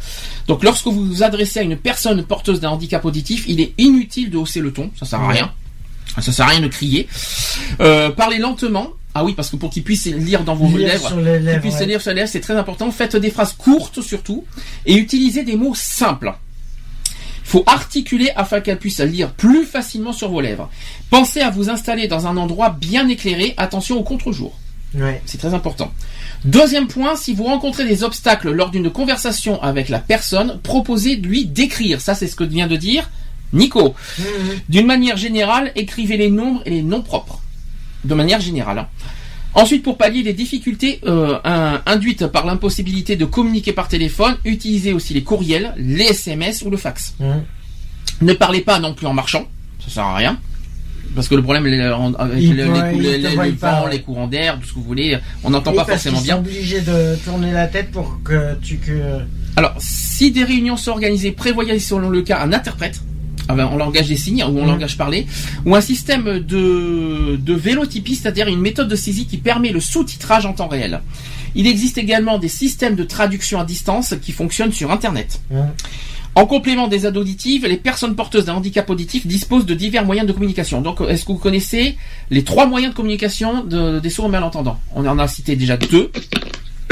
Donc, lorsque vous vous adressez à une personne porteuse d'un handicap auditif, il est inutile de hausser le ton, ça sert à rien. Ça sert à rien de crier. Euh, parlez lentement. Ah oui, parce que pour qu'ils puissent lire dans vos Lire lèvres, qu'ils puissent ouais. lire sur les lèvres, c'est très important. Faites des phrases courtes surtout et utilisez des mots simples. Il faut articuler afin qu'elles puissent lire plus facilement sur vos lèvres. Pensez à vous installer dans un endroit bien éclairé. Attention au contre-jour. Ouais. C'est très important. Deuxième point, si vous rencontrez des obstacles lors d'une conversation avec la personne, proposez de lui d'écrire. Ça, c'est ce que vient de dire Nico. Hum, D'une manière générale, écrivez les nombres et les noms propres. De manière générale. hein. Ensuite, pour pallier les difficultés euh, in- induites par l'impossibilité de communiquer par téléphone, utilisez aussi les courriels, les SMS ou le fax. hum. Ne parlez pas non plus en marchant, ça sert à rien. Parce que le problème, les, les, les les- le vent, ouais. courants d'air, tout ce que vous voulez, on n'entend Oui, pas parce forcément bien. sont obligés de tourner la tête pour que tu que. Alors, si des réunions sont organisées, prévoyez selon le cas un interprète en langage des signes ou en Mhm. langage parlé, ou un système de, de vélotypie, c'est-à-dire une méthode de saisie qui permet le sous-titrage en temps réel. Il existe également des systèmes de traduction à distance qui fonctionnent sur Internet. En complément des aides auditives, les personnes porteuses d'un handicap auditif disposent de divers moyens de communication. Donc, est-ce que vous connaissez les trois moyens de communication de- des sourds malentendants? On en a cité déjà deux.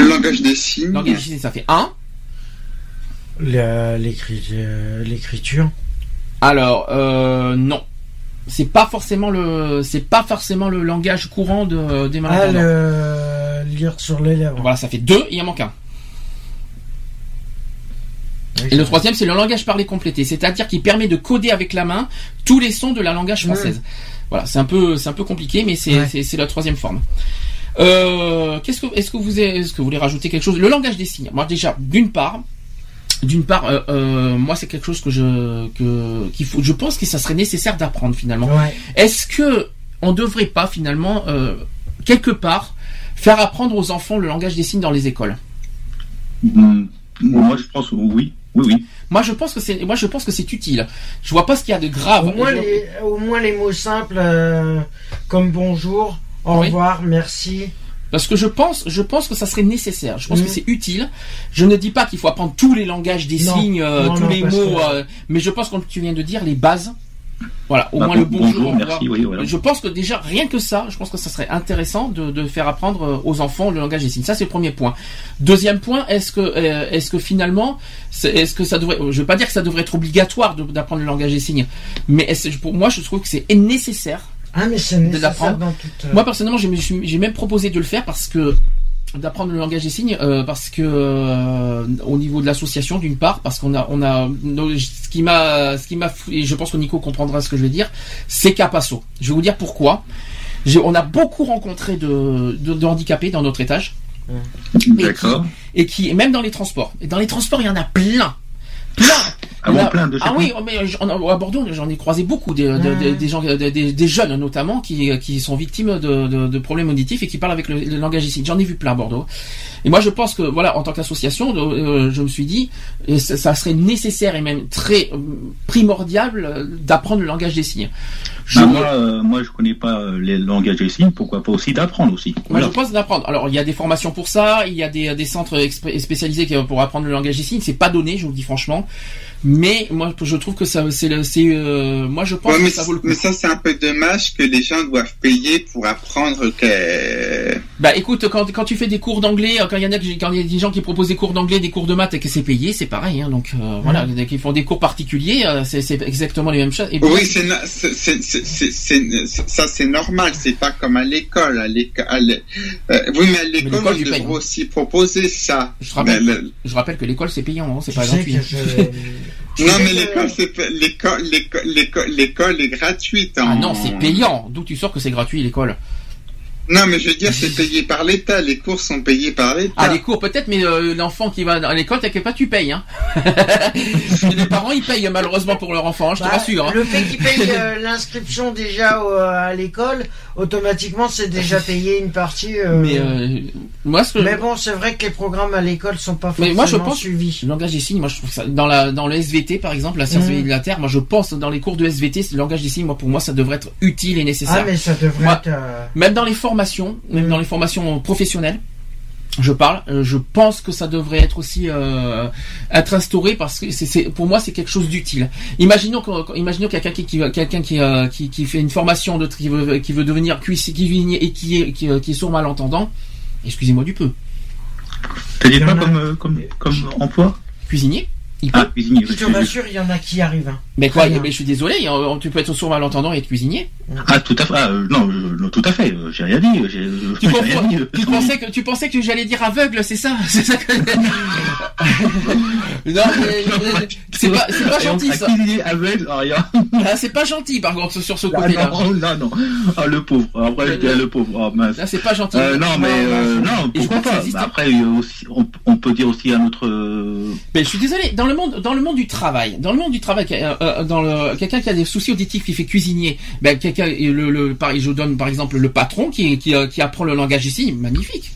Le langage des signes. Langage des signes, ça fait un. Euh, L'écriture. Alors, euh, non. C'est pas forcément le, c'est pas forcément le langage courant de, des Ah, malentendants. le lire sur les lèvres. Voilà, ça fait deux, il en manque un. Oui, Et le troisième, c'est le langage parlé complété, c'est-à-dire qui permet de coder avec la main tous les sons de la langage française. Voilà, c'est un peu, c'est un peu compliqué, mais c'est, Ouais. c'est, c'est la troisième forme. Euh, qu'est-ce que, est-ce que vous, est-ce que vous voulez rajouter quelque chose? Le langage des signes. Moi, déjà, d'une part, d'une part, euh, euh, moi, c'est quelque chose que je, que, qu'il faut, je pense que ça serait nécessaire d'apprendre finalement. Ouais. Est-ce que on devrait pas finalement euh, quelque part faire apprendre aux enfants le langage des signes dans les écoles? Hum, Moi, je pense oui, oui, oui. Moi, je pense que c'est, moi, je pense que c'est utile. Je vois pas ce qu'il y a de grave. Au moins, Je- les, au moins les mots simples euh, comme bonjour, Au Oui. revoir, merci. Parce que je pense, je pense que ça serait nécessaire. Je pense que c'est utile. Je ne dis pas qu'il faut apprendre tous les langages des Non. signes, euh, Non, tous non, les mots, que- euh, mais je pense, comme tu viens de dire, les bases. Voilà, au Bah, moins le bon- bonjour. bonjour, au revoir. merci, oui, voilà. Je pense que déjà, rien que ça, je pense que ça serait intéressant de, de faire apprendre euh, aux enfants le langage des signes. Ça, c'est le premier point. Deuxième point, est-ce que, euh, est-ce que finalement, est-ce que ça devrait, je veux pas dire que ça devrait être obligatoire de- d'apprendre le langage des signes, mais pour moi, je trouve que c'est nécessaire Ah, mais c'est nécessaire l'apprendre. dans toute. euh, moi personnellement, j'ai même proposé de le faire parce que d'apprendre le langage des signes euh, parce que euh, au niveau de l'association d'une part parce qu'on a on a ce qui m'a ce qui m'a et je pense que Nico comprendra ce que je vais dire c'est Capasso. Je vais vous dire pourquoi. On a beaucoup rencontré de, de, de handicapés dans notre étage D'accord. et qui même dans les transports. Et dans les transports, il y en a plein. Plein. Ah plein de Ah oui, mais à Bordeaux, j'en ai croisé beaucoup des, de- de- des gens, des, jeunes notamment, qui, qui sont victimes de, problèmes auditifs et qui parlent avec le, langage ici. J'en ai vu plein à Bordeaux. Et moi, je pense que, voilà, en tant qu'association, euh, je me suis dit, et ça, serait nécessaire et même très euh, primordial euh, d'apprendre le langage des signes. Je, Bah, moi, euh, moi, je connais pas euh, les langages des signes. Pourquoi pas aussi d'apprendre aussi. moi, je pense d'apprendre. Alors, il y a des formations pour ça, il y a des, des centres spécialisés qui- pour apprendre le langage des signes. C'est pas donné, je vous le dis franchement. Mais moi, je trouve que ça, c'est, euh, moi, je pense Ouais, que ça vaut le coup. mais ça, c'est un peu dommage que les gens doivent payer pour apprendre que. Bah, écoute, quand, quand tu fais des cours d'anglais, euh, quand il y en a, que- quand il y a des gens qui proposent des cours d'anglais, des cours de maths et que c'est payé, c'est pareil. Hein, donc euh, voilà, qu'ils font des cours particuliers, euh, c'est, c'est exactement les mêmes choses. Et Oui, c'est, no- c'est, c'est, c'est, c'est- c'est- ça c'est normal, c'est pas comme à l'école. À l'école, euh, oui, mais à l'école, l'école, on devrait hein. aussi proposer ça. Je te rappelle, le- je rappelle que l'école c'est payant, hein, c'est tu pas gratuit. hein. Non, mais l'école, c'est l'école, l'école, l'école, l'école est gratuite. Ah en- non, c'est payant. D'où tu sors que c'est gratuit l'école Non, mais je veux dire, c'est payé par l'État. Les cours sont payés par l'État. Ah, les cours peut-être, mais euh, l'enfant qui va à l'école, t'inquiète pas, tu payes. Hein. Les parents, ils payent malheureusement pour leur enfant, hein, je te Bah, rassure. hein. Le fait qu'ils payent euh, l'inscription déjà au- à l'école, automatiquement c'est déjà payé une partie. euh, Mais euh, moi, ce que mais bon, c'est vrai que les programmes à l'école sont pas Mais forcément moi, je pense- suivis. le langage des signes, moi je trouve que ça dans la dans le SVT par exemple, la science Mhm. de la Terre, moi je pense dans les cours de SVT, le langage des signes, moi pour moi ça devrait être utile et nécessaire. Ah, mais ça devrait Moi- être. euh, Même dans les formations, même dans les formations professionnelles, je parle, euh, je pense que ça devrait être aussi euh, être instauré parce que c'est, pour moi c'est quelque chose d'utile. Imaginons que, imaginons quelqu'un qui, qui quelqu'un qui, euh, qui qui fait une formation de qui veut qui veut devenir cuisinier cuisinier et qui est qui, qui est sourd malentendant. Excusez-moi du peu. T'as dit Il y quoi comme, comme, comme emploi? Cuisinier, il peut. Ah, cuisinier. Je te rassure, il y en a qui arrivent. hein. mais quoi. Mais je suis désolé, euh, tu peux être sourd malentendant et être cuisinier. Ah, tout à fait. Ah, euh, non, non, tout à fait. euh, J'ai rien dit. Tu, rien euh, tu pensais que tu pensais que j'allais dire aveugle, c'est ça C'est ça que... Non, mais c'est pas pas gentil ça. cuisinier aveugle, ah, rien. Ah, c'est pas gentil par contre sur ce Ah, côté-là. non, non, non. Ah, le pauvre. Après, je dirais le pauvre. Ah, mince. Là, c'est pas gentil. Euh, non, mais euh, non, pourquoi pas? Bah, après, il y a aussi, on, on peut dire aussi un autre. Mais je suis désolé. Dans le monde, dans le monde du travail, dans le monde du travail, euh, euh, dans le quelqu'un qui a des soucis auditifs, qui fait cuisinier, ben quelqu'un, le, le, par, je donne par exemple le patron qui qui, euh, qui apprend le langage ici, magnifique.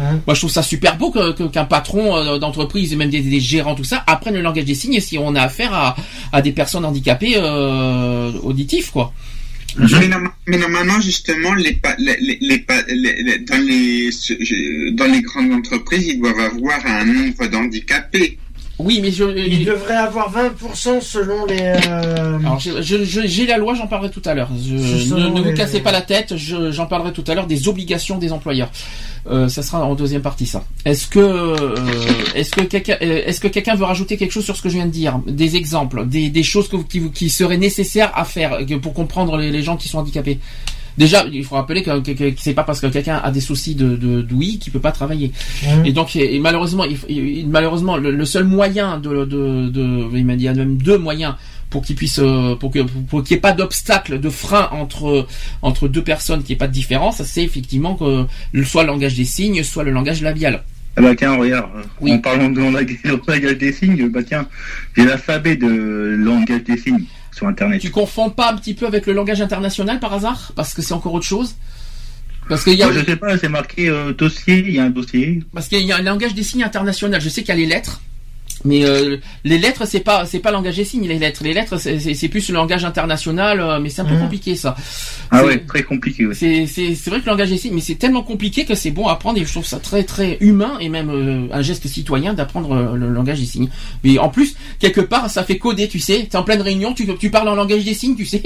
Hein. Moi, je trouve ça super beau que- qu'un patron euh, d'entreprise et même des, des gérants tout ça apprennent le langage des signes si on a affaire à, à des personnes handicapées euh, auditifs, quoi. Mais, norma- mais normalement, justement, les, pa- les, les, les pa- les- les- dans, les, ce- je- dans les grandes entreprises, ils doivent avoir un nombre d'handicapés. Oui, mais je, Il devrait avoir 20% selon les. euh, Alors, j'ai- la loi, j'en parlerai tout à l'heure. Ne, ne vous les- cassez pas la tête, je- j'en parlerai tout à l'heure des obligations des employeurs. Euh, ça sera en deuxième partie, ça. Est-ce que, euh, est-ce que quelqu'un, euh, est-ce que quelqu'un veut rajouter quelque chose sur ce que je viens de dire, des exemples, des, des choses que vous- qui, vous- qui seraient nécessaires à faire pour comprendre les, les gens qui sont handicapés? Déjà, il faut rappeler que, que, que c'est pas parce que quelqu'un a des soucis de, de d'ouïe qu'il peut pas travailler. hein. Et donc, et, et malheureusement, il, malheureusement, le, le seul moyen de, de, de, il m'a dit, il y a même deux moyens pour qu'il puisse, euh, pour que, pour qu'il n'y ait pas d'obstacle, de frein entre entre deux personnes, qu'il n'y ait pas de différence, c'est effectivement que soit le langage des signes, soit le langage labial. Ah bah tiens, regarde, Oui. en parlant de langage, langage des signes, bah tiens, j'ai l'alphabet de langage des signes sur Internet. Tu confonds pas un petit peu avec le langage international par hasard, parce que c'est encore autre chose? Parce qu'il y a, Moi, je sais pas, c'est marqué euh, dossier, il y a un dossier. parce qu'il y a un langage des signes international. Je sais qu'il y a les lettres. Mais euh, les lettres, c'est pas c'est pas langage des signes. Les lettres, les lettres, c'est- plus le langage international, euh, mais c'est un peu Mhm. compliqué ça. Ah ouais, très compliqué. C'est c'est c'est vrai que le langage des signes, mais c'est tellement compliqué que c'est bon à apprendre et je trouve ça très très humain et même euh, un geste citoyen d'apprendre euh, le langage des signes. Mais en plus, quelque part, ça fait coder, tu sais. T'es en pleine réunion, tu tu parles en langage des signes, tu sais.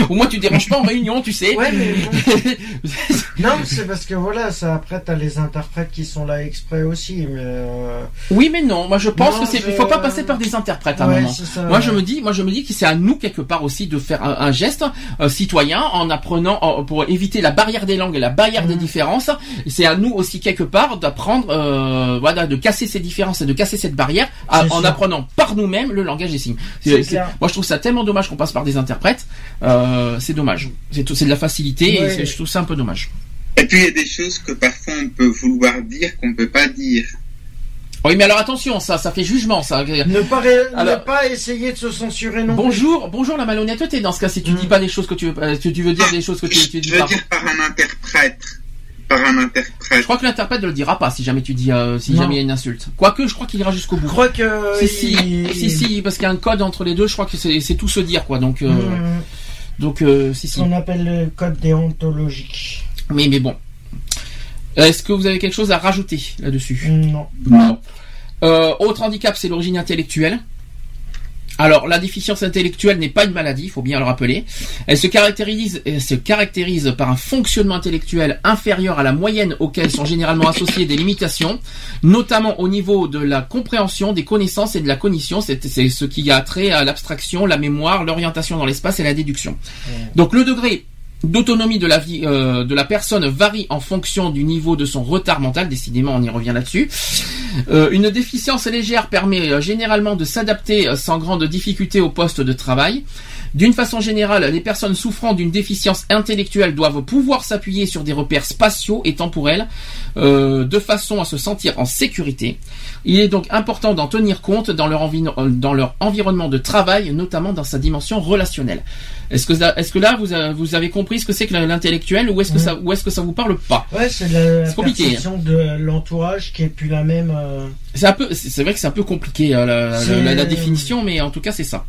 Au moins, tu déranges pas en réunion, tu sais. Ouais, mais non, mais c'est parce que voilà, ça après t'as les interprètes qui sont là exprès aussi, mais euh, oui, mais non. Moi, je pense Non, que c'est. je- faut pas passer par des interprètes à un moment. ça. Moi je me dis, moi je me dis que c'est à nous quelque part aussi de faire un, un geste euh, citoyen en apprenant en- pour éviter la barrière des langues et la barrière des Mhm. différences. C'est à nous aussi quelque part d'apprendre, euh, voilà, de casser ces différences et de casser cette barrière à- en sûr. apprenant par nous-mêmes le langage des signes. Moi je trouve ça tellement dommage qu'on passe par des interprètes. Euh, c'est dommage. C'est tout- c'est de la facilité. Ouais. et c'est- je trouve ça un peu dommage. Et puis il y a des choses que parfois on peut vouloir dire qu'on peut pas dire. Oui, mais alors attention, ça, ça fait jugement, ça. Ne pas, ré- Alors- ne pas essayer de se censurer non plus. Bonjour, bonjour la malhonnêteté dans ce cas si tu Mm. dis pas les choses que tu veux, euh, tu, tu veux dire des choses que tu, tu Je dis veux pas. dire par un interprète. Par un Je interprète. crois que l'interprète ne le dira pas si jamais tu dis euh, si Non. jamais il y a une insulte. Quoique, je crois qu'il ira jusqu'au Je bout. crois que. Si si, il- si si, parce qu'il y a un code entre les deux. Je crois que c'est c'est tout se dire quoi. Donc euh, Mhm. Donc euh, si Ce si. qu'on appelle le code déontologique. Mais mais bon. Est-ce que vous avez quelque chose à rajouter là-dessus? Non. Non. Euh, autre handicap, c'est l'origine intellectuelle. Alors, la déficience intellectuelle n'est pas une maladie, il faut bien le rappeler. Elle se caractérise, elle se caractérise par un fonctionnement intellectuel inférieur à la moyenne auquel sont généralement associées des limitations, notamment au niveau de la compréhension des connaissances et de la cognition. C'est c'est ce qui a trait à l'abstraction, la mémoire, l'orientation dans l'espace et la déduction. Donc, le degré d'autonomie de la vie euh, de la personne varie en fonction du niveau de son retard mental. Décidément, on y revient là-dessus. Euh, une déficience légère permet euh, généralement de s'adapter sans grande difficulté au poste de travail. D'une façon générale, les personnes souffrant d'une déficience intellectuelle doivent pouvoir s'appuyer sur des repères spatiaux et temporels de façon à se sentir en sécurité. Il est donc important d'en tenir compte dans leur, envi- euh, dans leur environnement de travail, notamment dans sa dimension relationnelle. Est-ce que, là, vous, a- vous avez compris ce que c'est que l'intellectuel ou est-ce que, est-ce que ça vous parle pas Ouais, c'est la C'est compliqué, perception de l'entourage qui est plus la même. euh, C'est vrai que c'est un peu compliqué euh, la, définition, mais en tout cas c'est ça.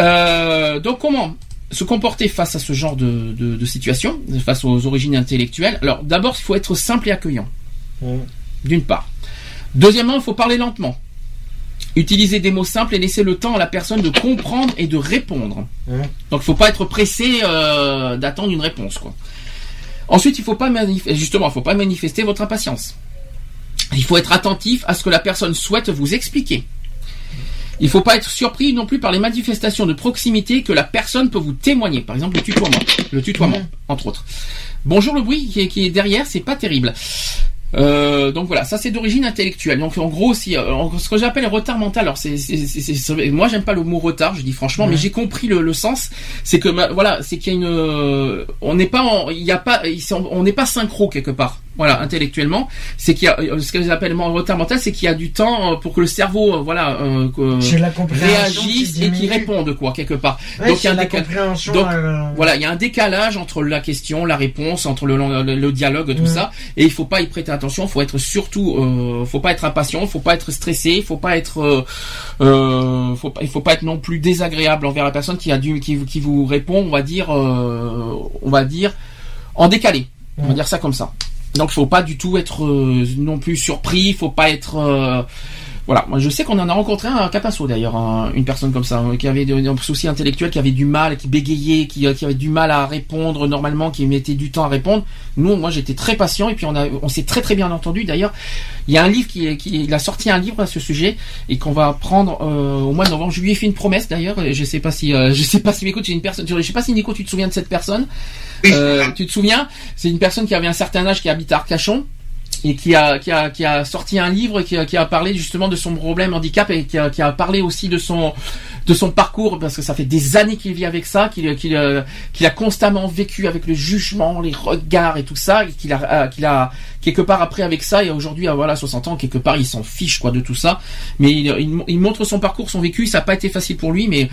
Euh, donc comment se comporter face à ce genre de, de, de situation, face aux origines intellectuelles? Alors d'abord, il faut être simple et accueillant, d'une part. Deuxièmement, il faut parler lentement. Utiliser des mots simples et laisser le temps à la personne de comprendre et de répondre. Donc il faut pas être pressé euh, d'attendre une réponse, quoi. Ensuite, il faut pas justement, il faut pas manifester votre impatience. Il faut être attentif à ce que la personne souhaite vous expliquer. Il faut pas être surpris non plus par les manifestations de proximité que la personne peut vous témoigner. Par exemple, le tutoiement, le tutoiement, entre autres. Bonjour le bruit qui est, qui est derrière, c'est pas terrible. Euh, donc voilà, ça c'est d'origine intellectuelle. Donc en gros, si euh, en- ce que j'appelle retard mental, alors c'est, moi j'aime pas le mot retard, je dis franchement, mais j'ai compris le, le sens. C'est que voilà, c'est qu'il y a une, euh, on n'est pas, il y a pas, on n'est pas synchro quelque part. Voilà, intellectuellement, c'est qu'il y a euh, ce que j'appelle le retard mental, c'est qu'il y a du temps euh, pour que le cerveau, euh, voilà, euh, réagisse et qui diminue. réponde quoi quelque part. Ouais, Donc, il y a un la décal- compréhension. donc, euh, Voilà, il y a un décalage entre la question, la réponse, entre le, le, le dialogue, tout ça, et il faut pas y prêter attention. Il faut être surtout, euh, faut pas être impatient, faut pas être stressé, faut pas être, euh, faut pas, il faut pas être non plus désagréable envers la personne qui a dû, qui, qui vous répond, on va dire, euh, on va dire, en décalé. On va dire ça comme ça. Donc, faut pas du tout être euh, non plus surpris. Faut pas être euh, voilà, moi je sais qu'on en a rencontré un à Capasso d'ailleurs, un- une personne comme ça, euh, qui avait des, des soucis intellectuels, qui avait du mal, qui bégayait, qui, euh, qui avait du mal à répondre normalement, qui mettait du temps à répondre. Nous, moi j'étais très patient et puis on a, on s'est très très bien entendu. D'ailleurs, il y a un livre qui, qui, il a sorti un livre à ce sujet et qu'on va prendre euh, au mois de novembre. Je lui ai fait une promesse d'ailleurs. Je sais pas si, euh, je sais pas si m'écoute. J'ai une personne, je sais pas si Nico, tu te souviens de cette personne. Euh, tu te souviens? C'est une personne qui avait un certain âge, qui habite à Arcachon et qui a, qui a, qui a sorti un livre qui a, qui a parlé justement de son problème handicap et qui a, qui a parlé aussi de son, de son parcours parce que ça fait des années qu'il vit avec ça, qu'il qu'il, euh, qu'il a constamment vécu avec le jugement, les regards et tout ça, et qu'il a, euh, qu'il a quelque part après avec ça et aujourd'hui voilà 60 ans quelque part il s'en fiche quoi de tout ça, mais il, il, il montre son parcours, son vécu, ça n'a pas été facile pour lui, mais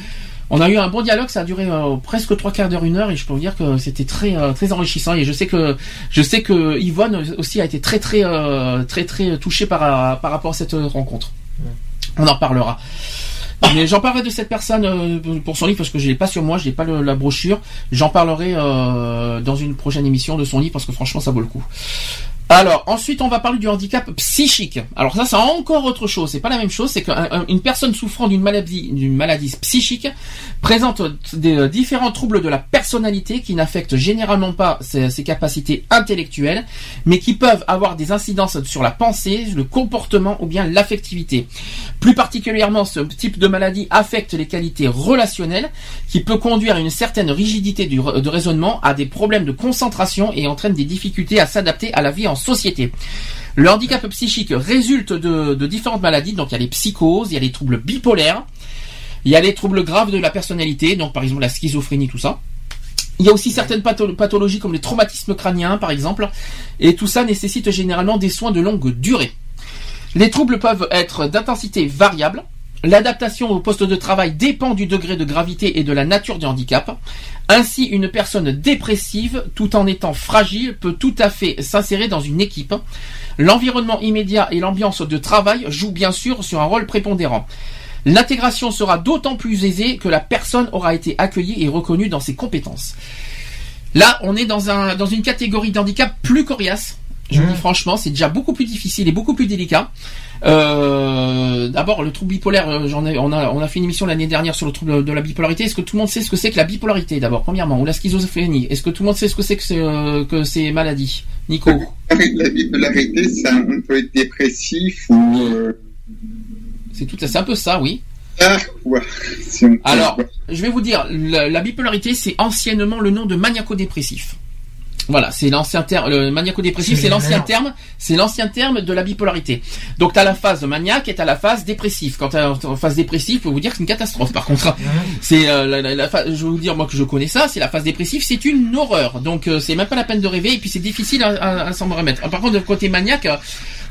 on a eu un bon dialogue, ça a duré euh, presque trois quarts d'heure, une heure, et je peux vous dire que c'était très euh, très enrichissant. Et je sais que je sais que Yvonne aussi a été très très euh, très très touchée par par rapport à cette rencontre. On en parlera. Mais j'en parlerai de cette personne euh, pour son livre parce que je l'ai pas sur moi, je n'ai pas le- la brochure. J'en parlerai euh, dans une prochaine émission de son livre parce que franchement ça vaut le coup. Alors ensuite on va parler du handicap psychique. Alors ça c'est encore autre chose, c'est pas la même chose, c'est qu'une personne souffrant d'une maladie, d'une maladie psychique présente des euh, différents troubles de la personnalité qui n'affectent généralement pas ses, capacités intellectuelles, mais qui peuvent avoir des incidences sur la pensée, le comportement ou bien l'affectivité. Plus particulièrement, ce type de maladie affecte les qualités relationnelles, qui peut conduire à une certaine rigidité de raisonnement, à des problèmes de concentration et entraîne des difficultés à s'adapter à la vie en société. Le handicap psychique résulte de, de différentes maladies, donc il y a les psychoses, il y a les troubles bipolaires, il y a les troubles graves de la personnalité, donc par exemple la schizophrénie, tout ça. Il y a aussi certaines patho- pathologies comme les traumatismes crâniens, par exemple, et tout ça nécessite généralement des soins de longue durée. Les troubles peuvent être d'intensité variable. L'adaptation au poste de travail dépend du degré de gravité et de la nature du handicap. Ainsi, une personne dépressive, tout en étant fragile, peut tout à fait s'insérer dans une équipe. L'environnement immédiat et l'ambiance de travail jouent bien sûr sur un rôle prépondérant. L'intégration sera d'autant plus aisée que la personne aura été accueillie et reconnue dans ses compétences. Là, on est dans, un, dans une catégorie d'handicap plus coriace. Je vous dis franchement, c'est déjà beaucoup plus difficile et beaucoup plus délicat. Euh, D'abord, le trouble bipolaire, euh, j'en ai, on a, on a fait une émission l'année dernière sur le trouble de la bipolarité. Est-ce que tout le monde sait ce que c'est que la bipolarité d'abord, premièrement, ou la schizophrénie? Est-ce que tout le monde sait ce que c'est que, euh, que ces maladies? Nico La bipolarité, ça, on peut être dépressif ou euh, C'est tout, c'est un peu ça, oui. Alors, je vais vous dire, la, la bipolarité, c'est anciennement le nom de maniaco-dépressif. Voilà, c'est l'ancien terme. Le maniaco-dépressif, C'est c'est l'ancien terme. C'est l'ancien terme de la bipolarité. Donc, t'as la phase maniaque et t'as la phase dépressive. Quand t'as en phase dépressive, je peux vous dire que c'est une catastrophe. Par contre, c'est euh, la, la- je vais vous dire moi que je connais ça. C'est la phase dépressive, c'est une horreur. Donc, euh, c'est même pas la peine de rêver et puis c'est difficile à, à- à s'en remettre. Par contre, le côté maniaque, euh,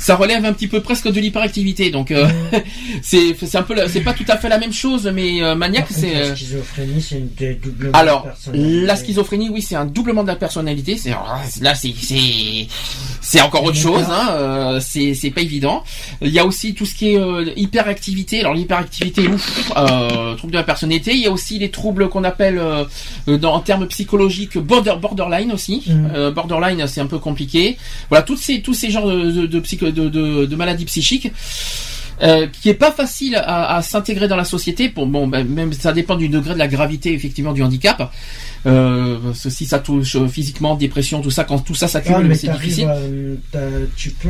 ça relève un petit peu presque de l'hyperactivité. Donc, euh, c'est c'est un peu, la- c'est pas tout à fait la même chose, mais euh, maniaque, c'est. la euh, schizophrénie, c'est une des doublements alors, de personnalité. la schizophrénie, oui, c'est un doublement de la personnalité. C'est là, c'est c'est c'est encore autre chose. Hein, euh, c'est c'est pas évident. Il y a aussi tout ce qui est euh, hyperactivité. Alors l'hyperactivité, ouf, euh, trouble de la personnalité. Il y a aussi les troubles qu'on appelle, dans, en termes psychologiques, border, borderline aussi. Euh, borderline, c'est un peu compliqué. Voilà, toutes ces tous ces genres de de, de, psycho- de, de- de maladies psychiques. Euh, qui est pas facile à, à s'intégrer dans la société. Pour bon, ben, même ça dépend du degré de la gravité effectivement du handicap. Euh, si ça touche euh, physiquement, dépression, tout ça, quand tout ça Ah, s'accumule, mais c'est difficile. à- t'as- tu peux.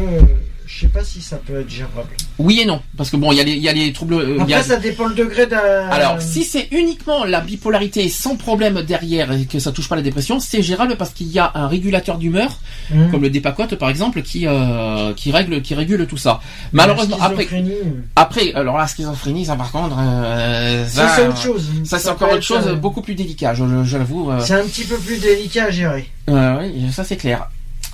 Je sais pas si ça peut être gérable. Oui et non, parce que bon, il y a les, il y a les troubles. euh, y Après, a- ça dépend le degré d'un. Alors, si c'est uniquement la bipolarité sans problème derrière et que ça touche pas la dépression, c'est gérable parce qu'il y a un régulateur d'humeur, Hum. comme le dépacote par exemple, qui euh, qui règle qui régule tout ça. Malheureusement, après après, alors la schizophrénie, ça par contre, euh, ça, ça, c'est autre chose. Ça, c'est encore autre chose, beaucoup plus délicat, je, je l'avoue. C'est un petit peu plus délicat à gérer. Oui, ça c'est clair.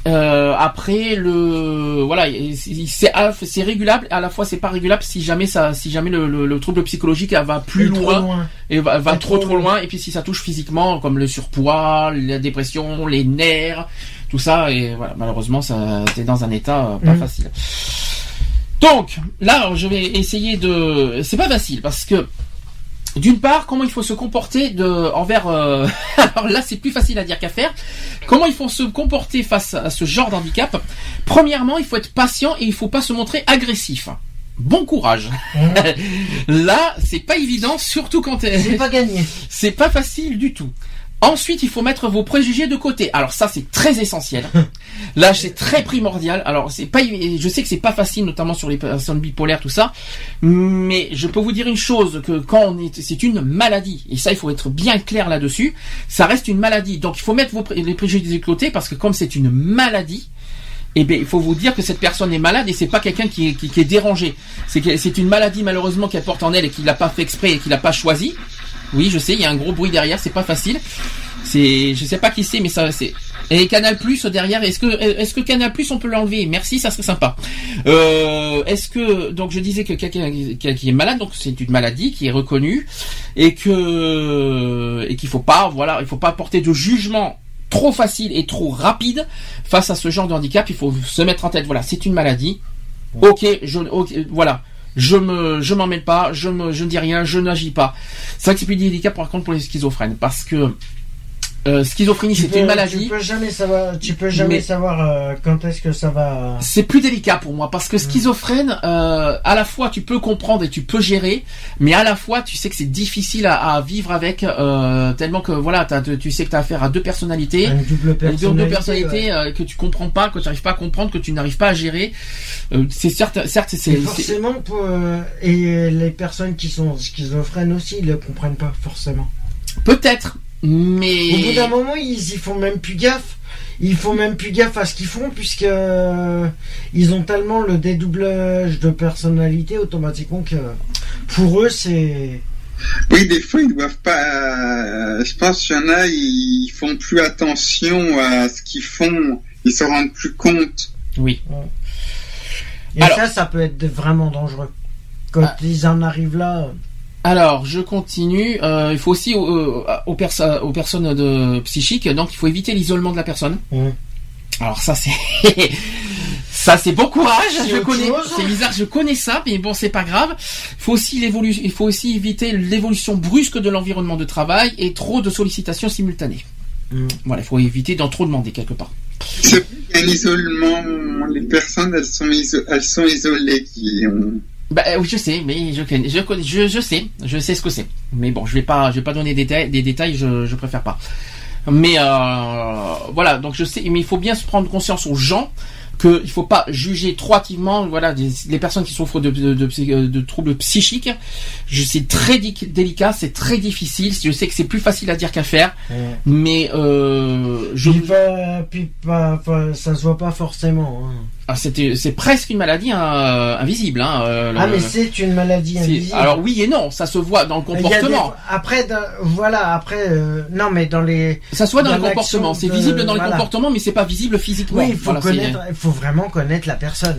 Euh, après le voilà c'est c'est régulable à la fois c'est pas régulable si jamais ça si jamais le, le- le trouble psychologique va plus loin, et va, va trop trop trop loin. et puis si ça touche physiquement comme le surpoids la dépression les nerfs tout ça et voilà malheureusement ça c'est dans un état euh, pas Mhm. facile. Donc là je vais essayer de c'est pas facile parce que d'une part, comment il faut se comporter de, envers. euh, alors là, c'est plus facile à dire qu'à faire. Comment il faut se comporter face à ce genre d'handicap? Premièrement, il faut être patient et il faut pas se montrer agressif. Bon courage. là, c'est pas évident, surtout quand C'est pas gagné. c'est pas facile du tout. Ensuite, il faut mettre vos préjugés de côté. Alors ça, c'est très essentiel. Là, c'est très primordial. Alors, c'est pas, je sais que c'est pas facile, notamment sur les personnes bipolaires, tout ça. Mais je peux vous dire une chose que quand on est, c'est une maladie. Et ça, il faut être bien clair là-dessus. Ça reste une maladie. Donc, il faut mettre vos, les préjugés de côté parce que comme c'est une maladie, eh bien, il faut vous dire que cette personne est malade et c'est pas quelqu'un qui est, qui, qui est dérangé. C'est une maladie malheureusement qu'elle porte en elle et qu'il n'a pas fait exprès et qu'il n'a pas choisi. Oui, je sais, il y a un gros bruit derrière, c'est pas facile. C'est, je sais pas qui c'est, mais ça, c'est. Et Canal Plus derrière, est-ce que, est-ce que Canal Plus on peut l'enlever? Merci, ça serait sympa. Euh, est-ce que, donc je disais que quelqu'un qui est malade, donc c'est une maladie qui est reconnue et que, et qu'il faut pas, voilà, il faut pas porter de jugement trop facile et trop rapide face à ce genre de handicap. Il faut se mettre en tête, voilà, c'est une maladie. Ok, je, ok, voilà. Je me, je m'en mêle pas, je me, je ne dis rien, je n'agis pas. C'est vrai que c'est plus délicat par contre pour les schizophrènes parce que euh, schizophrénie c'est une maladie. Tu peux jamais savoir, tu peux jamais Mais- savoir euh, quand est-ce que ça va. C'est plus délicat pour moi parce que schizophrène, euh, à la fois tu peux comprendre et tu peux gérer, mais à la fois tu sais que c'est difficile à, à vivre avec euh, tellement que voilà, tu sais que tu as affaire à deux personnalités. Une double Une personnalité. deux personnalités ouais. euh, que tu comprends pas, que tu n'arrives pas à comprendre, que tu n'arrives pas à gérer. Euh, c'est certes, certes, c'est forcément, pour, euh, et les personnes qui sont schizophrènes aussi, ils le comprennent pas forcément. peut-être, mais Au bout d'un moment, ils y font même plus gaffe. Ils font même plus gaffe à ce qu'ils font puisque euh, ils ont tellement le dédoublage de personnalité automatiquement que pour eux c'est Oui, des fois, ils doivent pas. euh, je pense qu'il y en a, ils font plus attention à ce qu'ils font. Ils se rendent plus compte. oui. et Alors- ça ça peut être vraiment dangereux quand Ah. ils en arrivent là. Alors, je continue. Euh, il faut aussi euh, aux, perso- aux personnes de psychiques, donc il faut éviter l'isolement de la personne. Alors ça c'est ça c'est bon courage. C'est Je connais. C'est bizarre, je connais ça, mais bon c'est pas grave. Il faut aussi l'évolution. Il faut aussi éviter l'évolution brusque de l'environnement de travail et trop de sollicitations simultanées. Mhm. Voilà, il faut éviter d'en trop demander quelque part. C'est vrai qu'il y a un isolement. Les personnes, elles sont, iso- elles sont isolées. Qui ont... Bah euh, oui, je sais, mais je connais, je connais, je, je sais, je sais ce que c'est. Mais bon, je vais pas, je vais pas donner des détails, des détails, je, je préfère pas. Mais euh, voilà, donc je sais, mais il faut bien se prendre conscience aux gens que il faut pas juger trop hâtivement, voilà, des- les personnes qui souffrent de, de, de, euh, de troubles psychiques. Je c'est très délicat, c'est très difficile. Je sais que c'est plus facile à dire qu'à faire, mais euh, je, Puis pas, puis pas- ça se voit pas forcément. hein. Ah, c'était, c'est presque une maladie hein, euh, invisible. Hein, euh, Ah le- mais c'est une maladie invisible. alors oui et non, ça se voit dans le des- comportement. Après, voilà, après, euh, non, mais dans les, Ça se voit dans, Dans le comportement. C'est visible dans le voilà. comportement, mais c'est pas visible physiquement. oui, il faut Voilà, connaître, il faut vraiment connaître la personne.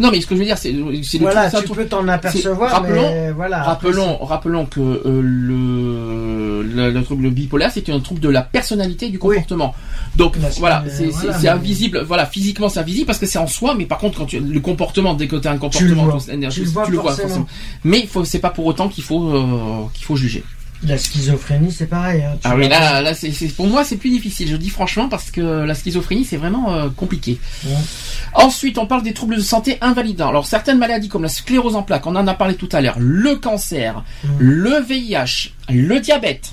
Non, mais ce que je veux dire, c'est, le Voilà, tu peux t'en apercevoir, rappelons- mais voilà. Rappelons, rappelons que euh, le, le, le trouble bipolaire, c'est un trouble de la personnalité et du Oui. comportement. Donc voilà, euh, c'est, voilà, c'est, c'est mais- invisible. Voilà, physiquement c'est invisible parce que c'est en soi, mais par contre quand tu, le comportement, dès que tu as un comportement, vois. tout- Tu le vois forcément. Mais c'est pas pour autant qu'il faut euh, qu'il faut juger. La schizophrénie, c'est pareil. hein, Ah oui, là, là, c'est, pour moi, c'est plus difficile. Je dis franchement parce que la schizophrénie, c'est vraiment euh, compliqué. Ouais. Ensuite, on parle des troubles de santé invalidants. Alors, certaines maladies comme la sclérose en plaques, on en a parlé tout à l'heure, le cancer, le VIH, le diabète,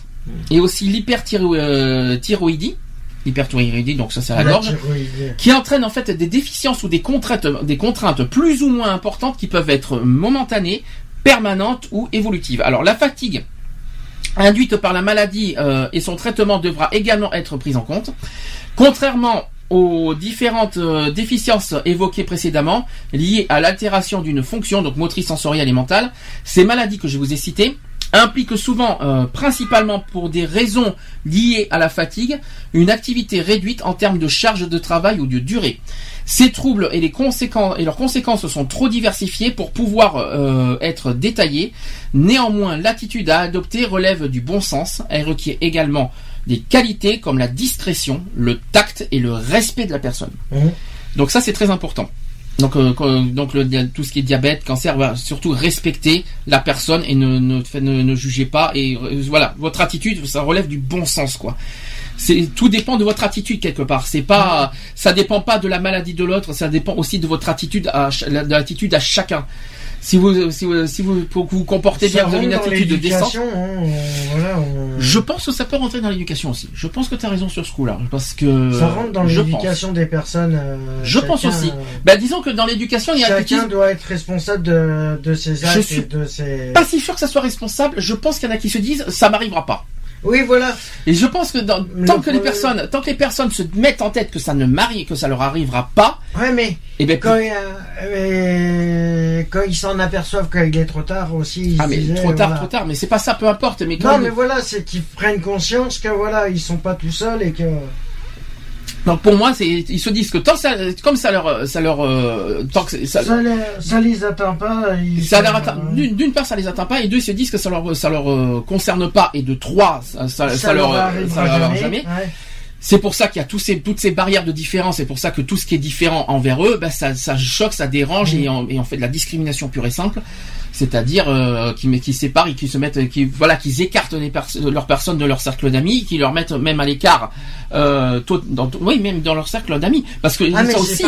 et aussi l'hyperthyroïdie, hyperthyroïdie, donc ça c'est la gorge, qui entraîne en fait des déficiences ou des contraintes, des contraintes plus ou moins importantes qui peuvent être momentanées, permanentes ou évolutives. Alors la fatigue induite par la maladie euh, et son traitement devra également être pris en compte. Contrairement aux différentes euh, déficiences évoquées précédemment, liées à l'altération d'une fonction, donc motrice, sensorielle et mentale, ces maladies que je vous ai citées impliquent souvent, euh, principalement pour des raisons liées à la fatigue, une activité réduite en termes de charge de travail ou de durée. Ces troubles et, les conséquences, et leurs conséquences sont trop diversifiées pour pouvoir euh, être détaillées. Néanmoins, l'attitude à adopter relève du bon sens. Elle requiert également des qualités comme la discrétion, le tact et le respect de la personne. Mhm. Donc ça, c'est très important. Donc, euh, donc tout ce qui est diabète, cancer, va surtout respecter la personne et ne, ne, ne, jugez pas. Et euh, voilà, votre attitude, ça relève du bon sens, quoi. C'est tout dépend de votre attitude quelque part. C'est pas, ça dépend pas de la maladie de l'autre. Ça dépend aussi de votre attitude, à, de l'attitude à chacun. Si vous, si vous, si vous, pour que vous comportez bien, vous avez une attitude de décence. hein, on- voilà, on- Je pense que ça peut rentrer dans l'éducation aussi. Je pense que tu as raison sur ce coup-là. Parce que. ça rentre dans je l'éducation des personnes. euh, Je pense aussi. euh, Bah, disons que dans l'éducation, il y a Chacun doit être responsable de, de ses actes suis et de ses. pas si sûr que ça soit responsable. Je pense qu'il y en a qui se disent ça m'arrivera pas. Oui, voilà. Et je pense que dans- tant que les personnes, tant que les personnes se mettent en tête que ça ne m'arrive, que ça leur arrivera pas, Ouais, mais et ben quand, il y a- euh, quand ils s'en aperçoivent qu'il est trop tard aussi. ils ah mais disaient, trop tard, voilà. trop tard. Mais c'est pas ça, peu importe. Mais quand Non, mais voilà, c'est qu'ils prennent conscience que voilà, ils sont pas tout seuls et que. Donc pour moi, c'est ils se disent que tant que ça, comme ça leur, ça leur, euh, tant que ça, Ça, les, ça les atteint pas. Ils ça leur atteint- d'une d'une part ça les atteint pas et deux ils se disent que ça leur ça leur euh, concerne pas et de trois ça, ça, ça leur euh, arrivera ça leur jamais. Ouais. C'est pour ça qu'il y a tous ces, toutes ces barrières de différence. C'est pour ça que tout ce qui est différent envers eux, bah, ça, ça choque, ça dérange et, on, et on fait de la discrimination pure et simple. C'est-à-dire euh, qui, qui séparent et qui se mettent, qui voilà, qu'ils écartent les pers leurs personnes de leur cercle d'amis, qui leur mettent même à l'écart, euh, dans, oui, même dans leur cercle d'amis. Parce que Ah, aussi,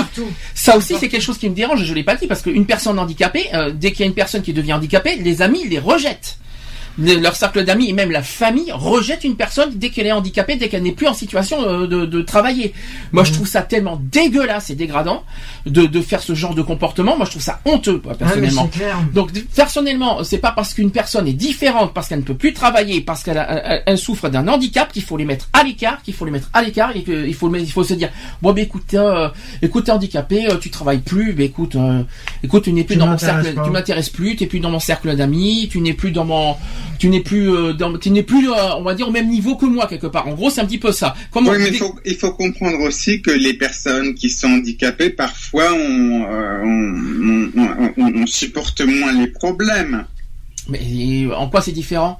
ça aussi, c'est quelque chose qui me dérange. Je l'ai pas dit parce qu'une personne handicapée, euh, dès qu'il y a une personne qui devient handicapée, les amis les rejettent. Le- leur cercle d'amis et même la famille rejette une personne dès qu'elle est handicapée, dès qu'elle n'est plus en situation euh, de, de travailler. Moi, je trouve ça tellement dégueulasse et dégradant de, de faire ce genre de comportement. Moi, je trouve ça honteux, Ah, personnellement. clair. Donc personnellement, c'est pas parce qu'une personne est différente, parce qu'elle ne peut plus travailler, parce qu'elle a- elle, elle souffre d'un handicap qu'il faut les mettre à l'écart, qu'il faut les mettre à l'écart et qu'il faut il faut se dire bon ben écoute euh, écoute t'es handicapé, euh, tu travailles plus, ben écoute euh, écoute tu n'es plus dans mon cercle, tu m'intéresses plus, tu n'es plus dans mon cercle d'amis, tu n'es plus dans mon tu n'es plus euh, dans tu n'es plus euh, on va dire au même niveau que moi quelque part. En gros, c'est un petit peu ça. Comment Oui, mais il faut, il faut comprendre aussi que les personnes qui sont handicapées, parfois, on, euh, on, on- on- on supporte moins les problèmes. mais en quoi c'est différent?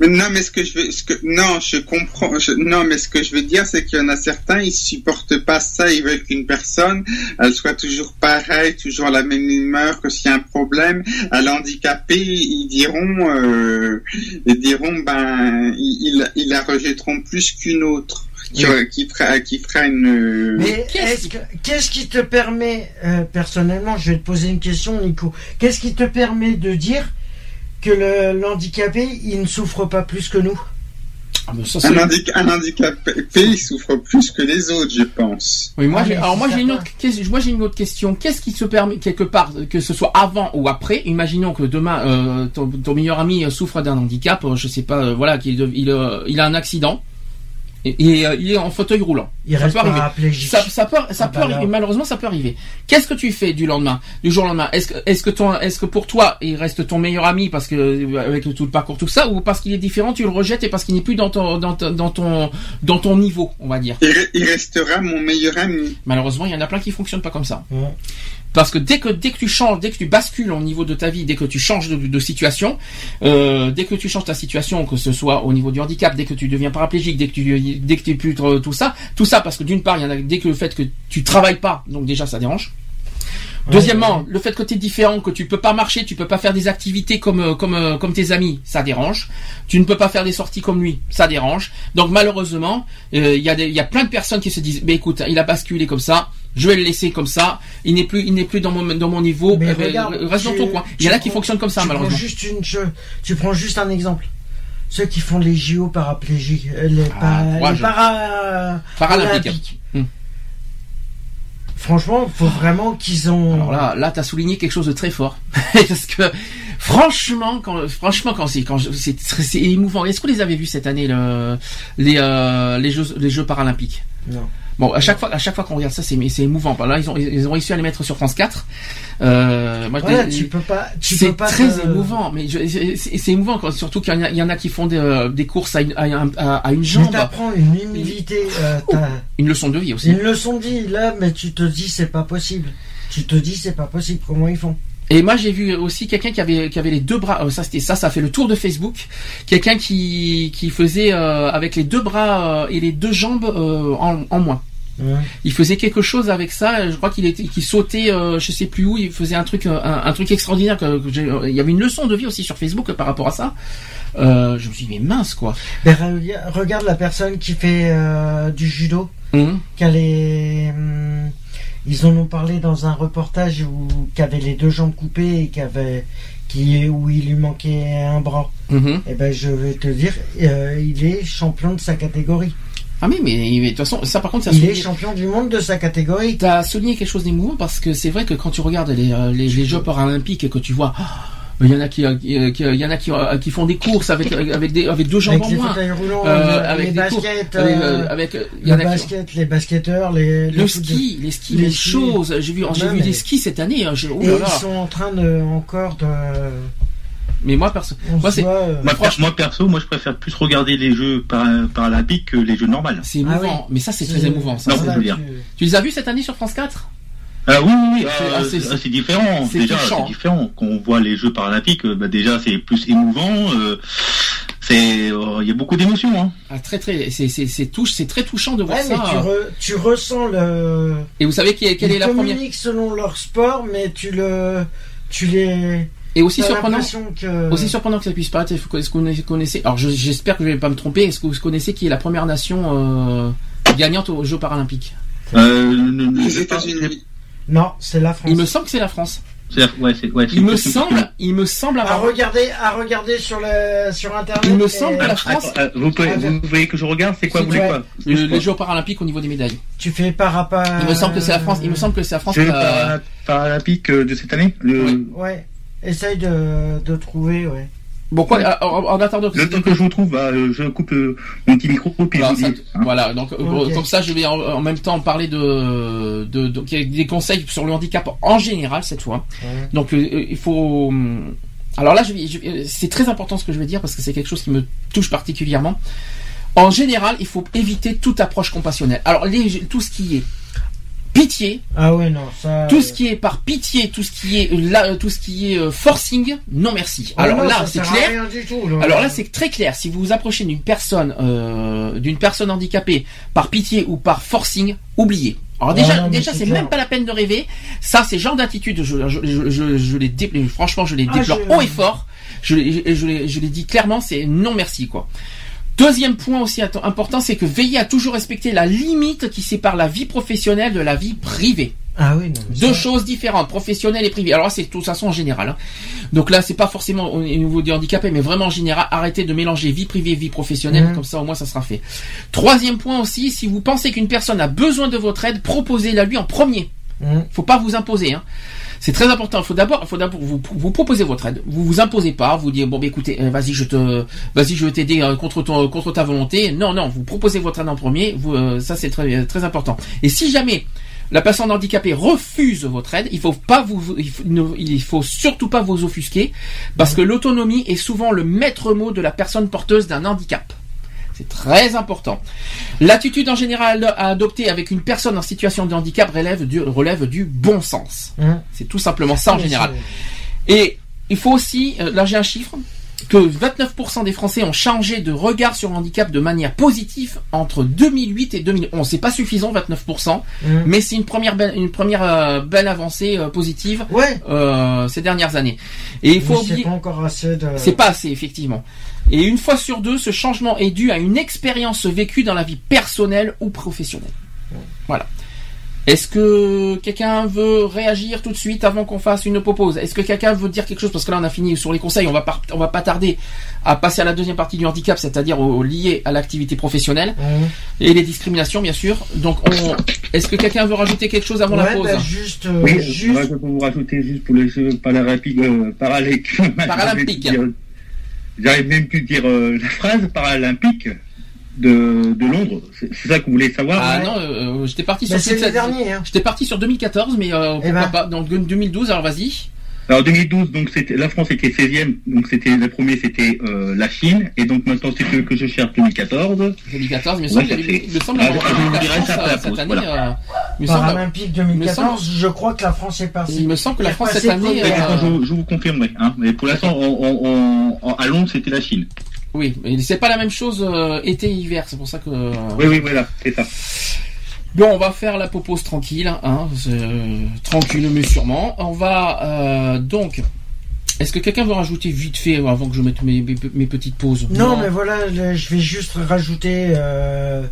Mais non, mais ce que je veux, ce que, non, je comprends, je- non, mais ce que je veux dire, c'est qu'il y en a certains, ils supportent pas ça, ils veulent qu'une personne, elle soit toujours pareille, toujours à la même humeur, que s'il y a un problème, à l'handicapé, ils diront, euh, ils diront, ben, ils, la rejetteront plus qu'une autre, qui, qui fera, qui fera une, Mais qu'est-ce est-ce que- qu'est-ce qui te permet, euh, personnellement, je vais te poser une question, Nico. Qu'est-ce qui te permet de dire que le- l'handicapé, il ne souffre pas plus que nous Ah, ça, un, handic- un handicapé, il souffre plus que les autres, je pense. Oui, moi, Ah, j'ai, alors moi j'ai une autre question. Moi j'ai une autre question. Qu'est-ce qui se permet quelque part que ce soit avant ou après Imaginons que demain euh, ton, ton meilleur ami euh, souffre d'un handicap, euh, je sais pas, euh, voilà, qu'il euh, il a un accident et, et, euh, il est en fauteuil roulant. Il Ça reste peut arriver. Ça, ça peut, ça Ah peut bah arriver. Malheureusement, ça peut arriver. Qu'est-ce que tu fais du lendemain, du jour au lendemain? Est-ce que, est-ce que ton, est-ce que pour toi, il reste ton meilleur ami parce que euh, avec tout le parcours, tout ça, ou parce qu'il est différent, tu le rejettes et parce qu'il n'est plus dans ton, dans, ton- dans ton, dans ton niveau, on va dire? Il, il restera mon meilleur ami. Malheureusement, il y en a plein qui fonctionnent pas comme ça. Parce que dès que dès que tu changes, dès que tu bascules au niveau de ta vie, dès que tu changes de, situation, euh, dès que tu changes ta situation, que ce soit au niveau du handicap, dès que tu deviens paraplégique, dès que tu dès que tu es plus tout ça, tout ça parce que d'une part, il y en a dès que le fait que tu travailles pas, donc déjà ça dérange. Deuxièmement, le fait que tu es différent, que tu peux pas marcher, tu peux pas faire des activités comme euh, comme euh, comme tes amis, ça dérange. Tu ne peux pas faire des sorties comme lui, ça dérange. Donc malheureusement, euh, il y a il y a plein de personnes qui se disent, bah écoute, il a basculé comme ça, je vais le laisser comme ça. Il n'est plus il n'est plus dans mon dans mon niveau. Mais regarde, reste dans tu- ton coin. Il y en a qui fonctionnent comme ça tu malheureusement. Prends juste une, je- tu prends juste un exemple. Ceux qui font les JO paraplégiques, les, Ah, les courage. para- Paralympique. olympiques. Franchement, faut vraiment qu'ils ont. Alors là, là, t'as souligné quelque chose de très fort, parce que franchement, quand, franchement, quand c'est, quand c'est, c'est émouvant. Est-ce que vous les avez vus cette année, le, les, euh, les jeux, les jeux paralympiques? Non. Bon, à chaque fois, à chaque fois qu'on regarde ça, c'est, c'est émouvant. Là, ils ont, ils ont réussi à les mettre sur France 4. Euh, moi, Voilà, tu peux pas. Tu c'est très te- émouvant, mais c'est, émouvant, quand- surtout qu'il y en a, il y en a qui font des, euh, des courses à une, à, un- à- à une Mais jambe, t'apprends une humilité. euh, une leçon de vie aussi. Ils me le sont dit là, mais tu te dis c'est pas possible. Tu te dis c'est pas possible. Comment ils font? Et moi j'ai vu aussi quelqu'un qui avait qui avait les deux bras. euh, ça c'était ça, ça a fait le tour de Facebook. Quelqu'un qui qui faisait euh, avec les deux bras euh, et les deux jambes en, en moins. Ouais. Il faisait quelque chose avec ça. Je crois qu'il était qu'il sautait, euh, je sais plus où. Il faisait un truc un, un truc extraordinaire. Que, que j'ai- euh, il y avait une leçon de vie aussi sur Facebook par rapport à ça. Euh, je me suis dit mais mince quoi. Ben, rega- regarde la personne qui fait du judo. Hum. qu'elle est, hum, ils en ont parlé dans un reportage où qu'avait les deux jambes coupées et qu'avait qui où il lui manquait un bras. Mhm. Et ben je vais te dire, euh, il est champion de sa catégorie. Ah mais, mais de toute façon ça par contre ça Il est champion du monde de sa catégorie. T'as souligné quelque chose d'émouvant parce que c'est vrai que quand tu regardes les, euh, les, les Jeux paralympiques et que tu vois, ah, il y en a qui, euh, qui, euh, qui- il y en a qui, euh, qui font des courses avec avec des avec deux jambes Avec en les moins, roulants, Euh, avec les des courses, baskets, avec, euh, avec, il y en le a qui- basket, les basketteurs, les, le les ski, les skis, les les skis. choses. J'ai vu, j'ai vu mais- des skis cette année. hein, oh Et là ils sont en train de encore de. Mais moi perso, on moi c'est euh, Moi, moi, perso, moi je préfère plus regarder les jeux para- paralympiques que les jeux normaux. c'est émouvant. Ah Mais ça c'est très émouvant. Ça. Non, je veux dire. tu- Tu les as vus cette année sur France 4 Ah oui, oui, oui, C'est- euh, ah, c'est- différent. c'est Déjà, c'est différent. Quand on voit les Jeux paralympiques, euh, bah, déjà c'est plus émouvant. euh, c'est, euh, il y a beaucoup d'émotions. Hein. Ah, très très, c'est c'est c'est touche, c'est très touchant de voir Ouais, mais ça. tu, re- tu ressens le. Et vous savez qui est- quelle ils est la première communiquent selon leur sport, mais tu le. Tu les. et aussi surprenant. que. Aussi surprenant que ça puisse paraître, est-ce que est-ce que vous connaissez, alors je- j'espère que je vais pas me tromper, est-ce que vous connaissez qui est la première nation euh, gagnante aux Jeux paralympiques? Euh, ne- ne- Les États-Unis. Non, c'est la France. Il me semble que c'est la France. ouais, ouais, Il me semble, il me semble À avoir. regarder, à regarder sur le sur internet. Il me semble que la France, Attends, euh, vous, pouvez, Ah, vous voyez que je regarde, c'est quoi, vous voulez vrai. quoi le- les Jeux paralympiques au niveau des médailles. Tu fais par rapport. Il me semble que c'est la France. Il me semble que c'est la France. Paralympique euh, de cette année le, Oui. Ouais. Essaye de, de trouver, ouais. Bon quoi, en, en- en attendant que Le temps que je vous trouve, bah, euh, je coupe euh, mon petit micro puis Voilà, je vous ça- dis. hein. voilà, donc euh, comme ça, je vais en, en même temps parler de, des conseils sur le handicap en général cette fois. Ouais. Donc euh, il faut. hum, Alors là, je je c'est très important ce que je vais dire parce que c'est quelque chose qui me touche particulièrement. En général, il faut éviter toute approche compassionnelle. Alors les, tout ce qui est pitié, Ah ouais, non, ça. tout ce qui est par pitié, tout ce qui est là, tout ce qui est euh, forcing, non merci. Ah Alors non, là, c'est clair. tout, là. Alors là, c'est très clair. Si vous vous approchez d'une personne, euh, d'une personne handicapée par pitié ou par forcing, oubliez. Alors Ah déjà, non, déjà, c'est même pas la peine de rêver. Ça, c'est genre d'attitude. Je, je, je, je, je les dé- franchement, je les Ah, déplore haut et fort. Je, les- je, les- je les dis clairement, c'est non merci quoi. Deuxième point aussi important, c'est que veillez à toujours respecter la limite qui sépare la vie professionnelle de la vie privée. Ah oui, non. Deux choses différentes, professionnelles et privées. Alors là, c'est de toute façon en général. hein. Donc là, c'est pas forcément au niveau des handicapés, mais vraiment en général, arrêtez de mélanger vie privée et vie professionnelle. Mhm. Comme ça, au moins, ça sera fait. Troisième point aussi, si vous pensez qu'une personne a besoin de votre aide, proposez-la lui en premier. Hum. Faut pas vous imposer. Hein. C'est très important. Il faut d'abord, faut d'abord vous, vous proposer votre aide. Vous vous imposez pas. Vous dites bon, bah, écoutez, euh, vas-y, je te, vas-y, je vais t'aider euh, contre ton, contre ta volonté. Non, non, vous proposez votre aide en premier. Vous, euh, ça, c'est très, très important. Et si jamais la personne handicapée refuse votre aide, il faut pas vous, il faut, ne- il faut surtout pas vous offusquer, parce que l'autonomie est souvent le maître mot de la personne porteuse d'un handicap. C'est très important. L'attitude en général à adopter avec une personne en situation de handicap relève du, relève du bon sens. Hum. C'est tout simplement ça en général. Et il faut aussi, euh, là j'ai un chiffre, que 29% des Français ont changé de regard sur le handicap de manière positive entre 2008 et 2011. C'est pas suffisant, 29%, Hum. mais c'est une première belle, une première euh, belle avancée euh, positive Ouais. euh, ces dernières années. Et il faut c'est oublier, pas encore assez de. c'est pas assez effectivement. Et une fois sur deux, ce changement est dû à une expérience vécue dans la vie personnelle ou professionnelle. Voilà. Est-ce que quelqu'un veut réagir tout de suite avant qu'on fasse une pause Est-ce que quelqu'un veut dire quelque chose? Parce que là, on a fini sur les conseils. On va pas, on va pas tarder à passer à la deuxième partie du handicap, c'est-à-dire au, au lié à l'activité professionnelle Hum. et les discriminations, bien sûr. Donc, on... est-ce que quelqu'un veut rajouter quelque chose avant la pause? bah, juste, euh, Oui, juste. je peux vous rajouter juste pour les Jeux paralympiques, euh, paralympiques. Paralympiques. J'arrive même plus à dire euh, la phrase paralympique de, de Londres. C'est ça que vous voulez savoir Ah Ouais. non, euh, j'étais parti sur derniers, hein. J'étais parti sur 2014, mais euh, pourquoi ben. pas Donc 2012, alors vas-y. Alors 2012, donc c'était la France était 16e, donc c'était le premier c'était euh, la Chine, et donc maintenant c'est que, que je cherche 2014. 2014, il me Ouais, semble, ça il me semble Ah, avoir je vous la dirai France ça après la euh, cette pause, année. voilà. euh, me Paralympique 2014, je crois que la France est passée. Il me semble que la France, cette année, euh, je, je vous confirmerai, hein, mais pour l'instant on, on, on- en- à Londres c'était la Chine. Oui, mais c'est pas la même chose euh, été et hiver, c'est pour ça que. euh, Oui, oui, voilà, c'est ça. Bon, on va faire la pause tranquille, hein, euh, tranquille mais sûrement. On va euh, donc. Est-ce que quelqu'un veut rajouter vite fait euh, avant que je mette mes, petites pauses? Non, mais voilà, je vais juste rajouter euh,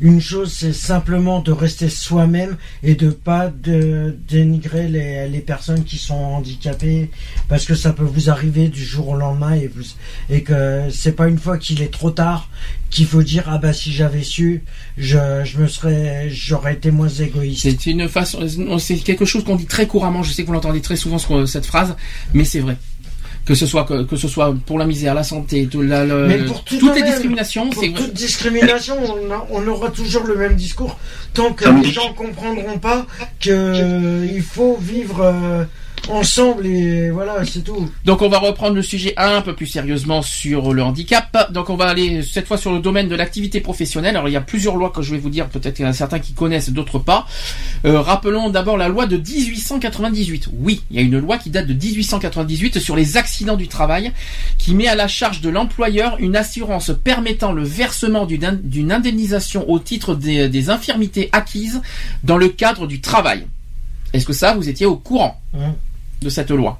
une chose, c'est simplement de rester soi-même et de pas dénigrer les, personnes qui sont handicapées parce que ça peut vous arriver du jour au lendemain et, vous, et que c'est pas une fois qu'il est trop tard qu'il faut dire ah bah si j'avais su je, je me serais j'aurais été moins égoïste. C'est une façon, c'est quelque chose qu'on dit très couramment. Je sais que vous l'entendez très souvent ce- cette phrase, mais c'est vrai. Que ce soit que, que ce soit pour la misère, la santé, tout, la, le- Mais pour tout toutes les même, discriminations, Pour c'est toute discrimination, on, a- on aura toujours le même discours. Tant que les gens comprendront pas que euh, il faut vivre euh, ensemble et voilà, c'est tout. Donc on va reprendre le sujet un peu plus sérieusement sur le handicap. Donc on va aller cette fois sur le domaine de l'activité professionnelle. Alors il y a plusieurs lois que je vais vous dire, peut-être qu'il y en a certains qui connaissent, d'autres pas. Euh, rappelons d'abord la loi de 1898. Oui, il y a une loi qui date de 1898 sur les accidents du travail, qui met à la charge de l'employeur une assurance permettant le versement d'une indemnisation au titre des, des infirmités acquises dans le cadre du travail. Est-ce que ça, vous étiez au courant? Hein. De cette loi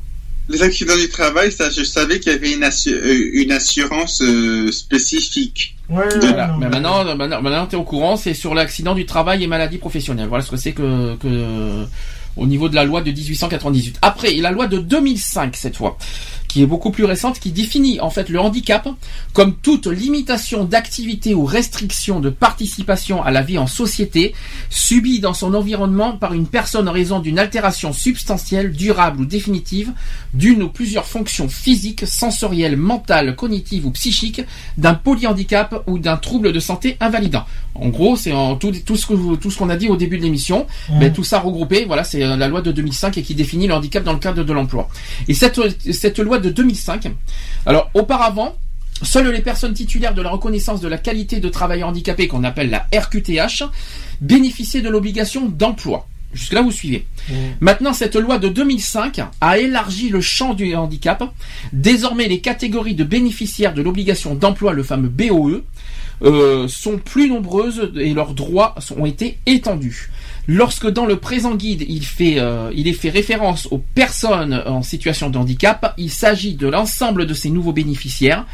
Les accidents du travail, ça, je savais qu'il y avait une, assu- euh, une assurance euh, spécifique. Ouais, Voilà. non, Mais mais- maintenant, maintenant, maintenant tu es au courant, c'est sur l'accident du travail et maladie professionnelle. Voilà ce que c'est que, que au niveau de la loi de 1898. Après, il y a la loi de 2005 cette fois, qui est beaucoup plus récente, qui définit en fait le handicap comme toute limitation d'activité ou restriction de participation à la vie en société subie dans son environnement par une personne en raison d'une altération substantielle, durable ou définitive d'une ou plusieurs fonctions physiques, sensorielles, mentales, cognitives ou psychiques d'un polyhandicap ou d'un trouble de santé invalidant. En gros, c'est en tout, tout ce que vous- tout ce qu'on a dit au début de l'émission, mais tout ça regroupé, voilà, c'est euh, la loi de 2005 et qui définit le handicap dans le cadre de l'emploi. Et cette cette loi de 2005, alors auparavant, Seules les personnes titulaires de la reconnaissance de la qualité de travailleur handicapé, qu'on appelle la RQTH, bénéficiaient de l'obligation d'emploi. Jusque-là, vous suivez. Mhm. Maintenant, cette loi de 2005 a élargi le champ du handicap. Désormais, les catégories de bénéficiaires de l'obligation d'emploi, le fameux BOE, euh, sont plus nombreuses et leurs droits ont été étendus. Lorsque dans le présent guide, il, fait, euh, il est fait référence aux personnes en situation de handicap, il s'agit de l'ensemble de ces nouveaux bénéficiaires.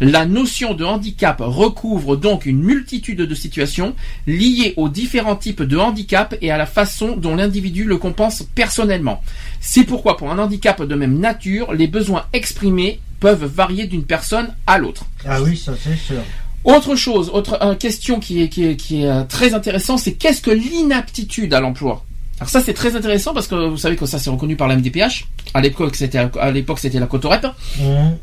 La notion de handicap recouvre donc une multitude de situations liées aux différents types de handicap et à la façon dont l'individu le compense personnellement. C'est pourquoi pour un handicap de même nature, les besoins exprimés peuvent varier d'une personne à l'autre. Ah oui, ça c'est sûr. Autre chose, autre euh, question qui est, qui est, qui est euh, très intéressant, c'est qu'est-ce que l'inaptitude à l'emploi? Alors ça c'est très intéressant parce que vous savez que ça c'est reconnu par la MDPH. À l'époque c'était à l'époque c'était la Cotorep. Mhm.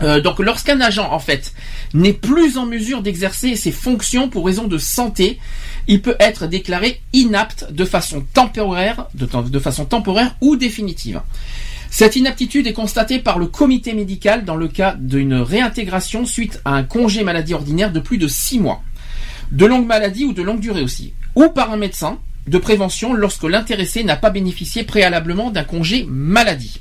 Euh, donc lorsqu'un agent en fait n'est plus en mesure d'exercer ses fonctions pour raison de santé, il peut être déclaré inapte de façon temporaire, de, de façon temporaire ou définitive. Cette inaptitude est constatée par le comité médical dans le cas d'une réintégration suite à un congé maladie ordinaire de plus de 6 mois, de longue maladie ou de longue durée aussi, ou par un médecin de prévention lorsque l'intéressé n'a pas bénéficié préalablement d'un congé maladie.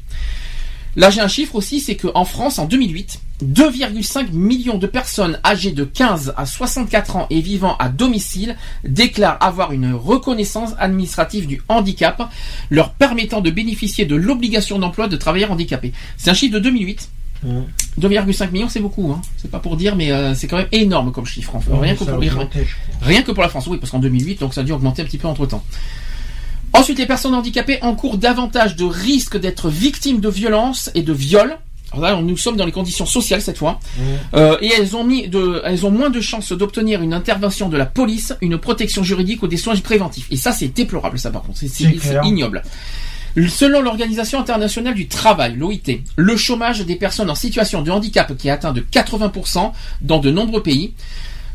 Là, j'ai un chiffre aussi, c'est qu'en France, en 2008, 2,5 millions de personnes âgées de 15 à 64 ans et vivant à domicile déclarent avoir une reconnaissance administrative du handicap, leur permettant de bénéficier de l'obligation d'emploi de travailleurs handicapés. C'est un chiffre de 2008. Mhm. 2,5 millions, c'est beaucoup, hein. c'est pas pour dire, mais euh, c'est quand même énorme comme chiffre. Rien, que pour. Rien que pour la France, oui, parce qu'en 2008, donc ça a dû augmenter un petit peu entre temps. Ensuite, les personnes handicapées encourent davantage de risques d'être victimes de violences et de viols. Alors là, nous sommes dans les conditions sociales cette fois, Mhm. Euh, et elles ont mis de, elles ont moins de chances d'obtenir une intervention de la police, une protection juridique ou des soins préventifs. Et ça, c'est déplorable, ça par contre, c'est ignoble. Selon l'Organisation internationale du travail, l'OIT, le chômage des personnes en situation de handicap qui est atteint de 80% dans de nombreux pays,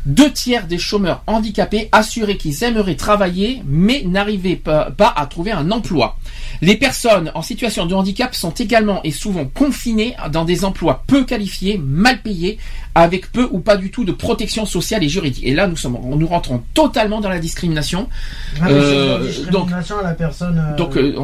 deux tiers des chômeurs handicapés assuraient qu'ils aimeraient travailler mais n'arrivaient pas, à trouver un emploi. Les personnes en situation de handicap sont également et souvent confinées dans des emplois peu qualifiés, mal payés, avec peu ou pas du tout de protection sociale et juridique. Et là, nous sommes, nous rentrons totalement dans la discrimination. Ah, mais c'est Euh, de la discrimination à la personne. euh, Donc euh,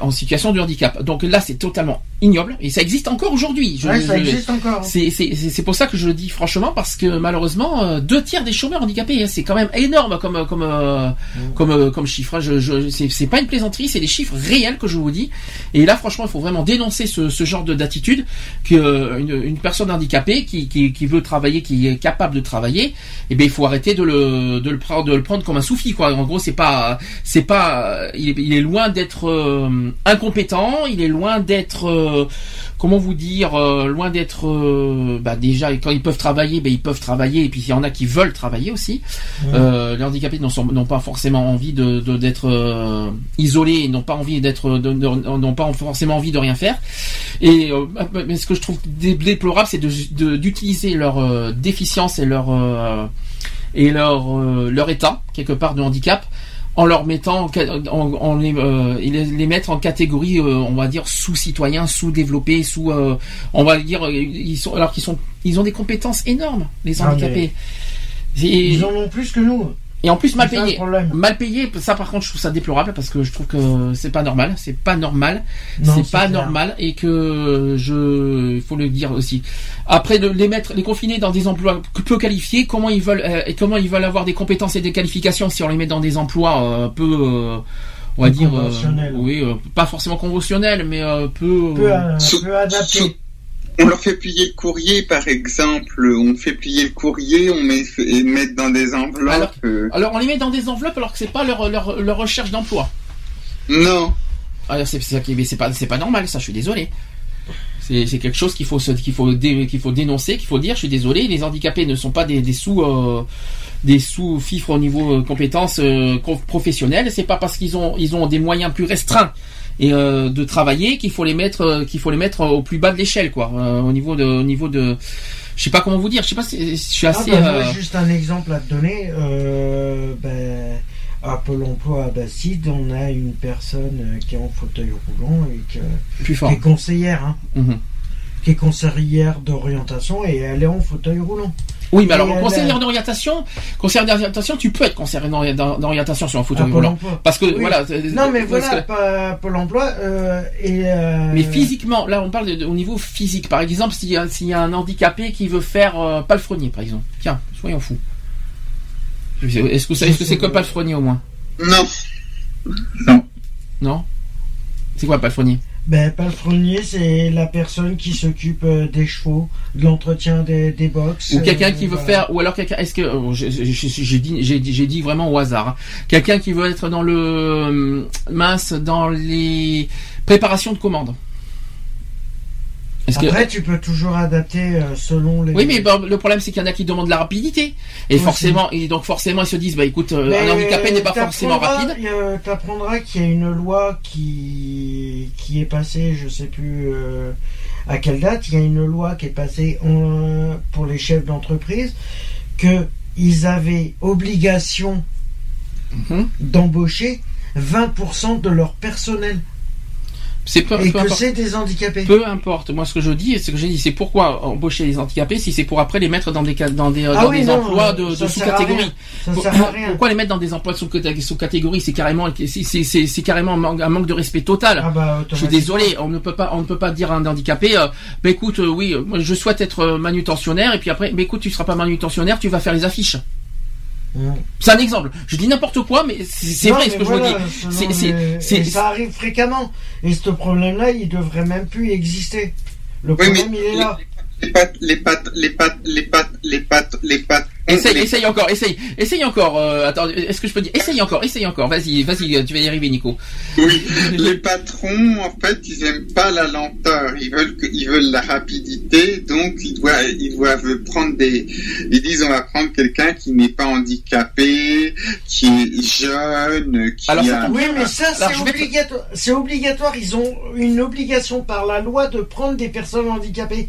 en, situation de handicap. Donc là, c'est totalement ignoble et ça existe encore aujourd'hui. Ouais, ça je- existe encore. c'est pour ça que je le dis franchement parce que malheureusement euh, deux tiers des chômeurs handicapés hein, c'est quand même énorme comme comme euh, comme euh, comme chiffre. Je, je, c'est c'est pas une plaisanterie, c'est des chiffres réels que je vous dis. Et là franchement il faut vraiment dénoncer ce, ce genre de d'attitude que euh, une, personne handicapée qui, qui, qui veut travailler, qui est capable de travailler, eh bien il faut arrêter de le de le prendre de le prendre comme un soufi quoi. En gros c'est pas c'est pas il est, loin d'être euh, incompétent, il est loin d'être euh, comment vous dire, euh, loin d'être, bah déjà quand ils peuvent travailler, ben ils peuvent travailler, et puis il y en a qui veulent travailler aussi. Les handicapés n'ont pas forcément envie de d'être isolés, et n'ont pas envie d'être, de- n'ont pas forcément envie de rien faire. Et euh, mais ce que je trouve dé- déplorable, c'est de- de- d'utiliser leur euh, déficience et leur euh, et leur euh, leur état quelque part de handicap en leur mettant, en, les, euh, les, mettre en catégorie, euh, on va dire sous-citoyens, sous-développés, sous, euh, on va dire, ils sont, alors qu'ils sont, ils ont des compétences énormes, les ah, handicapés. Ils en ont plus que nous. Et en plus mal payé. Mal payé, ça par contre je trouve ça déplorable parce que je trouve que c'est pas normal, c'est pas normal, c'est pas normal et que je, il faut le dire aussi. Après de les mettre, les confiner dans des emplois peu qualifiés, comment ils veulent euh, et comment ils veulent avoir des compétences et des qualifications si on les met dans des emplois euh, peu euh, on va dire oui pas forcément conventionnels mais peu peu, peu adaptés on leur fait plier le courrier, par exemple. On fait plier le courrier, on met, et met dans des enveloppes. Euh. Alors, on les met dans des enveloppes alors que c'est pas leur, leur, leur, recherche d'emploi. Non. Ah, c'est ça qui, c'est pas, c'est pas normal, ça. Je suis désolé. C'est, quelque chose qu'il faut, qu'il faut, qu'il faut dénoncer, qu'il faut dire. Je suis désolé. Les handicapés ne sont pas des, des sous, euh, des sous fifres au niveau euh, compétences professionnelles. C'est pas parce qu'ils ont, ils ont des moyens plus restreints et euh, de travailler qu'il faut les mettre euh, qu'il faut les mettre au plus bas de l'échelle quoi. Euh, au niveau de au niveau de je sais pas comment vous dire je sais pas si je suis ah, assez ah bah, juste un exemple à te donner ben, à Pôle emploi à Bastide on a une personne qui est en fauteuil roulant et que, qui est conseillère hein, mhm. qui est conseillère d'orientation et elle est en fauteuil roulant oui, mais alors, conseiller d'orientation, conseiller d'orientation, tu peux être conseiller d'orientation sur un fauteuil roulant. Parce que, voilà. Non, mais voilà, pas Pôle emploi, euh, et, euh, Mais physiquement, là, on parle au niveau physique. Par exemple, s'il y, y, a un handicapé qui veut faire euh, palefrenier, par exemple. Tiens, soyons fous. Est-ce que vous savez ce que c'est que palefrenier au moins? Non. Non? Non? C'est quoi palefrenier? Ben, palefrenier, c'est la personne qui s'occupe euh, des chevaux, de l'entretien des, des box. Ou quelqu'un qui veut faire, ou alors quelqu'un, est-ce que, oh, j'ai dit, j'ai dit, vraiment au hasard, hein. quelqu'un qui veut être dans le, euh, mince, dans les préparations de commandes. Après, tu peux toujours adapter euh, selon les. Oui, mais le problème c'est qu'il y en a qui demandent la rapidité, et forcément, et donc forcément ils se disent, bah écoute, euh, un handicapé n'est pas forcément rapide. Tu apprendras qu'il y a une loi qui qui est passée, je sais plus euh, à quelle date. Il y a une loi qui est passée pour les chefs d'entreprise que ils avaient obligation mhm. d'embaucher 20% de leur personnel c'est peu, et que c'est des handicapés. Peu importe. Moi, ce que je dis, ce que j'ai dit, c'est pourquoi embaucher les handicapés si c'est pour après les mettre dans des dans des, ah dans des emplois de, de sous-catégorie. Pourquoi les mettre dans des emplois de sous-catégorie? C'est carrément c'est carrément un manque de respect total. Ah bah, je suis désolé. On ne peut pas on ne peut pas dire à un handicapé. Euh, bah écoute, euh, oui, moi je souhaite être euh, manutentionnaire et puis après, bah écoute, tu seras pas manutentionnaire, tu vas faire les affiches. C'est un exemple. Je dis n'importe quoi, mais c'est vrai ce que je vous dis. ça arrive fréquemment. Et ce problème-là, il devrait même plus exister. Le problème, il est là. Les pattes, les pattes, les pattes, les pattes, les pattes, les pattes Essaye, essaye encore, essaye, essaye encore. Euh, attends, est-ce que je peux dire Essaye encore, essaye encore. Vas-y, vas-y, tu vas y arriver, Nico. Oui, les patrons, en fait, ils aiment pas la lenteur. Ils veulent, ils veulent la rapidité. Donc, ils doivent, ils doivent prendre des. Ils disent, on va prendre quelqu'un qui n'est pas handicapé, qui est jeune, qui Alors, a. Oui, mais ça, c'est obligatoire. C'est obligatoire. Ils ont une obligation par la loi de prendre des personnes handicapées.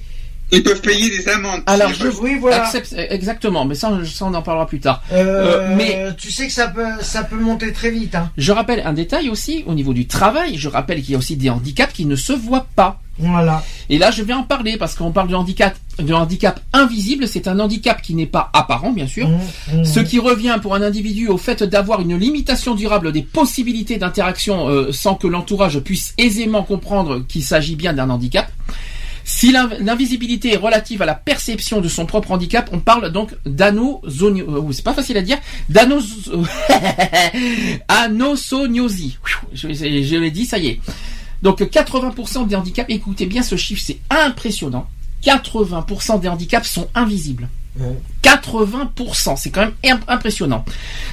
Ils peuvent payer des amendes. Alors, je, oui, voilà. exactement, mais ça, ça, on en parlera plus tard. Euh, euh, mais tu sais que ça peut, ça peut monter très vite. Hein. Je rappelle un détail aussi au niveau du travail. Je rappelle qu'il y a aussi des handicaps qui ne se voient pas. Voilà. Et là, je vais en parler parce qu'on parle de handicap, de handicap invisible. C'est un handicap qui n'est pas apparent, bien sûr. Mmh, mmh. Ce qui revient pour un individu au fait d'avoir une limitation durable des possibilités d'interaction euh, sans que l'entourage puisse aisément comprendre qu'il s'agit bien d'un handicap. Si l'invisibilité est relative à la perception de son propre handicap, on parle donc d'anosoniosie. Euh, c'est pas facile à dire. D'anosoniosie. Je, je l'ai dit, ça y est. Donc 80% des handicaps, écoutez bien ce chiffre, c'est impressionnant. 80% des handicaps sont invisibles. 80%, c'est quand même impressionnant.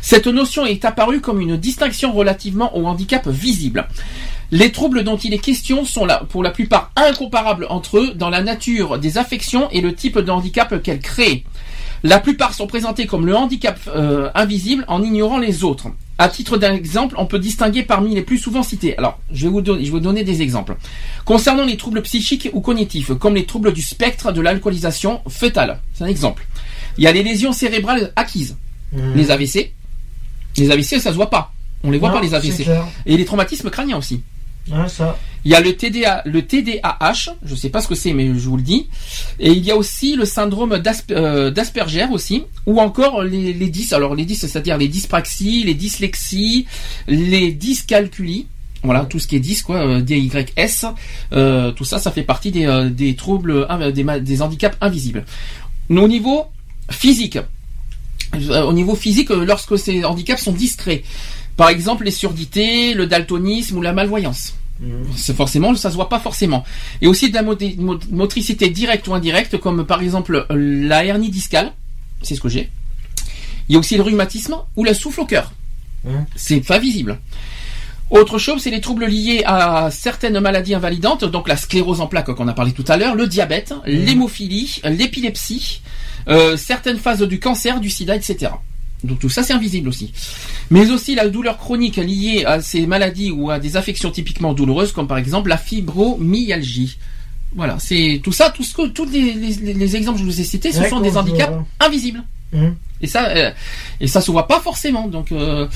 Cette notion est apparue comme une distinction relativement au handicap visible. Les troubles dont il est question sont là, pour la plupart incomparables entre eux dans la nature des affections et le type de handicap qu'elles créent. La plupart sont présentés comme le handicap euh, invisible en ignorant les autres. À titre d'exemple, on peut distinguer parmi les plus souvent cités. Alors, je vais vous donner, je vais vous donner des exemples. Concernant les troubles psychiques ou cognitifs, comme les troubles du spectre de l'alcoolisation fœtale, c'est un exemple. Il y a les lésions cérébrales acquises, mmh. les AVC. Les AVC, ça se voit pas. On les voit Non, pas les AVC. Et les traumatismes crâniens aussi. Il y a le TDA, le TDAH, je sais pas ce que c'est, mais je vous le dis. Et il y a aussi le syndrome euh, d'Asperger aussi, ou encore les, les dys. Alors les dys, c'est-à-dire les dyspraxies, les dyslexies, les dyscalculies. Voilà, tout ce qui est 10, quoi, euh, DYS, euh, tout ça, ça fait partie des, euh, des troubles, des, handicaps invisibles. Au niveau physique, au niveau physique, lorsque ces handicaps sont discrets, par exemple les surdités, le daltonisme ou la malvoyance. C'est forcément, ça se voit pas forcément. Et aussi de la motricité directe ou indirecte, comme par exemple euh, la hernie discale, c'est ce que j'ai. Il y a aussi le rhumatisme ou la souffle au cœur. Hein. C'est pas visible. Autre chose, c'est les troubles liés à certaines maladies invalidantes, donc la sclérose en plaques qu'on a parlé tout à l'heure, le diabète, l'hémophilie, l'épilepsie, euh, certaines phases du cancer, du sida, etc. Donc tout ça c'est invisible aussi. Mais aussi la douleur chronique liée à ces maladies ou à des affections typiquement douloureuses, comme par exemple la fibromyalgie. Voilà, c'est tout ça, tout ce que, tous les, les- les exemples que je vous ai cités, ce sont des handicaps invisibles. Hum. Et ça, euh, et ça se voit pas forcément. Donc, euh,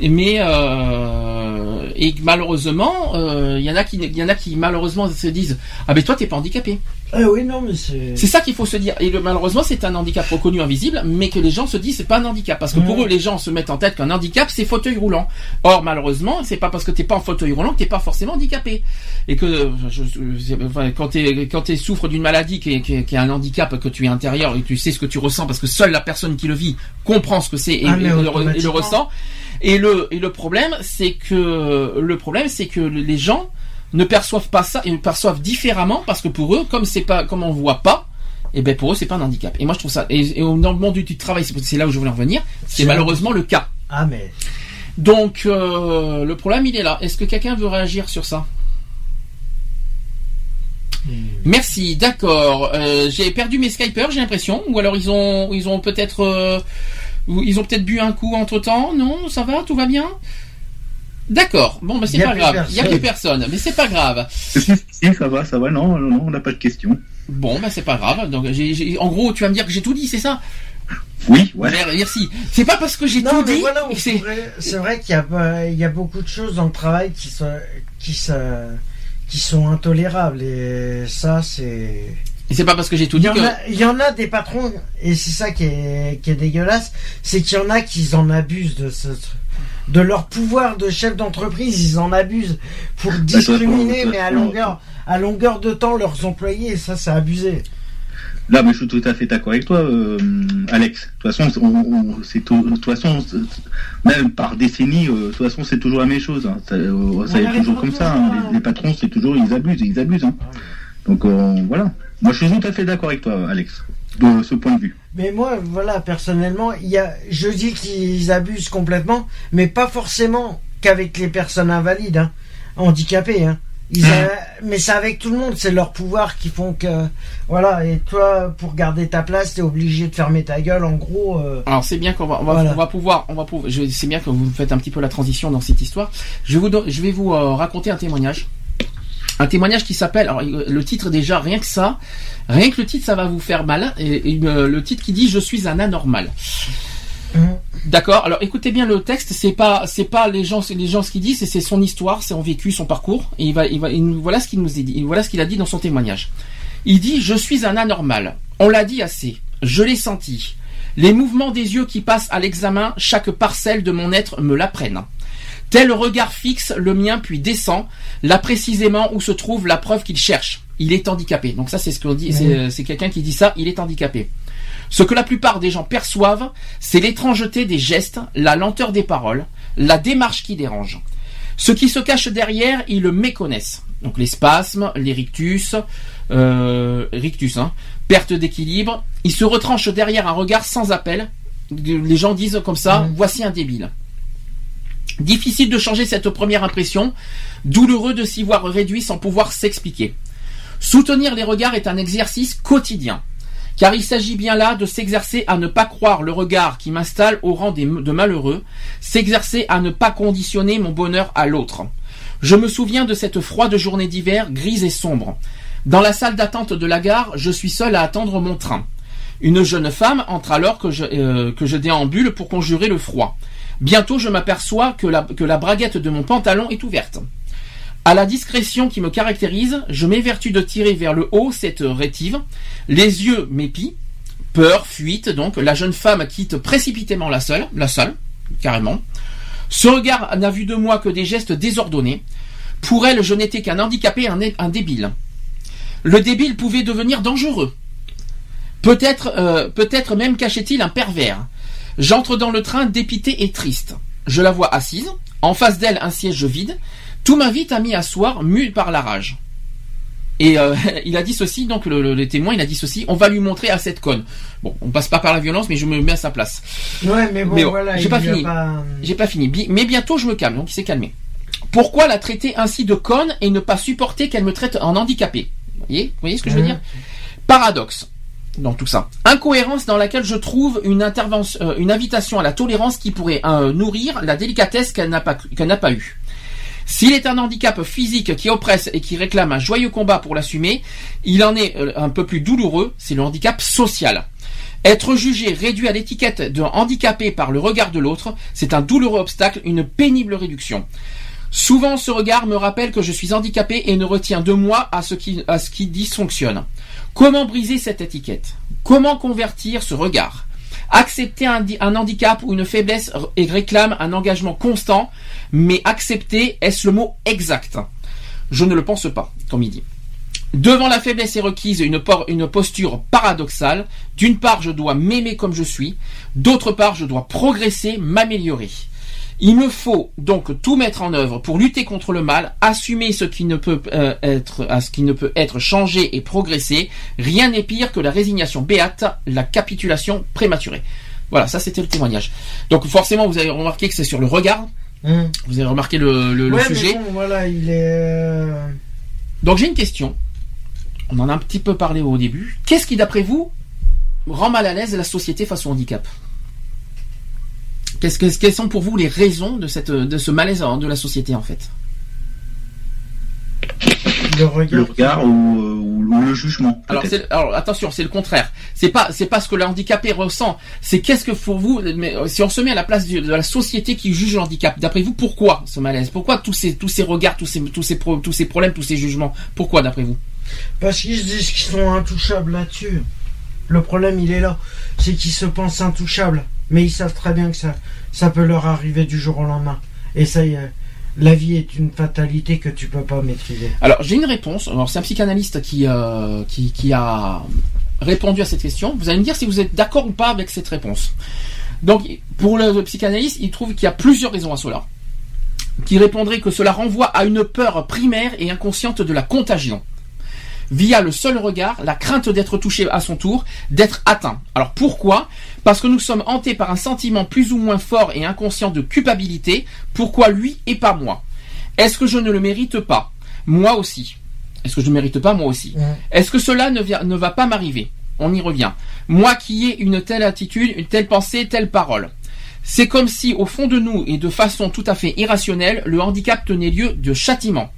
mais euh, et malheureusement, euh, il y en a qui, y en a qui malheureusement se disent ah ben toi t'es pas handicapé. Ah oui, non, mais c'est. C'est ça qu'il faut se dire. Et le- malheureusement, c'est un handicap reconnu invisible, mais que les gens se disent c'est pas un handicap parce que pour eux, les gens se mettent en tête qu'un handicap c'est fauteuil roulant. Or malheureusement, c'est pas parce que t'es pas en fauteuil roulant que t'es pas forcément handicapé. Et que je- je- enfin, quand t'es quand t'es souffres d'une maladie qui est, qui, est, qui est un handicap que tu es intérieur et tu sais ce que tu ressens parce que seule la personne qui le vit comprend ce que c'est et, Ah, et le, ressent. Et le et le problème c'est que le problème c'est que les gens ne perçoivent pas ça, ils perçoivent différemment parce que pour eux, comme c'est pas, comme on voit pas, et ben pour eux c'est pas un handicap. Et moi je trouve ça, et, et dans le monde du, travail, c'est là où je voulais en venir, c'est malheureusement le cas. Ah, mais. Donc euh, le problème il est là. Est-ce que quelqu'un veut réagir sur ça? Merci, d'accord. Euh, j'ai perdu mes Skypers, j'ai l'impression, ou alors ils ont, ils ont peut-être, euh, ils ont peut-être bu un coup entre temps. Non, ça va, tout va bien. D'accord. Bon, ben c'est pas grave. Il y a plus personne. mais c'est pas grave. Si, si, ça va, ça va, non, non, non, on n'a pas de questions. Bon, ben c'est pas grave. Donc, en gros, tu vas me dire que j'ai tout dit, c'est ça Oui, ouais. Mer- Merci. C'est pas parce que j'ai Non, tout mais dit. voilà, c'est... pourrait- c'est vrai qu'il y, a y beaucoup de choses dans le travail qui, se, qui, se, qui sont intolérables. Et ça, c'est. Et c'est pas parce que j'ai tout Il dit y, en que. a, il y en a des patrons, et c'est ça qui est, qui est dégueulasse, c'est qu'il y en a qui en abusent de ce de leur pouvoir de chef d'entreprise, ils en abusent pour discriminer, toi, mais à longueur, à longueur de temps leurs employés, et ça c'est abusé. Là, mais je suis tout à fait d'accord avec toi, euh, Alex. De toute façon, on, on- c'est tout- de toute façon, même par décennie, euh, de toute façon, c'est toujours la même chose. hein. Ça, euh, ça est toujours comme ça. hein. ça. Les, les patrons, c'est toujours, ils abusent, ils abusent. hein. Donc euh, voilà. Moi, je suis tout à fait d'accord avec toi, Alex, de ce point de vue. Mais moi, voilà, personnellement, il y a, je dis qu'ils abusent complètement, mais pas forcément qu'avec les personnes invalides, hein, handicapées. Hein. Ils a- Mais c'est avec tout le monde, c'est leur pouvoir qui font que, voilà. Et toi, pour garder ta place, t'es obligé de fermer ta gueule. En gros, euh, Alors c'est bien qu'on va, on va, Voilà. on va pouvoir, on va pouvoir. Je c'est bien que vous faites un petit peu la transition dans cette histoire. Je vais vous, don- je vais vous euh, raconter un témoignage. Un témoignage qui s'appelle. Alors le titre déjà, rien que ça, rien que le titre, ça va vous faire mal. Et, et, euh, le titre qui dit "Je suis un anormal". Mhm. D'accord. Alors écoutez bien le texte. C'est pas, c'est pas les gens, c'est les gens ce qu'ils disent, c'est- c'est son histoire, c'est son vécu, son parcours. Et il va, il va, il nous- voilà ce qu'il nous a dit. Voilà ce qu'il a dit dans son témoignage. Il dit Je suis un anormal. On l'a dit assez. Je l'ai senti. Les mouvements des yeux qui passent à l'examen, chaque parcelle de mon être me l'apprennent. Tel regard fixe le mien puis descend, là précisément où se trouve la preuve qu'il cherche. Il est handicapé. Donc ça c'est ce qu'on dit, c'est- c'est quelqu'un qui dit ça, il est handicapé. Ce que la plupart des gens perçoivent, c'est l'étrangeté des gestes, la lenteur des paroles, la démarche qui dérange. Ce qui se cache derrière, ils le méconnaissent. Donc les spasmes, les rictus, euh, rictus, hein, perte d'équilibre. Ils se retranchent derrière un regard sans appel. Les gens disent comme ça, voici un débile. Difficile de changer cette première impression, douloureux de s'y voir réduit sans pouvoir s'expliquer. Soutenir les regards est un exercice quotidien, car il s'agit bien là de s'exercer à ne pas croire le regard qui m'installe au rang de malheureux, s'exercer à ne pas conditionner mon bonheur à l'autre. Je me souviens de cette froide journée d'hiver grise et sombre. Dans la salle d'attente de la gare, je suis seul à attendre mon train. Une jeune femme entre alors que je, euh, que je déambule pour conjurer le froid. Bientôt, je m'aperçois que la, braguette de mon pantalon est ouverte. À la discrétion qui me caractérise, je m'évertue de tirer vers le haut cette rétive. Les yeux m'épient. Peur, fuite, donc. La jeune femme quitte précipitamment la salle, la salle, carrément. Ce regard n'a vu de moi que des gestes désordonnés. Pour elle, je n'étais qu'un handicapé, un, un débile. Le débile pouvait devenir dangereux. Peut-être, euh, peut-être même cachait-il un pervers. J'entre dans le train dépité et triste. Je la vois assise, en face d'elle un siège vide. Tout m'invite à m'y asseoir, mu par la rage. Et euh, il a dit ceci, donc le, le, témoin, il a dit ceci, on va lui montrer à cette conne. Bon, on passe pas par la violence, mais je me mets à sa place. Ouais, mais bon, voilà, j'ai pas fini. J'ai pas fini. Mais bientôt je me calme, donc il s'est calmé. Pourquoi la traiter ainsi de conne et ne pas supporter qu'elle me traite en handicapé? Vous voyez, vous voyez ce que je veux dire? Paradoxe dans tout ça. Incohérence dans laquelle je trouve une euh, invitation à la tolérance qui pourrait euh, nourrir la délicatesse qu'elle n'a pas eue. S'il est un handicap physique qui oppresse et qui réclame un joyeux combat pour l'assumer, il en est euh, un peu plus douloureux, c'est le handicap social. Être jugé, réduit à l'étiquette de handicapé par le regard de l'autre, c'est un douloureux obstacle, une pénible réduction. Souvent, ce regard me rappelle que je suis handicapé et ne retient de moi à ce qui dysfonctionne. Comment briser cette étiquette? Comment convertir ce regard? Accepter un, handicap ou une faiblesse et réclame un engagement constant, mais accepter, est-ce le mot exact? Je ne le pense pas, comme il dit. Devant la faiblesse est requise une, une posture paradoxale. D'une part, je dois m'aimer comme je suis. D'autre part, je dois progresser, m'améliorer. Il me faut donc tout mettre en œuvre pour lutter contre le mal, assumer ce qui ne peut euh, être, à ce qui ne peut être changé et progresser. Rien n'est pire que la résignation béate, la capitulation prématurée. Voilà, ça c'était le témoignage. Donc forcément, vous avez remarqué que c'est sur le regard. Mmh. Vous avez remarqué le, le, sujet. voilà, il est. Euh, donc j'ai une question. On en a un petit peu parlé au début. Qu'est-ce qui, d'après vous, rend mal à l'aise la société face au handicap? Qu'est-ce quelles sont pour vous les raisons de, cette, de ce malaise de la société en fait? Le regard, ou, le jugement. Alors, alors, attention, c'est le contraire. C'est pas c'est pas ce que le handicapé ressent. C'est qu'est-ce que pour vous, mais euh, si on se met à la place de, la société qui juge le handicap, d'après vous, pourquoi ce malaise? Pourquoi tous ces tous ces regards, tous ces tous ces tous ces problèmes, tous ces jugements? Pourquoi d'après vous? Parce qu'ils se disent qu'ils sont intouchables là-dessus. Le problème, il est là, c'est qu'ils se pensent intouchables mais ils savent très bien que ça, peut leur arriver du jour au lendemain. Et ça y est, la vie est une fatalité que tu peux pas maîtriser. Alors j'ai une réponse. Alors c'est un psychanalyste qui, euh, a répondu à cette question. Vous allez me dire si vous êtes d'accord ou pas avec cette réponse. Donc pour le, psychanalyste, il trouve qu'il y a plusieurs raisons à cela. Qui répondrait que cela renvoie à une peur primaire et inconsciente de la contagion via le seul regard, la crainte d'être touché à son tour, d'être atteint. Alors pourquoi? Parce que nous sommes hantés par un sentiment plus ou moins fort et inconscient de culpabilité. Pourquoi lui et pas moi? Est-ce que je ne le mérite pas? Moi aussi. Est-ce que je ne mérite pas? Moi aussi Est-ce que cela ne, ne va pas m'arriver? On y revient. Moi qui ai une telle attitude, une telle pensée, telle parole. C'est comme si, au fond de nous et de façon tout à fait irrationnelle, le handicap tenait lieu de châtiment.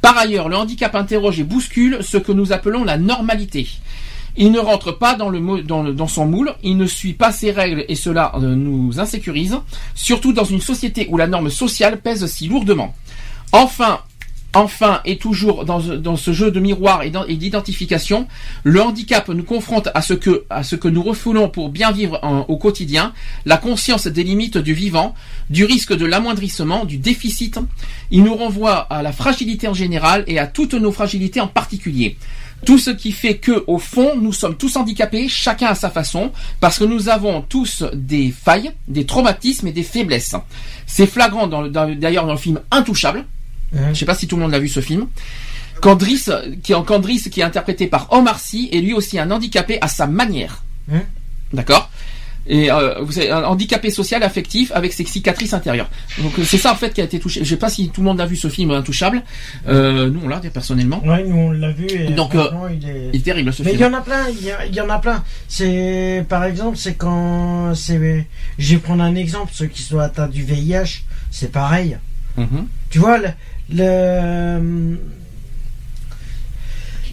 Par ailleurs, le handicap interroge et bouscule ce que nous appelons la normalité. Il ne rentre pas dans, son moule, il ne suit pas ses règles et cela euh, nous insécurise, surtout dans une société où la norme sociale pèse si lourdement. Enfin, Enfin, et toujours dans, ce jeu de miroir et d'identification, le handicap nous confronte à ce que, nous refoulons pour bien vivre au quotidien, la conscience des limites du vivant, du risque de l'amoindrissement, du déficit. Il nous renvoie à la fragilité en général et à toutes nos fragilités en particulier. Tout ce qui fait que, au fond, nous sommes tous handicapés, chacun à sa façon, parce que nous avons tous des failles, des traumatismes et des faiblesses. C'est flagrant d'ailleurs dans le film Intouchable, je ne sais pas si tout le monde l'a vu ce film. Candris, qui, Candris, qui est interprété par Omar Sy, est lui aussi un handicapé à sa manière. D'accord et euh, vous savez, un handicapé social affectif avec ses cicatrices intérieures. Donc c'est ça en fait qui a été touché. Je sais pas si tout le monde a vu ce film Intouchable. Euh, nous on l'a personnellement. Oui, nous on l'a vu. Et Donc euh, il, est... terrible ce Mais film. il y en a plein. Il y, en a plein. C'est par exemple c'est quand c'est. Je vais prendre un exemple. Ceux qui sont atteints du VIH, c'est pareil. Mhm. Tu vois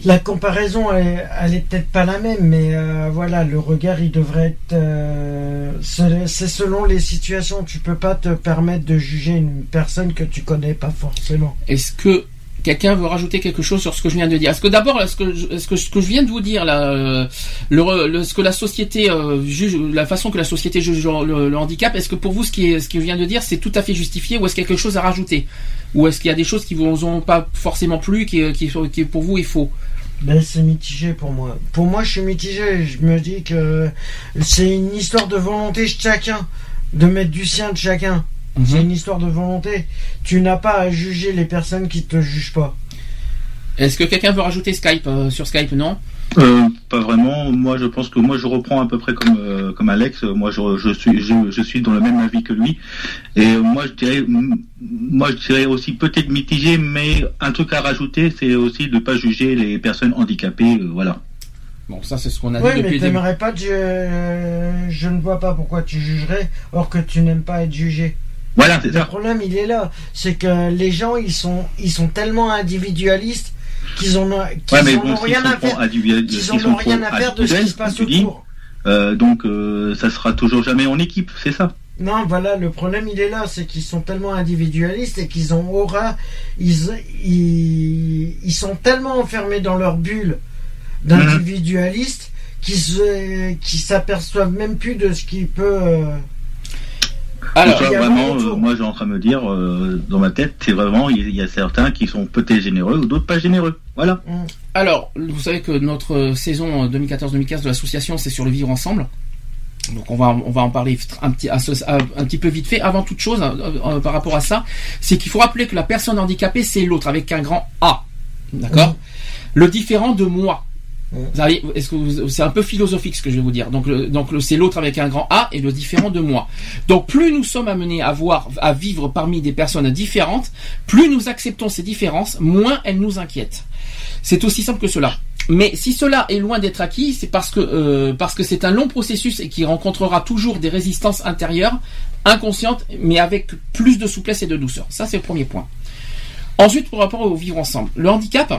la comparaison, elle, elle est peut-être pas la même, mais euh, voilà, le regard, il devrait être. euh, c'est selon les situations. Tu peux pas te permettre de juger une personne que tu connais pas forcément. Est-ce que quelqu'un veut rajouter quelque chose sur ce que je viens de dire Est-ce que d'abord, est-ce que, ce que je viens de vous dire là, euh, le, ce que la société euh, juge, la façon que la société juge le, handicap, est-ce que pour vous, ce qui est, ce que je viens de dire, c'est tout à fait justifié, ou est-ce qu'il y a quelque chose à rajouter, ou est-ce qu'il y a des choses qui vous ont pas forcément plu, qui, qui, qui pour vous est faux Ben, c'est mitigé pour moi. Pour moi, je suis mitigé. Je me dis que c'est une histoire de volonté de chacun, de mettre du sien de chacun. Mhm. C'est une histoire de volonté. Tu n'as pas à juger les personnes qui te jugent pas. Est-ce que quelqu'un veut rajouter Skype euh, sur Skype Non? Euh, pas vraiment. Moi, je pense que moi, je reprends à peu près comme euh, comme Alex. Moi, je, je suis je, je suis dans le même avis que lui. Et moi, je dirais moi, je dirais aussi peut-être mitigé, mais un truc à rajouter, c'est aussi de pas juger les personnes handicapées. euh, voilà. Bon, ça c'est ce qu'on a Oui, dit depuis mais t'aimerais pas. Je, je ne vois pas pourquoi tu jugerais, or que tu n'aimes pas être jugé. Voilà, c'est Le problème, il est là. C'est que les gens, ils sont, ils sont tellement individualistes qu'ils en ont, qu'ils Ouais, mais en bon, ont s'ils rien à faire. rien à faire de ce qui se passe autour. euh, donc euh, ça sera toujours jamais en équipe, c'est ça. Non, voilà, le problème il est là, c'est qu'ils sont tellement individualistes et qu'ils ont aura, ils, ils, ils sont tellement enfermés dans leur bulle d'individualistes qu'ils se, qu'ils s'aperçoivent même plus de ce qui peut. euh, Alors, Donc, vraiment, euh, moi, j'ai en train de me dire euh, dans ma tête, c'est vraiment il y a certains qui sont peut-être généreux ou d'autres pas généreux. Voilà. Alors, vous savez que notre saison 2014-2015 de l'association, c'est sur le vivre ensemble. Donc on va on va en parler un petit un petit peu vite fait. Avant toute chose, euh, euh, par rapport à ça, c'est qu'il faut rappeler que la personne handicapée c'est l'autre avec un grand A, d'accord? Le différent de moi. C'est un peu philosophique ce que je vais vous dire. Donc donc c'est l'autre avec un grand A et le différent de moi. Donc plus nous sommes amenés à voir à vivre parmi des personnes différentes, plus nous acceptons ces différences, moins elles nous inquiètent. C'est aussi simple que cela. Mais si cela est loin d'être acquis, c'est parce que euh, parce que c'est un long processus et qui rencontrera toujours des résistances intérieures, inconscientes, mais avec plus de souplesse et de douceur. Ça, c'est le premier point. Ensuite, par rapport au vivre ensemble, le handicap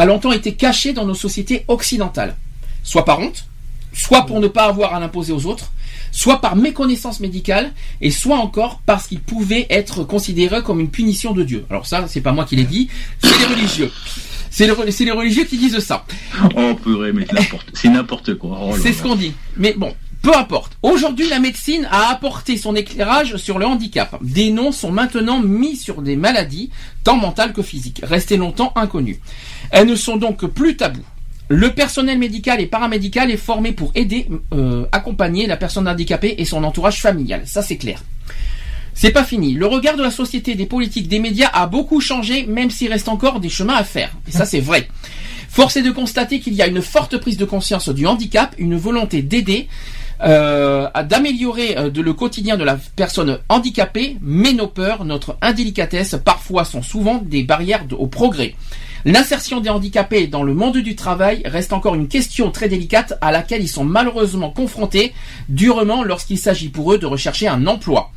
a longtemps été caché dans nos sociétés occidentales, soit par honte, soit pour ne pas avoir à l'imposer aux autres, soit par méconnaissance médicale, et soit encore parce qu'il pouvait être considéré comme une punition de Dieu. Alors ça, c'est pas moi qui l'ai dit, c'est les religieux. C'est le- c'est les religieux qui disent ça. Oh purée, mais c'est n'importe- quoi. Oh C'est ce qu'on dit. Mais bon, peu importe. Aujourd'hui, la médecine a apporté son éclairage sur le handicap. Des noms sont maintenant mis sur des maladies, tant mentales que physiques, restées longtemps inconnues. Elles ne sont donc plus tabous. Le personnel médical et paramédical est formé pour aider, euh, accompagner la personne handicapée et son entourage familial. Ça, c'est clair. C'est pas fini. Le regard de la société, des politiques, des médias a beaucoup changé, même s'il reste encore des chemins à faire. Et ça, c'est vrai. Force est de constater qu'il y a une forte prise de conscience du handicap, une volonté d'aider, euh, d'améliorer euh, le quotidien de la personne handicapée, mais nos peurs, notre indélicatesse, parfois sont souvent des barrières au progrès. L'insertion des handicapés dans le monde du travail reste encore une question très délicate à laquelle ils sont malheureusement confrontés durement lorsqu'il s'agit pour eux de rechercher un emploi.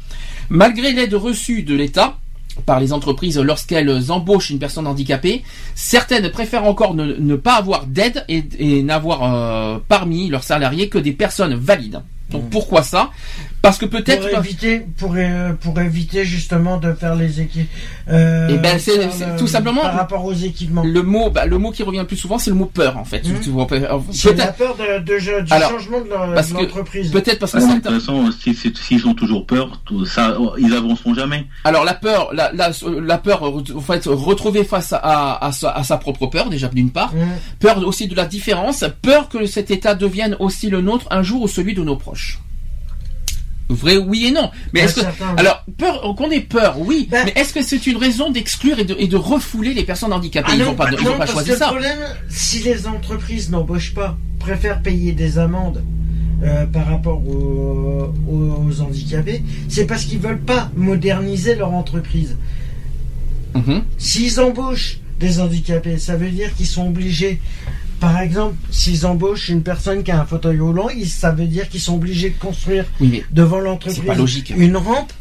Malgré l'aide reçue de l'État, par les entreprises lorsqu'elles embauchent une personne handicapée, certaines préfèrent encore ne, ne pas avoir d'aide et, et n'avoir euh, parmi leurs salariés que des personnes valides. Donc pourquoi ça? Parce que peut-être pour éviter, pour, euh, pour éviter justement de faire les équipes. euh, Eh ben, c'est- tout simplement- Par rapport aux équipements. le mot, bah, le mot qui revient le plus souvent, c'est le mot peur en fait. Peut- C'est la peur de, de- du Alors, changement de l'entreprise. peut-être parce que Ah, de certains. toute façon, si- si- s'ils ont toujours peur, tout ça, ils avanceront jamais. Alors la peur, la, la, la peur, en fait, retrouver face à, à, sa, à sa propre peur déjà d'une part, Mmh. peur aussi de la différence, peur que cet état devienne aussi le nôtre un jour ou celui de nos proches. Vrai, oui et non. Mais est-ce que certain. alors peur qu'on ait peur, oui. Ben- mais est-ce que c'est une raison d'exclure et de, et de refouler les personnes handicapées? Ah Ils non, n'ont pas, ils non, ont pas parce choisi que ça. Le problème, si les entreprises n'embauchent pas, préfèrent payer des amendes euh, par rapport aux, aux handicapés, c'est parce qu'ils veulent pas moderniser leur entreprise. Mhm. S'ils embauchent des handicapés, ça veut dire qu'ils sont obligés. Par exemple, s'ils embauchent une personne qui a un fauteuil roulant, ça veut dire qu'ils sont obligés de construire Oui, devant l'entreprise une rampe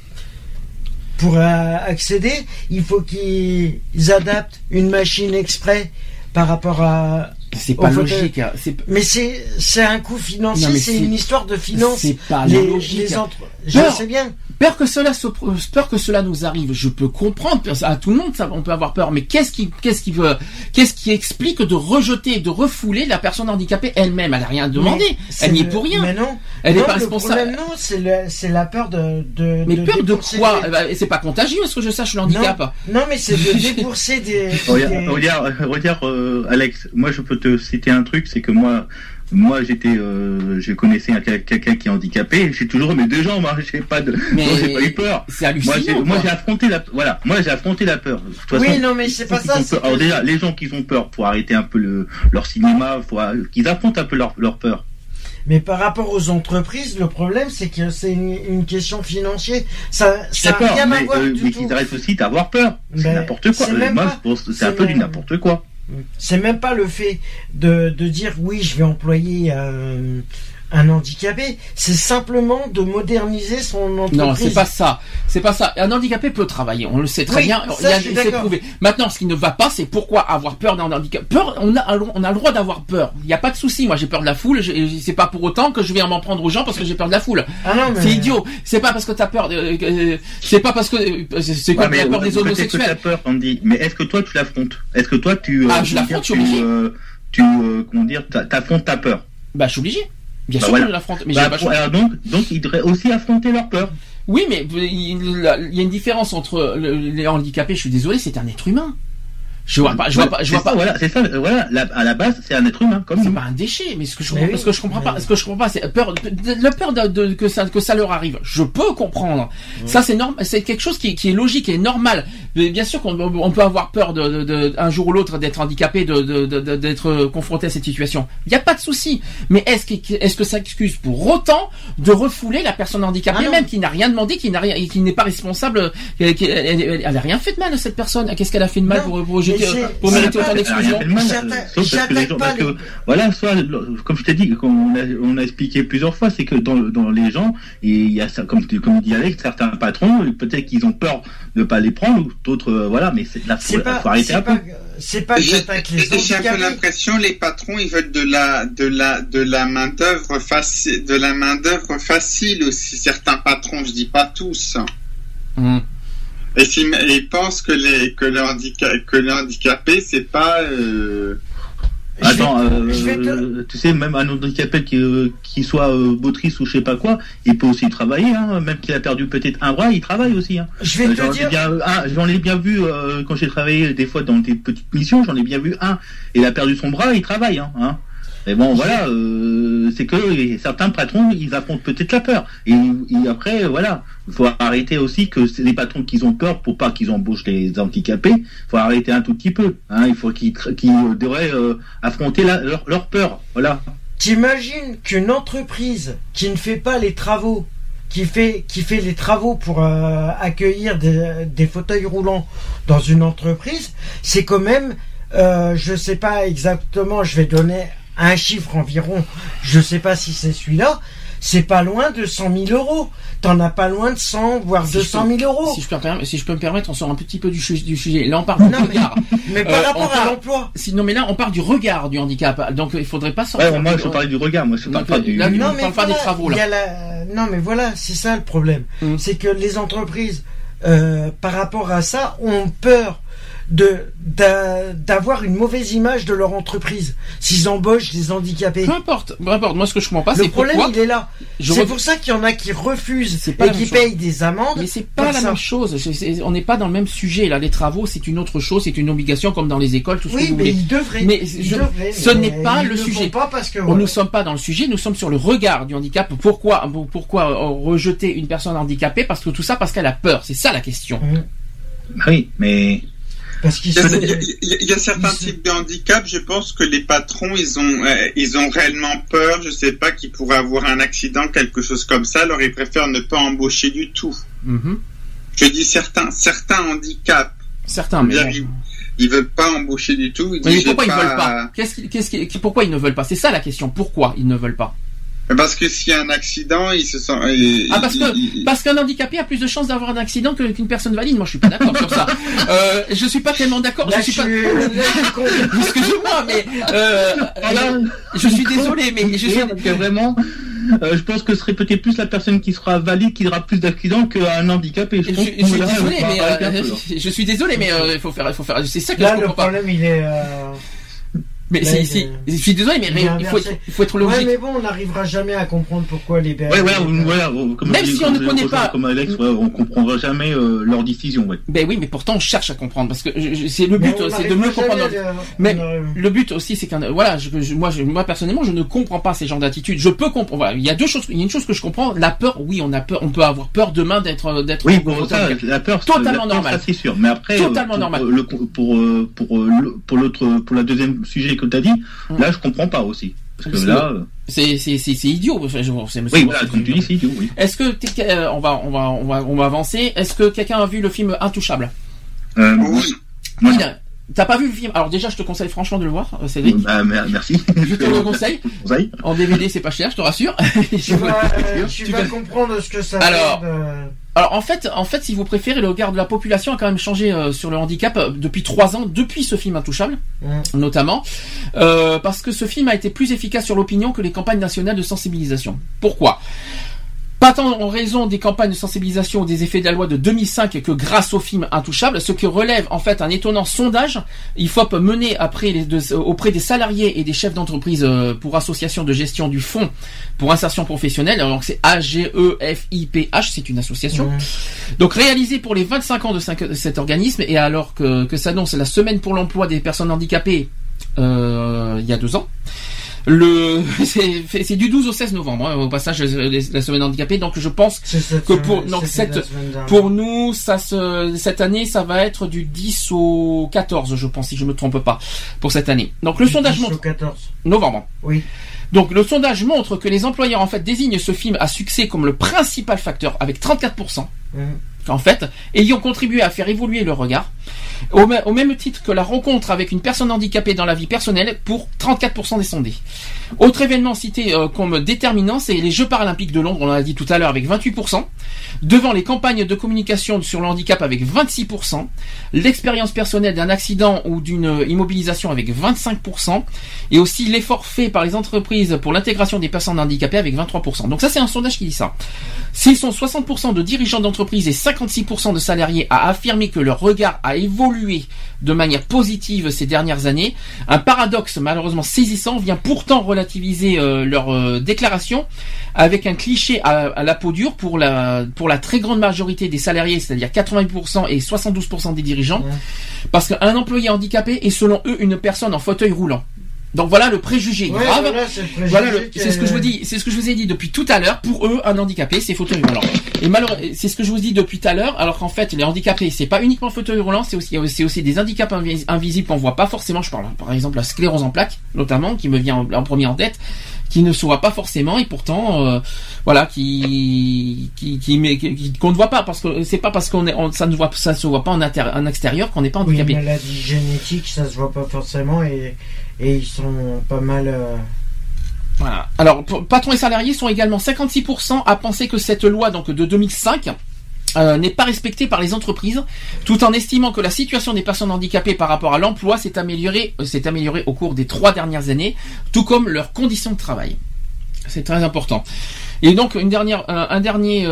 pour euh, accéder. Il faut qu'ils adaptent une machine exprès par rapport à. C'est pas logique. hein. Mais c'est c'est un coût financier, Non, c'est une histoire de finance. c'est pas les, logique. les entre- Je Peur. sais bien. Peur que cela se, peur que cela nous arrive. Je peux comprendre. À tout le monde, ça, on peut avoir peur. Mais qu'est-ce qui, qu'est-ce qui veut, qu'est-ce qui explique de rejeter, de refouler la personne handicapée elle-même? Elle a rien demandé. Elle n'y est pour rien. Mais non. Elle n'est Non, pas le responsable. problème, non, c'est le- c'est la peur de. de Mais de peur de quoi? des- ben, C'est pas contagieux, est-ce que je sache le handicap Non, mais c'est de débourser des. Regarde, des- regarde, regarde, euh, Alex, moi je peux te citer un truc, c'est que moi, moi j'étais, euh, je connaissais un- quelqu'un qui est handicapé, j'ai toujours mes deux jambes, hein, j'ai pas de, Mais moi, j'ai pas eu peur. C'est Moi j'ai, hallucinant. moi j'ai affronté la, voilà, moi j'ai affronté la peur. De toute Oui, façon, non, mais c'est pas ça. Alors déjà, les gens qui ont peur, faut arrêter un peu le, leur cinéma, faut qu'ils affrontent un peu leur, leur peur. Mais par rapport aux entreprises, le problème, c'est que c'est une, une question financière. Ça, ça n'a rien à mais, voir euh, du mais tout. qu'ils arrêtent aussi d'avoir peur. C'est Ben, n'importe quoi. c'est Euh, même moi, pas- je pense que c'est c'est un peu du n'importe quoi. C'est même pas le fait de, de dire oui, je vais employer euh, un handicapé. C'est simplement de moderniser son entreprise. Non, c'est pas ça. C'est pas ça. Un handicapé peut travailler, on le sait très Oui, bien. ça, Il y a- je suis c'est d'accord. prouvé. Maintenant, ce qui ne va pas, c'est pourquoi avoir peur d'un handicap. Peur, on a, on a le droit d'avoir peur. Il n'y a pas de souci. Moi, j'ai peur de la foule. Je- C'est pas pour autant que je vais m'en prendre aux gens parce que j'ai peur de la foule. Ah non, mais... C'est idiot. C'est pas parce que t'as peur. de- euh, c'est pas parce que c'est- quoi Ouais, la peur des peut-être que homosexuels. t'as peur, Andy. Mais est-ce que toi tu l'affrontes? Est-ce que toi tu, euh, Ah, je l'affronte, tu, euh, tu euh, comment dire, t'a- t'affrontes ta peur? Bah, je suis obligé. Bien Bah, sûr voilà. que je l'affronte. Mais Bah, pas pour- alors donc, donc ils devraient aussi affronter leur peur. Oui, mais il il y a une différence entre le- les handicapés. Je suis désolé, c'est un être humain. Je vois pas. Je vois pas. Je vois ça, pas. Voilà, c'est ça. euh, Voilà, la- à la base, c'est un être humain comme C'est pas un déchet, mais ce que je, comprends- oui, ce que je comprends pas, ce que je comprends pas, c'est peur, le peur de, de- que ça, que ça leur arrive. Je peux comprendre. Ça, c'est normal, c'est quelque chose qui, qui est logique et normal. Mais bien sûr qu'on on peut avoir peur de, de- de- un jour ou l'autre d'être handicapé, de, d'être confronté à cette situation. Il n'y a pas de souci. Mais est-ce que, est-ce que ça excuse pour autant de refouler la personne handicapée, Ah même qui n'a rien demandé, qui n'a rien, qui n'est pas responsable, qui- qui- elle, elle- elle a rien fait de mal à cette personne? Qu'est-ce qu'elle a fait de mal Non, pour, pour, mais c'est- pour mériter autant d'exclusion? rien fait de mal, J'attaque- euh, sauf parce que les gens- pas voilà, soit, comme je t'ai dit, comme on a, on a expliqué plusieurs fois, c'est que dans, dans les gens, et il y a comme, comme dit Alex, certains patrons, peut-être qu'ils ont peur de pas les prendre, ou d'autres, euh, voilà, mais c'est là, faut, C'est pas, faut arrêter un peu. pas, c'est pas que J'ai j'attaque les j'ai un peu l'impression les patrons ils veulent de la de la de la main d'œuvre facile de la main d'œuvre facile aussi certains patrons je dis pas tous Hum. Et s'ils et ils pensent que les que le handicap que le handicapé c'est pas euh, vais- Attends, euh, te- tu sais, même un handicapé qui, euh, qui soit euh, motrice ou je sais pas quoi, il peut aussi travailler, hein, même qu'il a perdu peut-être un bras, il travaille aussi. Hein. Je vais Euh, te J'en ai dire, bien, un, j'en ai bien vu euh, quand j'ai travaillé des fois dans des petites missions, j'en ai bien vu un. Il a perdu son bras, il travaille. Hein, hein. Mais bon, voilà, euh, c'est que certains patrons, ils affrontent peut-être la peur. Et, après, voilà, il faut arrêter aussi que les patrons qui ont peur pour pas qu'ils embauchent les handicapés. Il faut arrêter un tout petit peu. Hein, il faut qu'ils, qu'ils devraient euh, affronter leur peur. Voilà. t'imagines qu'une entreprise qui ne fait pas les travaux, qui fait, qui fait les travaux pour euh, accueillir des, des fauteuils roulants dans une entreprise, c'est quand même, euh, je sais pas exactement, je vais donner un chiffre environ, je sais pas si c'est celui-là, c'est pas loin de 100 000 euros. T'en as pas loin de 100, voire Si je 200 peux- 000 euros. Si je, peux me permettre, si je peux me permettre, on sort un petit peu du, sujet. Là, on parle du Non, mais- regard. Mais par Euh, rapport à l'emploi. Sinon, mais là, on parle du regard du handicap. Donc, il faudrait pas sortir. Ouais, moi, je parlais du regard. Moi, je parle pas du. là, du- on parle pas des travaux, là. il y a la- Non, mais voilà, c'est ça le problème. Mm. C'est que les entreprises, euh, par rapport à ça, ont peur de d'a- d'avoir une mauvaise image de leur entreprise s'ils embauchent des handicapés. Peu importe, peu importe. Moi, ce que je comprends pas, Le c'est problème, pourquoi. il est là. C'est pour ça qu'il y en a qui refusent et qui chose. payent des amendes. Mais c'est pas la ça. même chose. On n'est pas dans le même sujet là. Les travaux, c'est une autre chose. C'est une obligation comme dans les écoles, tout ce que Oui, vous mais voulez. ils devraient. Mais Ils je- devraient, ce n'est pas ils le le sujet. pas parce que. On voilà. ne sommes pas dans le sujet, nous sommes sur le regard du handicap. Pourquoi, pourquoi euh, rejeter une personne handicapée? Parce que tout ça, parce qu'elle a peur. C'est ça la question. Mm. Oui, mais Parce il y, a, il il y certains types de handicap je pense que les patrons ils ont euh, ils ont réellement peur. Je sais pas qu'ils pourraient avoir un accident quelque chose comme ça. Alors ils préfèrent ne pas embaucher du tout. Mhm. je dis certains certains handicaps. Certains, mais. Ils, veulent pas embaucher du tout. Ils Mais disent, pourquoi ils veulent pas? Qu'est-ce qui- qu'est-ce qui- pourquoi ils ne veulent pas? C'est ça la question. Pourquoi ils ne veulent pas? Parce que s'il y a un accident, il se sent. Ah, parce que parce qu'un handicapé a plus de chances d'avoir un accident qu'une personne valide. Moi, je suis pas d'accord sur ça. Euh, je suis pas tellement d'accord. Je suis pas. Excusez-moi, mais euh, je suis désolé, mais je suis. Parce que vraiment, euh, je pense que ce serait peut-être plus la personne qui sera valide qui aura plus d'accidents qu'un handicapé. Je, suis là, désolé, mais euh, je suis désolé, mais euh, il faut faire, il faut faire. C'est ça que Là, je le comprends pas. problème, il est. euh, Mais là, si, il si, est- je suis désolé, mais il faut, être, il faut être Ouais, logique. mais bon, on n'arrivera jamais à comprendre pourquoi les Ouais, ouais, les- voilà, comme Même dis- si on ne connaît pas- Comme Alex, ouais, on comprendra jamais euh, leur décision, ouais. Ben oui, mais pourtant on cherche à comprendre parce que c'est le but, c'est de mieux comprendre. Mais on le but aussi, c'est qu'un voilà, je, je- moi, je- moi personnellement, je ne comprends pas ces genres d'attitudes. Je peux comprendre. Voilà, il y a deux choses. Il y a une chose que je comprends. La peur, oui, on a peur. On peut avoir peur demain d'être d'être Oui, pour ça, la peur, Totalement normal. Ça, c'est sûr. Mais après, Totalement euh, pour, normal. euh, le, pour, euh, euh, pour l'autre, pour la deuxième sujet que tu as dit, Mm. là, je comprends pas aussi. Parce que là, euh, C'est c'est idiot. Enfin, je- c'est- oui, c'est- voilà, comme tu dis, c'est idiot, oui. Est-ce que t'es- euh, on va on va on va on va avancer. Est-ce que quelqu'un a vu le film Intouchable? Euh, Oui. Tiens, T'as pas vu le film? Alors déjà, je te conseille franchement de le voir, euh, Cédric. Bah, mer- merci. Je te le conseille. conseille. En DVD, c'est pas cher, je te rassure. Tu vas, euh, tu Tu vas- comprendre ce que ça Alors, fait de- Alors en fait, en fait, si vous préférez, le regard de la population a quand même changé euh, sur le handicap euh, depuis trois ans, depuis ce film Intouchable, Mm. notamment, euh, parce que ce film a été plus efficace sur l'opinion que les campagnes nationales de sensibilisation. Pourquoi? Pas tant en raison des campagnes de sensibilisation ou des effets de la loi de 2005 que grâce au film Intouchable, ce qui relève en fait un étonnant sondage IFOP mené après les deux- auprès des salariés et des chefs d'entreprise euh, pour association de gestion du fonds pour insertion professionnelle. Alors c'est AGEFIPH, c'est une association. Donc réalisé pour les 25 ans de cet organisme et alors que, que s'annonce la semaine pour l'emploi des personnes handicapées euh, il y a deux ans. Le c'est c'est du 12 au 16 novembre hein, au passage euh, la semaine handicapée donc je pense que pour- donc cette- pour nous ça se cette année ça va être du 10 au 14 je pense si je me trompe pas pour cette année. Donc le Du sondage 10 montre au 14. novembre. Oui. Donc le sondage montre que les employeurs en fait désignent ce film à succès comme le principal facteur avec 34 Mm. En fait, ayant contribué à faire évoluer le regard, au, même titre que la rencontre avec une personne handicapée dans la vie personnelle pour 34% des sondés. Autre événement cité euh, comme déterminant, c'est les Jeux paralympiques de Londres, on l'a dit tout à l'heure, avec 28%, devant les campagnes de communication sur le handicap avec 26%, l'expérience personnelle d'un accident ou d'une euh, immobilisation avec 25%, et aussi l'effort fait par les entreprises pour l'intégration des personnes handicapées avec 23%. Donc ça c'est un sondage qui dit ça. S'ils sont 60% de dirigeants d'entreprise et 56% de salariés à affirmer que leur regard a évolué de manière positive ces dernières années, un paradoxe malheureusement saisissant vient pourtant relativiser euh, leur euh, déclaration avec un cliché à, à la peau dure pour la, pour la très grande majorité des salariés, c'est-à-dire 80% et 72% des dirigeants, parce qu'un employé handicapé est selon eux une personne en fauteuil roulant. Donc voilà le préjugé Ouais, grave. voilà, c'est Voilà, ce que je vous dis, c'est ce que je vous ai dit depuis tout à l'heure. Pour eux, un handicapé, c'est fauteuil roulant. Et malheureusement, c'est ce que je vous dis depuis tout à l'heure. Alors qu'en fait, les handicapés, c'est pas uniquement fauteuil roulant, c'est aussi, c'est aussi des handicaps invis- invisibles qu'on voit pas forcément. Je parle, par exemple, la sclérose en plaques, notamment, qui me vient en, en premier en tête, qui ne se voit pas forcément et pourtant, euh, voilà, qui, qui, qui, mais qui- qui- qu'on ne voit pas parce que c'est pas parce qu'on est, on- ça ne voit, ça se voit pas en, inter- en extérieur qu'on n'est pas Oui, handicapé. une maladie génétique, ça se voit pas forcément et, et ils sont pas mal. euh, Voilà. Alors, patrons et salariés sont également 56% à penser que cette loi donc de 2005 euh, n'est pas respectée par les entreprises, tout en estimant que la situation des personnes handicapées par rapport à l'emploi s'est améliorée, euh, au cours des trois dernières années, tout comme leurs conditions de travail. C'est très important. Et donc un dernier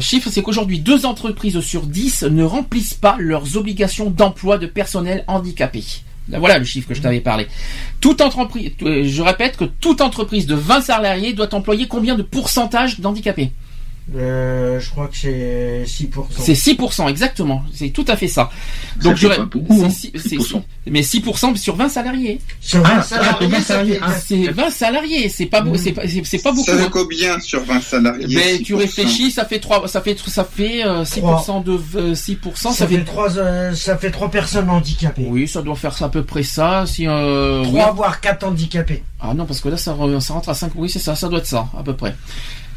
chiffre, c'est qu'aujourd'hui deux entreprises sur dix ne remplissent pas leurs obligations d'emploi de personnel handicapé. Là, Voilà le chiffre que je t'avais parlé. Toute entreprise, euh, je répète que toute entreprise de 20 salariés doit employer combien de pourcentage d'handicapés? Euh, je crois que c'est 6%. C'est 6% exactement. C'est tout à fait ça. Donc je fait ré- pas beaucoup, c'est hein, six- c'est 6%. six- mais 6% sur 20 salariés. Sur 20 Ah, salariés, ah, 20 ça salariés, fait- ah, C'est 20 salariés, c'est pas beau, Mm. c'est pas, c'est c'est pas beaucoup. Ça fait hein. combien sur 20 salariés Mais tu 6%? réfléchis, ça fait 3 ça fait ça fait euh, 6% de euh, 6%, ça, ça fait fait trois, euh, ça fait trois personnes handicapées. Oui, ça doit faire ça à peu près ça si euh, oui. Trois voire quatre handicapés. Ah non, parce que là, ça, ça rentre à 5. Oui, c'est ça, ça doit être ça, à peu près.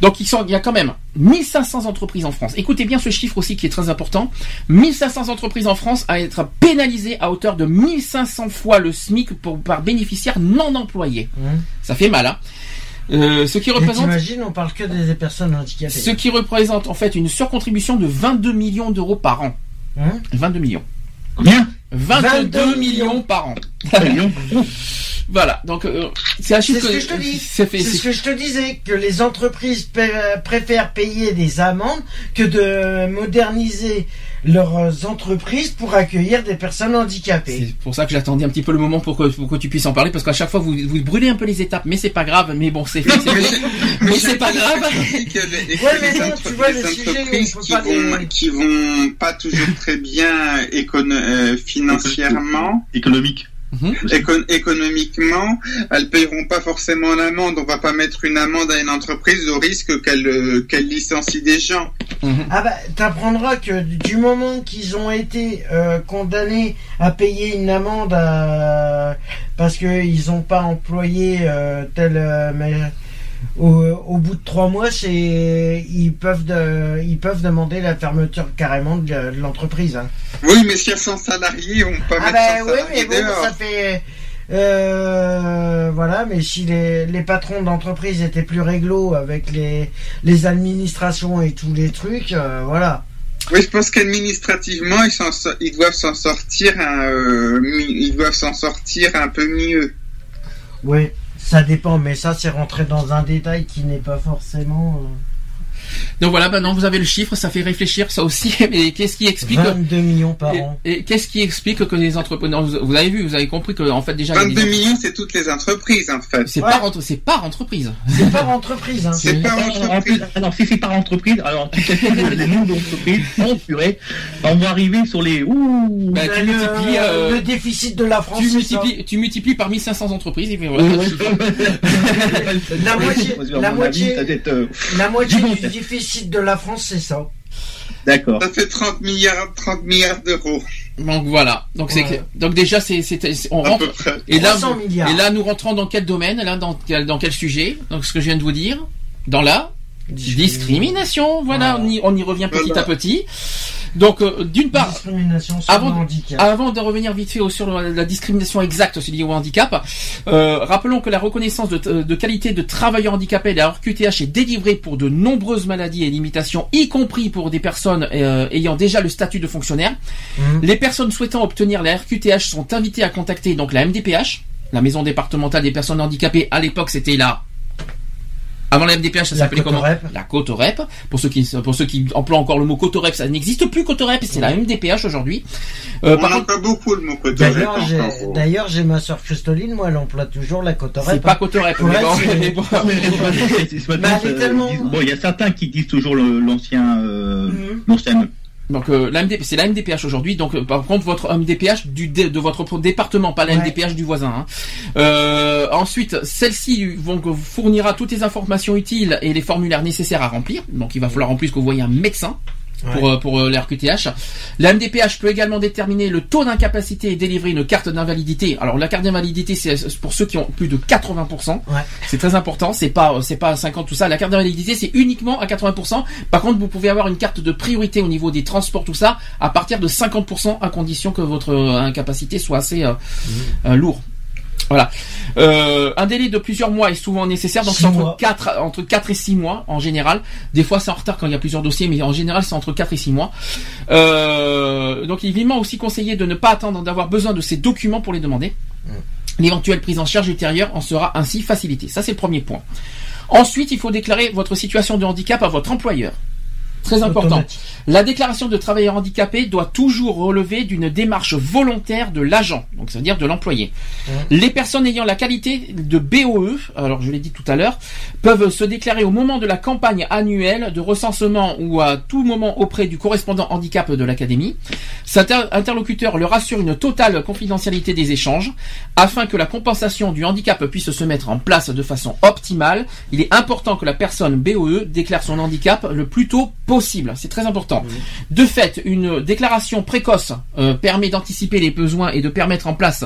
Donc, ils sont, il y a quand même 1500 entreprises en France. Écoutez bien ce chiffre aussi qui est très important. 1500 entreprises en France à être pénalisées à hauteur de 1500 fois le SMIC pour, par bénéficiaire non employé. Hein. Ça fait mal, hein Euh, ce qui représente, T'imagines, on parle que des personnes handicapées. ce qui représente en fait une surcontribution de 22 millions d'euros par an. Hein 22 millions. Combien? 22, 22 millions par an. Voilà, donc euh, c'est un C'est chiffre ce que je te dis. c'est ce que je te disais, que les entreprises préfèrent payer des amendes que de moderniser leurs entreprises pour accueillir des personnes handicapées. C'est pour ça que j'attendais un petit peu le moment pour que, pour que tu puisses en parler, parce qu'à chaque fois vous, vous brûlez un peu les étapes, mais c'est pas grave, mais bon, c'est fait, mais c'est pas grave. les, Ouais, mais les non, tu vois, les le sujet, entreprises qui pas vont, les- qui vont pas toujours très bien écono- euh, financièrement, Économique. Éco- économiquement, elles paieront pas forcément l'amende. On va pas mettre une amende à une entreprise au risque qu'elle euh, qu'elle licencie des gens. Ah bah, t'apprendras que du moment qu'ils ont été euh, condamnés à payer une amende à- parce qu'ils n'ont pas employé euh, tel... au, au bout de trois mois, c'est ils peuvent de- ils peuvent demander la fermeture carrément de, de l'entreprise. hein. Oui, mais s'il y a 100 salariés, on peut pas Ah mettre bah 100 oui, mais bon, ça fait... Euh, voilà, mais si les, les patrons d'entreprise étaient plus réglo avec les, les administrations et tous les trucs, euh, voilà. Oui, je pense qu'administrativement, ils, ils doivent s'en sortir, un, euh, ils doivent s'en sortir un peu mieux. Oui, ça dépend, mais ça c'est rentré dans un détail qui n'est pas forcément... euh, Donc voilà, maintenant vous avez le chiffre, ça fait réfléchir ça aussi, mais qu'est-ce qui explique 22 millions par an. et qu'est-ce qui explique que les entreprises, non, vous avez vu, vous avez compris que en fait déjà il y a des 22 entre- millions, c'est toutes les entreprises, en fait. c'est Ouais. par entre- c'est par entreprise. C'est pas entreprise, hein. C'est en plus, entreprise. alors, si c'est par entreprise, alors tu calcules les noms d'entreprises, oh purée, on va arriver sur les ouh. Bah, tu le, multiplies, euh, le déficit de la France, Tu multiplies, tu multiplies par 1500 entreprises et puis voilà. La moitié- À la moitié- euh, La moitié du. Déficit de la France, c'est ça. D'accord. Ça fait 30 milliards, 30 milliards d'euros, Donc voilà. Donc c'est Ouais. donc déjà c'est on à rentre peu près. et là 300 milliards. et là nous rentrons dans quel domaine là dans quel dans quel sujet Donc ce que je viens de vous dire dans la discrimination. Voilà, on y on y revient petit Voilà. à petit. Donc euh, d'une part Discrimination sur Avant- handicap. Avant de revenir vite fait au- sur la, la discrimination exacte liée au handicap, euh, rappelons que la reconnaissance de, de qualité de travailleur handicapé, la RQTH, est délivrée pour de nombreuses maladies et limitations, y compris pour des personnes euh, ayant déjà le statut de fonctionnaire. Mhm. Les personnes souhaitant obtenir la RQTH sont invitées à contacter donc la MDPH, la Maison départementale des personnes handicapées. À l'époque, c'était la avant la MDPH, ça La s'appelait comment Cotorep. La Cotorep. Pour ceux qui pour ceux qui emploient encore le mot Cotorep, ça n'existe plus Cotorep, c'est la MDPH aujourd'hui. Euh, On par contre, beaucoup le mot cotorep D'ailleurs, j'ai, encore. d'ailleurs, j'ai ma soeur Cristoline, moi, elle emploie toujours la cotorep. c'est pas Cotorep. Ouais, mais bon, mais mais elle est euh, tellement- Bon, il y a certains qui disent toujours l'ancien, euh, Mhm. l'ancien. Donc euh, la MD c'est la MDPH aujourd'hui. Donc euh, par contre votre MDPH du de votre département, pas la Ouais. MDPH du voisin. hein. Euh, ensuite, celle-ci vont vous fournira toutes les informations utiles et les formulaires nécessaires à remplir. Donc il va falloir en plus que vous voyez un médecin. Pour, euh, pour euh, la RQTH. La MDPH peut également déterminer le taux d'incapacité et délivrer une carte d'invalidité. Alors la carte d'invalidité c'est pour ceux qui ont plus de 80%. Ouais. C'est très important, c'est pas c'est pas 50 tout ça. La carte d'invalidité c'est uniquement à 80%. Par contre, vous pouvez avoir une carte de priorité au niveau des transports tout ça à partir de 50% à condition que votre euh, incapacité soit assez euh, euh, lourd. Voilà. Euh, un délai de plusieurs mois est souvent nécessaire, donc c'est entre mois. 4 entre 4 et 6 mois en général. Des fois c'est en retard quand il y a plusieurs dossiers, mais en général c'est entre 4 et 6 mois. Euh, donc il est vivement aussi conseillé de ne pas attendre d'avoir besoin de ces documents pour les demander. L'éventuelle prise en charge ultérieure en sera ainsi facilitée. Ça c'est le premier point. Ensuite, il faut déclarer votre situation de handicap à votre employeur. Très important. La déclaration de travailleur handicapé doit toujours relever d'une démarche volontaire de l'agent, donc ça veut dire de l'employé. Les personnes ayant la qualité de BOE, alors je l'ai dit tout à l'heure, peuvent se déclarer au moment de la campagne annuelle de recensement ou à tout moment auprès du correspondant handicap de l'académie. Cet inter- interlocuteur leur assure une totale confidentialité des échanges afin que la compensation du handicap puisse se mettre en place de façon optimale. Il est important que la personne BOE déclare son handicap le plus tôt possible. C'est très important. De fait, une déclaration précoce euh, permet d'anticiper les besoins et de permettre en place,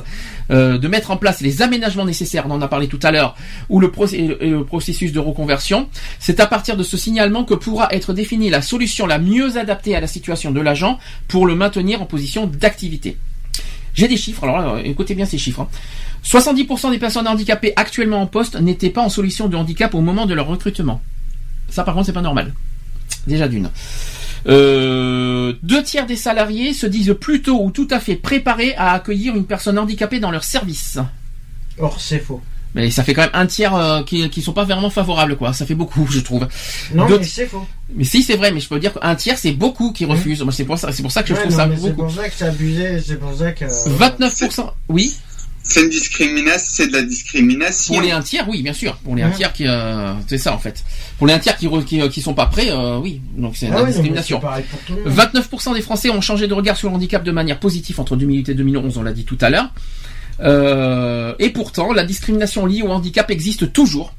euh, de mettre en place les aménagements nécessaires. On en a parlé tout à l'heure, ou le, et le- processus de reconversion. C'est à partir de ce signalement que pourra être définie la solution la mieux adaptée à la situation de l'agent pour le maintenir en position d'activité. J'ai des chiffres, alors là, écoutez bien ces chiffres. hein. 70% des personnes handicapées actuellement en poste n'étaient pas en solution de handicap au moment de leur recrutement. Ça par contre c'est pas normal. Déjà d'une. Euh, deux tiers des salariés se disent plutôt ou tout à fait préparés à accueillir une personne handicapée dans leur service. Or, c'est faux. Mais ça fait quand même un tiers euh, qui, qui sont pas vraiment favorables, quoi. Ça fait beaucoup, je trouve. Non, mais c'est faux. Mais si, c'est vrai, mais je peux dire qu'un tiers, c'est beaucoup qui refusent. Moi, c'est pour ça, c'est pour ça que je Ouais, trouve non, ça mais c'est beaucoup. pour ça que c'est abusé, c'est pour ça que. 29%, oui. C'est une discrimination, c'est de la discrimination. Pour les un tiers, oui, bien sûr. Pour les un tiers qui, euh, c'est ça en fait. Pour les un tiers qui, qui sont pas prêts, euh, oui. Donc c'est Ah la discrimination. c'est pareil pour tout le monde. 29% des Français ont changé de regard sur le handicap de manière positive entre 2008 et 2011, on l'a dit tout à l'heure. Euh, et pourtant, la discrimination liée au handicap existe toujours.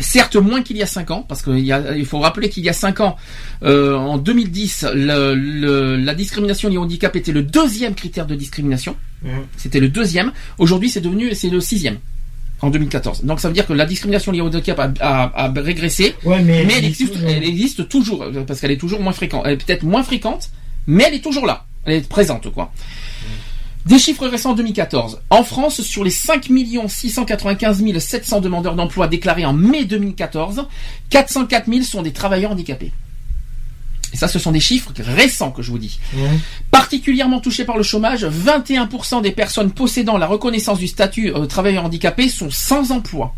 Certes moins qu'il y a 5 ans, parce qu'il faut rappeler qu'il y a 5 ans, euh, en 2010, le- le- la discrimination liée au handicap était le deuxième critère de discrimination. Mhm. C'était le deuxième. Aujourd'hui, c'est devenu, c'est le sixième. En 2014. Donc ça veut dire que la discrimination liée au handicap a, a- a régressé, Ouais, mais, mais elle existe, elle existe toujours, parce qu'elle est toujours moins fréquente. Elle est peut-être moins fréquente, mais elle est toujours là. Elle est présente, quoi. Des chiffres récents en 2014. En France, sur les 5 695 700 demandeurs d'emploi déclarés en mai 2014, 404 000 sont des travailleurs handicapés. Et ça, ce sont des chiffres récents que je vous dis. Particulièrement touchés par le chômage, 21% des personnes possédant la reconnaissance du statut euh, travailleur handicapé sont sans emploi.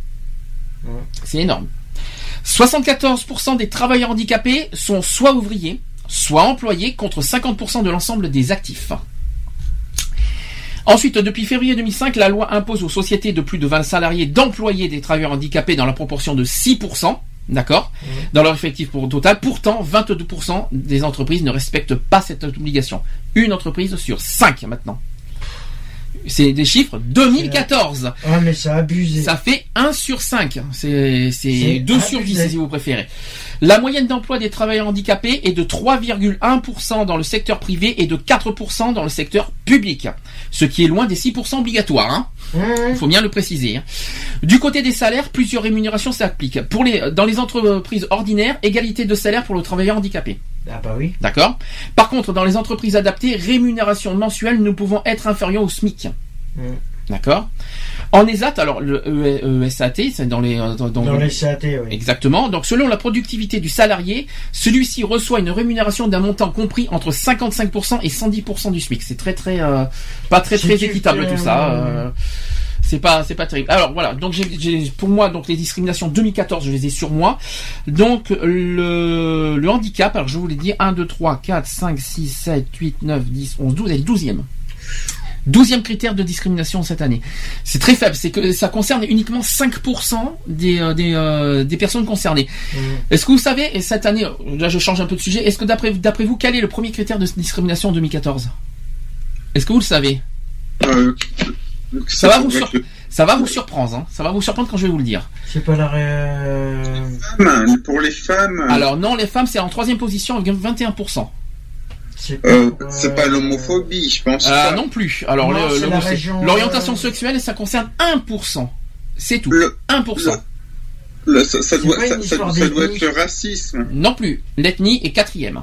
C'est énorme. 74% des travailleurs handicapés sont soit ouvriers, soit employés, contre 50% de l'ensemble des actifs. Ensuite, depuis février 2005, la loi impose aux sociétés de plus de 20 salariés d'employer des travailleurs handicapés dans la proportion de 6%. D'accord Dans leur effectif pour total. Pourtant, 22% des entreprises ne respectent pas cette obligation. Une entreprise sur 5 maintenant. C'est des chiffres 2014. Ah, mais c'est abusé. Ça fait 1 sur 5. C'est c'est C'est 2 sur 10 abusé. si vous préférez. La moyenne d'emploi des travailleurs handicapés est de 3,1% dans le secteur privé et de 4% dans le secteur public. Ce qui est loin des 6% obligatoires. Hein. Il faut bien le préciser. hein. Du côté des salaires, plusieurs rémunérations s'appliquent. Pour les, dans les entreprises ordinaires, égalité de salaire pour le travailleur handicapé. Ah, bah oui. D'accord Par contre, dans les entreprises adaptées, rémunération mensuelle ne pouvant être inférieure au SMIC. Mm. D'accord En ESAT, alors le E- ESAT, c'est dans les... euh, Dans, dans- Dans les CAT, oui. Exactement. Donc selon la productivité du salarié, celui-ci reçoit une rémunération d'un montant compris entre 55% et 110% du SMIC. C'est très très euh, pas très Si très équitable tout ça. euh, c'est pas c'est pas terrible. Alors voilà, donc j'ai pour moi donc les discriminations 2014, je les ai sur moi. Donc le le handicap, alors je vous l'ai dit 1 2 3 4 5 6 7 8 9 10 11 12 et le 12e. 12e critère de discrimination cette année. C'est très faible, c'est que ça concerne uniquement 5% des, euh, des, euh, des personnes concernées. Mhm. Est-ce que vous savez, et cette année, là je change un peu de sujet, est-ce que d'après d'après vous, quel est le premier critère de discrimination en 2014 Est-ce que vous le savez? Euh, Ça va vous sur- Ça va vous surprendre, hein ça va vous surprendre quand je vais vous le dire. C'est pas la ré... femme, Pour les femmes, Alors non, les femmes c'est en troisième position avec 21%. C'est pas, euh, euh, c'est pas l'homophobie, je pense. Euh, pas. non plus. Alors région, l'orientation euh, sexuelle, ça concerne 1%. C'est tout. Le- 1%. Le- ça, doit, ça, ça- être le racisme. Non plus. L'ethnie est quatrième.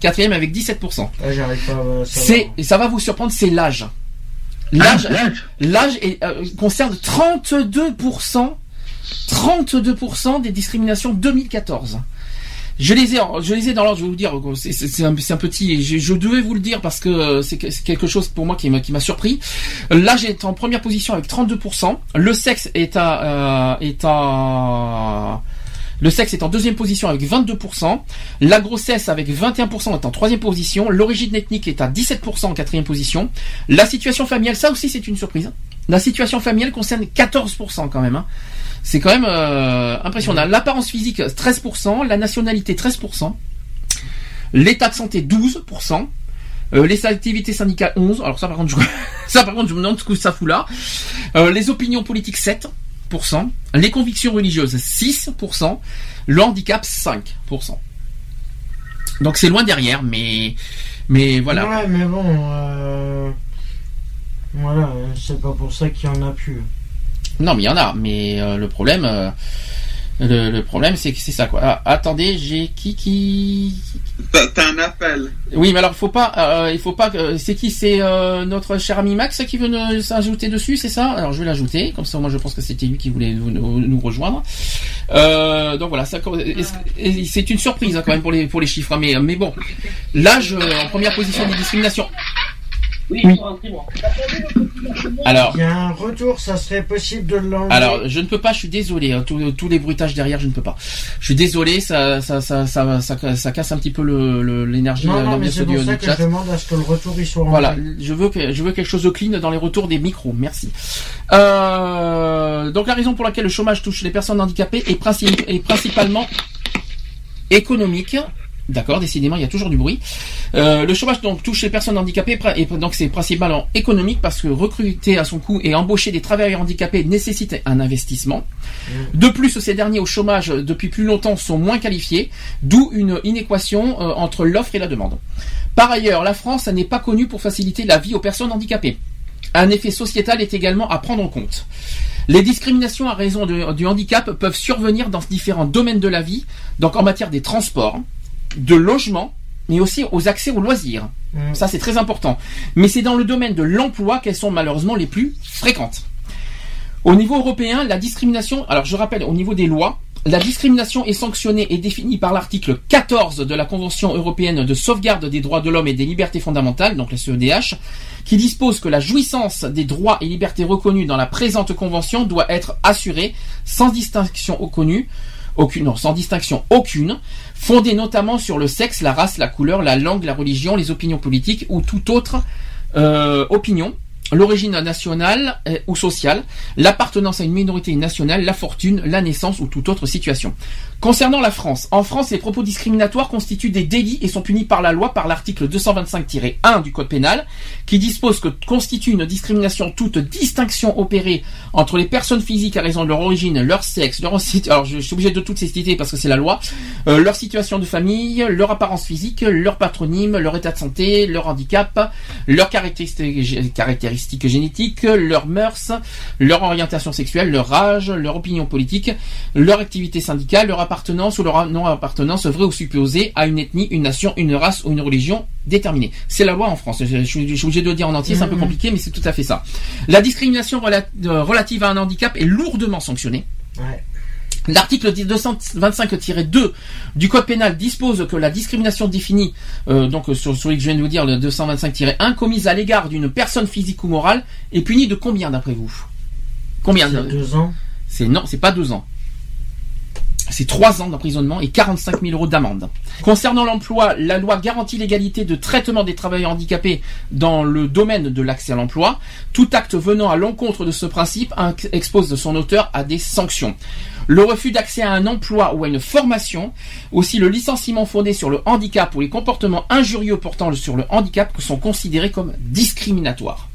Quatrième avec 17%. Ah, j'arrive pas à savoir. C'est, et ça va vous surprendre, c'est l'âge. L'âge, l'âge est, euh, concerne 32%, 32% des discriminations 2014. Je les ai, je les ai dans l'ordre. Je vais vous dire, c'est, c'est- c'est un, c'est un petit. Je, je devais vous le dire parce que euh, c'est, que- c'est quelque chose pour moi qui m'a, qui m'a surpris. L'âge est en première position avec 32%. Le sexe est à, euh, est à le sexe est en deuxième position avec 22%. La grossesse avec 21% est en troisième position. L'origine ethnique est à 17% en quatrième position. La situation familiale, ça aussi c'est une surprise. La situation familiale concerne 14% quand même. hein. C'est quand même euh, impressionnant. L'apparence physique 13%, la nationalité 13%, l'état de santé 12%. Euh, les activités syndicales 11. Alors ça par contre, je, ça par contre, je me demande ce que ça fout là. Euh, les opinions politiques 7%, les convictions religieuses 6%, le handicap 5%. Donc c'est loin derrière, mais mais voilà. Ouais, mais bon, euh... voilà, c'est pas pour ça qu'il y en a plus. Non, mais il y en a. Mais euh, le problème, euh, Le, le problème, c'est que c'est ça, quoi. Ah, attendez, j'ai qui qui. T'as un appel. Oui, mais alors, faut pas, euh, il faut pas. que- C'est qui? C'est euh, notre cher ami Max qui veut s'ajouter dessus, c'est ça? Alors, je vais l'ajouter. Comme ça, moi, je pense que c'était lui qui voulait nous, rejoindre. Euh, donc voilà, ça, c'est une surprise hein, quand même pour les pour les chiffres, hein, mais mais bon, l'âge euh, en première position des discriminations. Oui, Oui. Alors. Il y a un retour, ça serait possible de l'enlever. Alors, je ne peux pas, je suis désolé. hein, tous, les bruitages derrière, je ne peux pas. Je suis désolé, ça, ça, ça, ça, ça, ça casse un petit peu le- le- l'énergie, non, non, mais l'ambiance c'est du, pour ça que chat. je demande à ce que le retour il soit Voilà, enlevé. je veux que je veux quelque chose de clean dans les retours des micros. Merci. Euh, donc la raison pour laquelle le chômage touche les personnes handicapées est, princi- est principalement économique. D'accord, décidément, il y a toujours du bruit. Euh, le chômage donc touche les personnes handicapées et donc c'est principalement économique parce que recruter à son coût et embaucher des travailleurs handicapés nécessite un investissement. De plus, ces derniers au chômage depuis plus longtemps sont moins qualifiés, d'où une inéquation euh, entre l'offre et la demande. Par ailleurs, la France n'est pas connue pour faciliter la vie aux personnes handicapées. Un effet sociétal est également à prendre en compte. Les discriminations à raison de- du handicap peuvent survenir dans différents domaines de la vie, donc en matière des transports, de logement, mais aussi aux accès aux loisirs. Mm. Ça, c'est très important. Mais c'est dans le domaine de l'emploi qu'elles sont malheureusement les plus fréquentes. Au niveau européen, la discrimination, alors je rappelle, au niveau des lois, la discrimination est sanctionnée et définie par l'article 14 de la Convention européenne de sauvegarde des droits de l'homme et des libertés fondamentales, donc la CEDH, qui dispose que la jouissance des droits et libertés reconnus dans la présente convention doit être assurée sans distinction reconnue, aucune, sans distinction aucune, fondée notamment sur le sexe, la race, la couleur, la langue, la religion, les opinions politiques ou toute autre euh, opinion, l'origine nationale euh, ou sociale, l'appartenance à une minorité nationale, la fortune, la naissance ou toute autre situation. Concernant la France, en France, les propos discriminatoires constituent des délits et sont punis par la loi par l'article 225-1 du Code pénal, qui dispose que constitue une discrimination toute distinction opérée entre les personnes physiques à raison de leur origine, leur sexe, leur alors je, suis obligé de toutes ces parce que c'est la loi, euh, leur situation de famille, leur apparence physique, leur patronyme, leur état de santé, leur handicap, leurs caractéristiques, caractéristiques génétiques, leurs mœurs, leur orientation sexuelle, leur âge, leur opinion politique, leur activité syndicale, leur appartenance ou leur non-appartenance vraie ou supposée à une ethnie, une nation, une race ou une religion déterminée. C'est la loi en France. Je, je suis je suis obligé de le dire en entier, c'est un peu Mhm. compliqué, mais c'est tout à fait ça. La discrimination rela- euh, relative à un handicap est lourdement sanctionnée. Ouais. L'article 225-2 du Code pénal dispose que la discrimination définie, euh, donc euh, sur celui que je viens de vous dire, le 225-1, commise à l'égard d'une personne physique ou morale, est punie de combien d'après vous? Combien? De- deux ans? C'est non, c'est pas deux ans. C'est trois ans d'emprisonnement et 45 000 euros d'amende. Concernant l'emploi, la loi garantit l'égalité de traitement des travailleurs handicapés dans le domaine de l'accès à l'emploi. Tout acte venant à l'encontre de ce principe inc- expose son auteur à des sanctions. Le refus d'accès à un emploi ou à une formation, aussi le licenciement fondé sur le handicap ou les comportements injurieux portant sur le handicap sont considérés comme discriminatoires.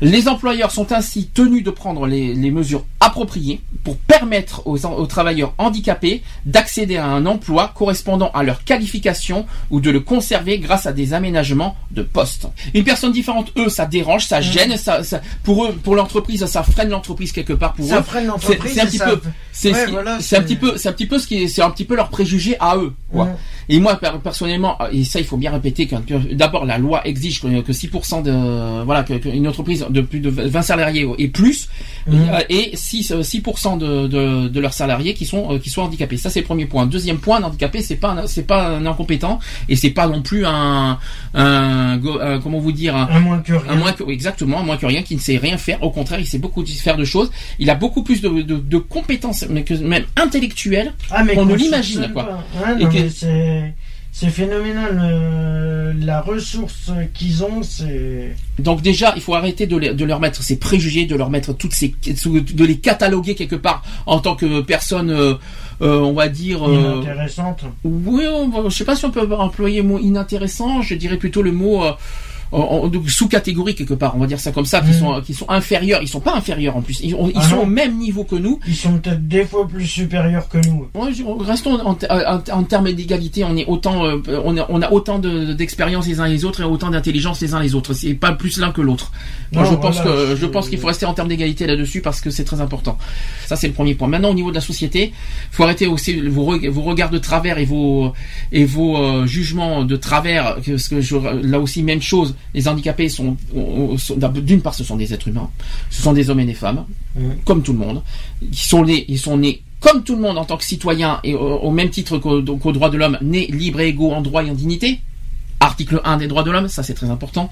Les employeurs sont ainsi tenus de prendre les, les mesures appropriées pour permettre aux, aux travailleurs handicapés d'accéder à un emploi correspondant à leur qualification ou de le conserver grâce à des aménagements de poste. Une personne différente, eux, ça dérange, ça gêne, ça, ça- pour eux, pour l'entreprise, ça freine l'entreprise quelque part pour Ça eux. freine l'entreprise. C'est un et petit ça- peu, c'est Ouais, voilà, un petit peu, c'est un petit peu ce qui est, c'est un petit peu leur préjugé à eux. quoi. Ouais. Et moi, per- personnellement, et ça, il faut bien répéter que d'abord la loi exige que, que 6% de, voilà, que- qu'une entreprise de plus de 20 salariés et plus, Mhm. euh, et 6, euh, 6% de, de, de leurs salariés qui sont, euh, qui sont handicapés. Ça, c'est le premier point. Deuxième point, un handicapé, c'est pas, c'est pas un incompétent, et c'est pas non plus un, un, go- un- comment vous dire, un, Un moins que rien. un moins que, exactement, un moins que rien, qui ne sait rien faire. Au contraire, il sait beaucoup faire de choses. Il a beaucoup plus de, de, de compétences, mais que même intellectuelles. Ah, mais on ne qu'on l'imagine, quoi. Ah, Et que- mais c'est, phénoménal. euh, la ressource qu'ils ont, c'est. Donc déjà, il faut arrêter de, les- de leur mettre ces préjugés, de leur mettre toutes ces, de les cataloguer quelque part en tant que personne, euh, euh, on va dire. euh, Inintéressante. oui, on je sais pas si on peut employer le mot inintéressant. Je dirais plutôt le mot. Euh, sous catégorie quelque part, on va dire ça comme ça, qui mm. sont qui sont inférieurs. Ils sont pas inférieurs en plus. Ils, ah sont au même niveau que nous. Ils sont peut-être des fois plus supérieurs que nous. restons en, en, termes d'égalité. On est autant, euh, on, a, on a autant d'expérience les uns les autres et autant d'intelligence les uns les autres. C'est pas plus l'un que l'autre. je pense que je pense qu'il faut rester en termes d'égalité là-dessus parce que c'est très important. Ça c'est le premier point. Maintenant au niveau de la société, faut arrêter aussi vos, vos regards de travers et vos et vos euh, jugements de travers. Parce que je, là aussi même chose. Les handicapés sont, d'une part ce sont des êtres humains, ce sont des hommes et des femmes, comme tout le monde. Ils sont nés, ils sont nés comme tout le monde en tant que citoyen et au, même titre qu'aux droits de l'homme, nés libres et égaux en droit et en dignité article 1 des droits de l'homme, ça c'est très important.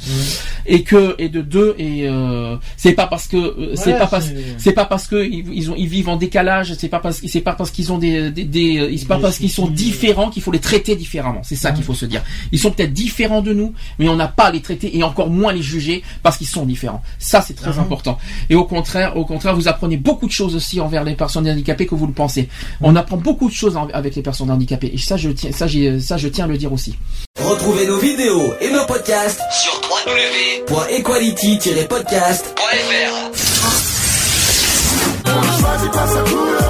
Et que et de deux et euh, c'est pas parce que euh, c'est pas parce c'est pas parce que ils, ont ils vivent en décalage, c'est pas parce c'est pas parce qu'ils ont des des, des euh, c'est pas parce qu'ils sont différents qu'il faut les traiter différemment. C'est ça qu'il faut se dire. Ils sont peut-être différents de nous, mais on n'a pas à les traiter et encore moins les juger parce qu'ils sont différents. Ça c'est très important. Et au contraire, au contraire, vous apprenez beaucoup de choses aussi envers les personnes handicapées que vous le pensez. On apprend beaucoup de choses avec les personnes handicapées et ça je tiens ça ça je tiens à le dire aussi. Retrouvez nos vidéos et nos podcasts sur www.equality-podcast.fr.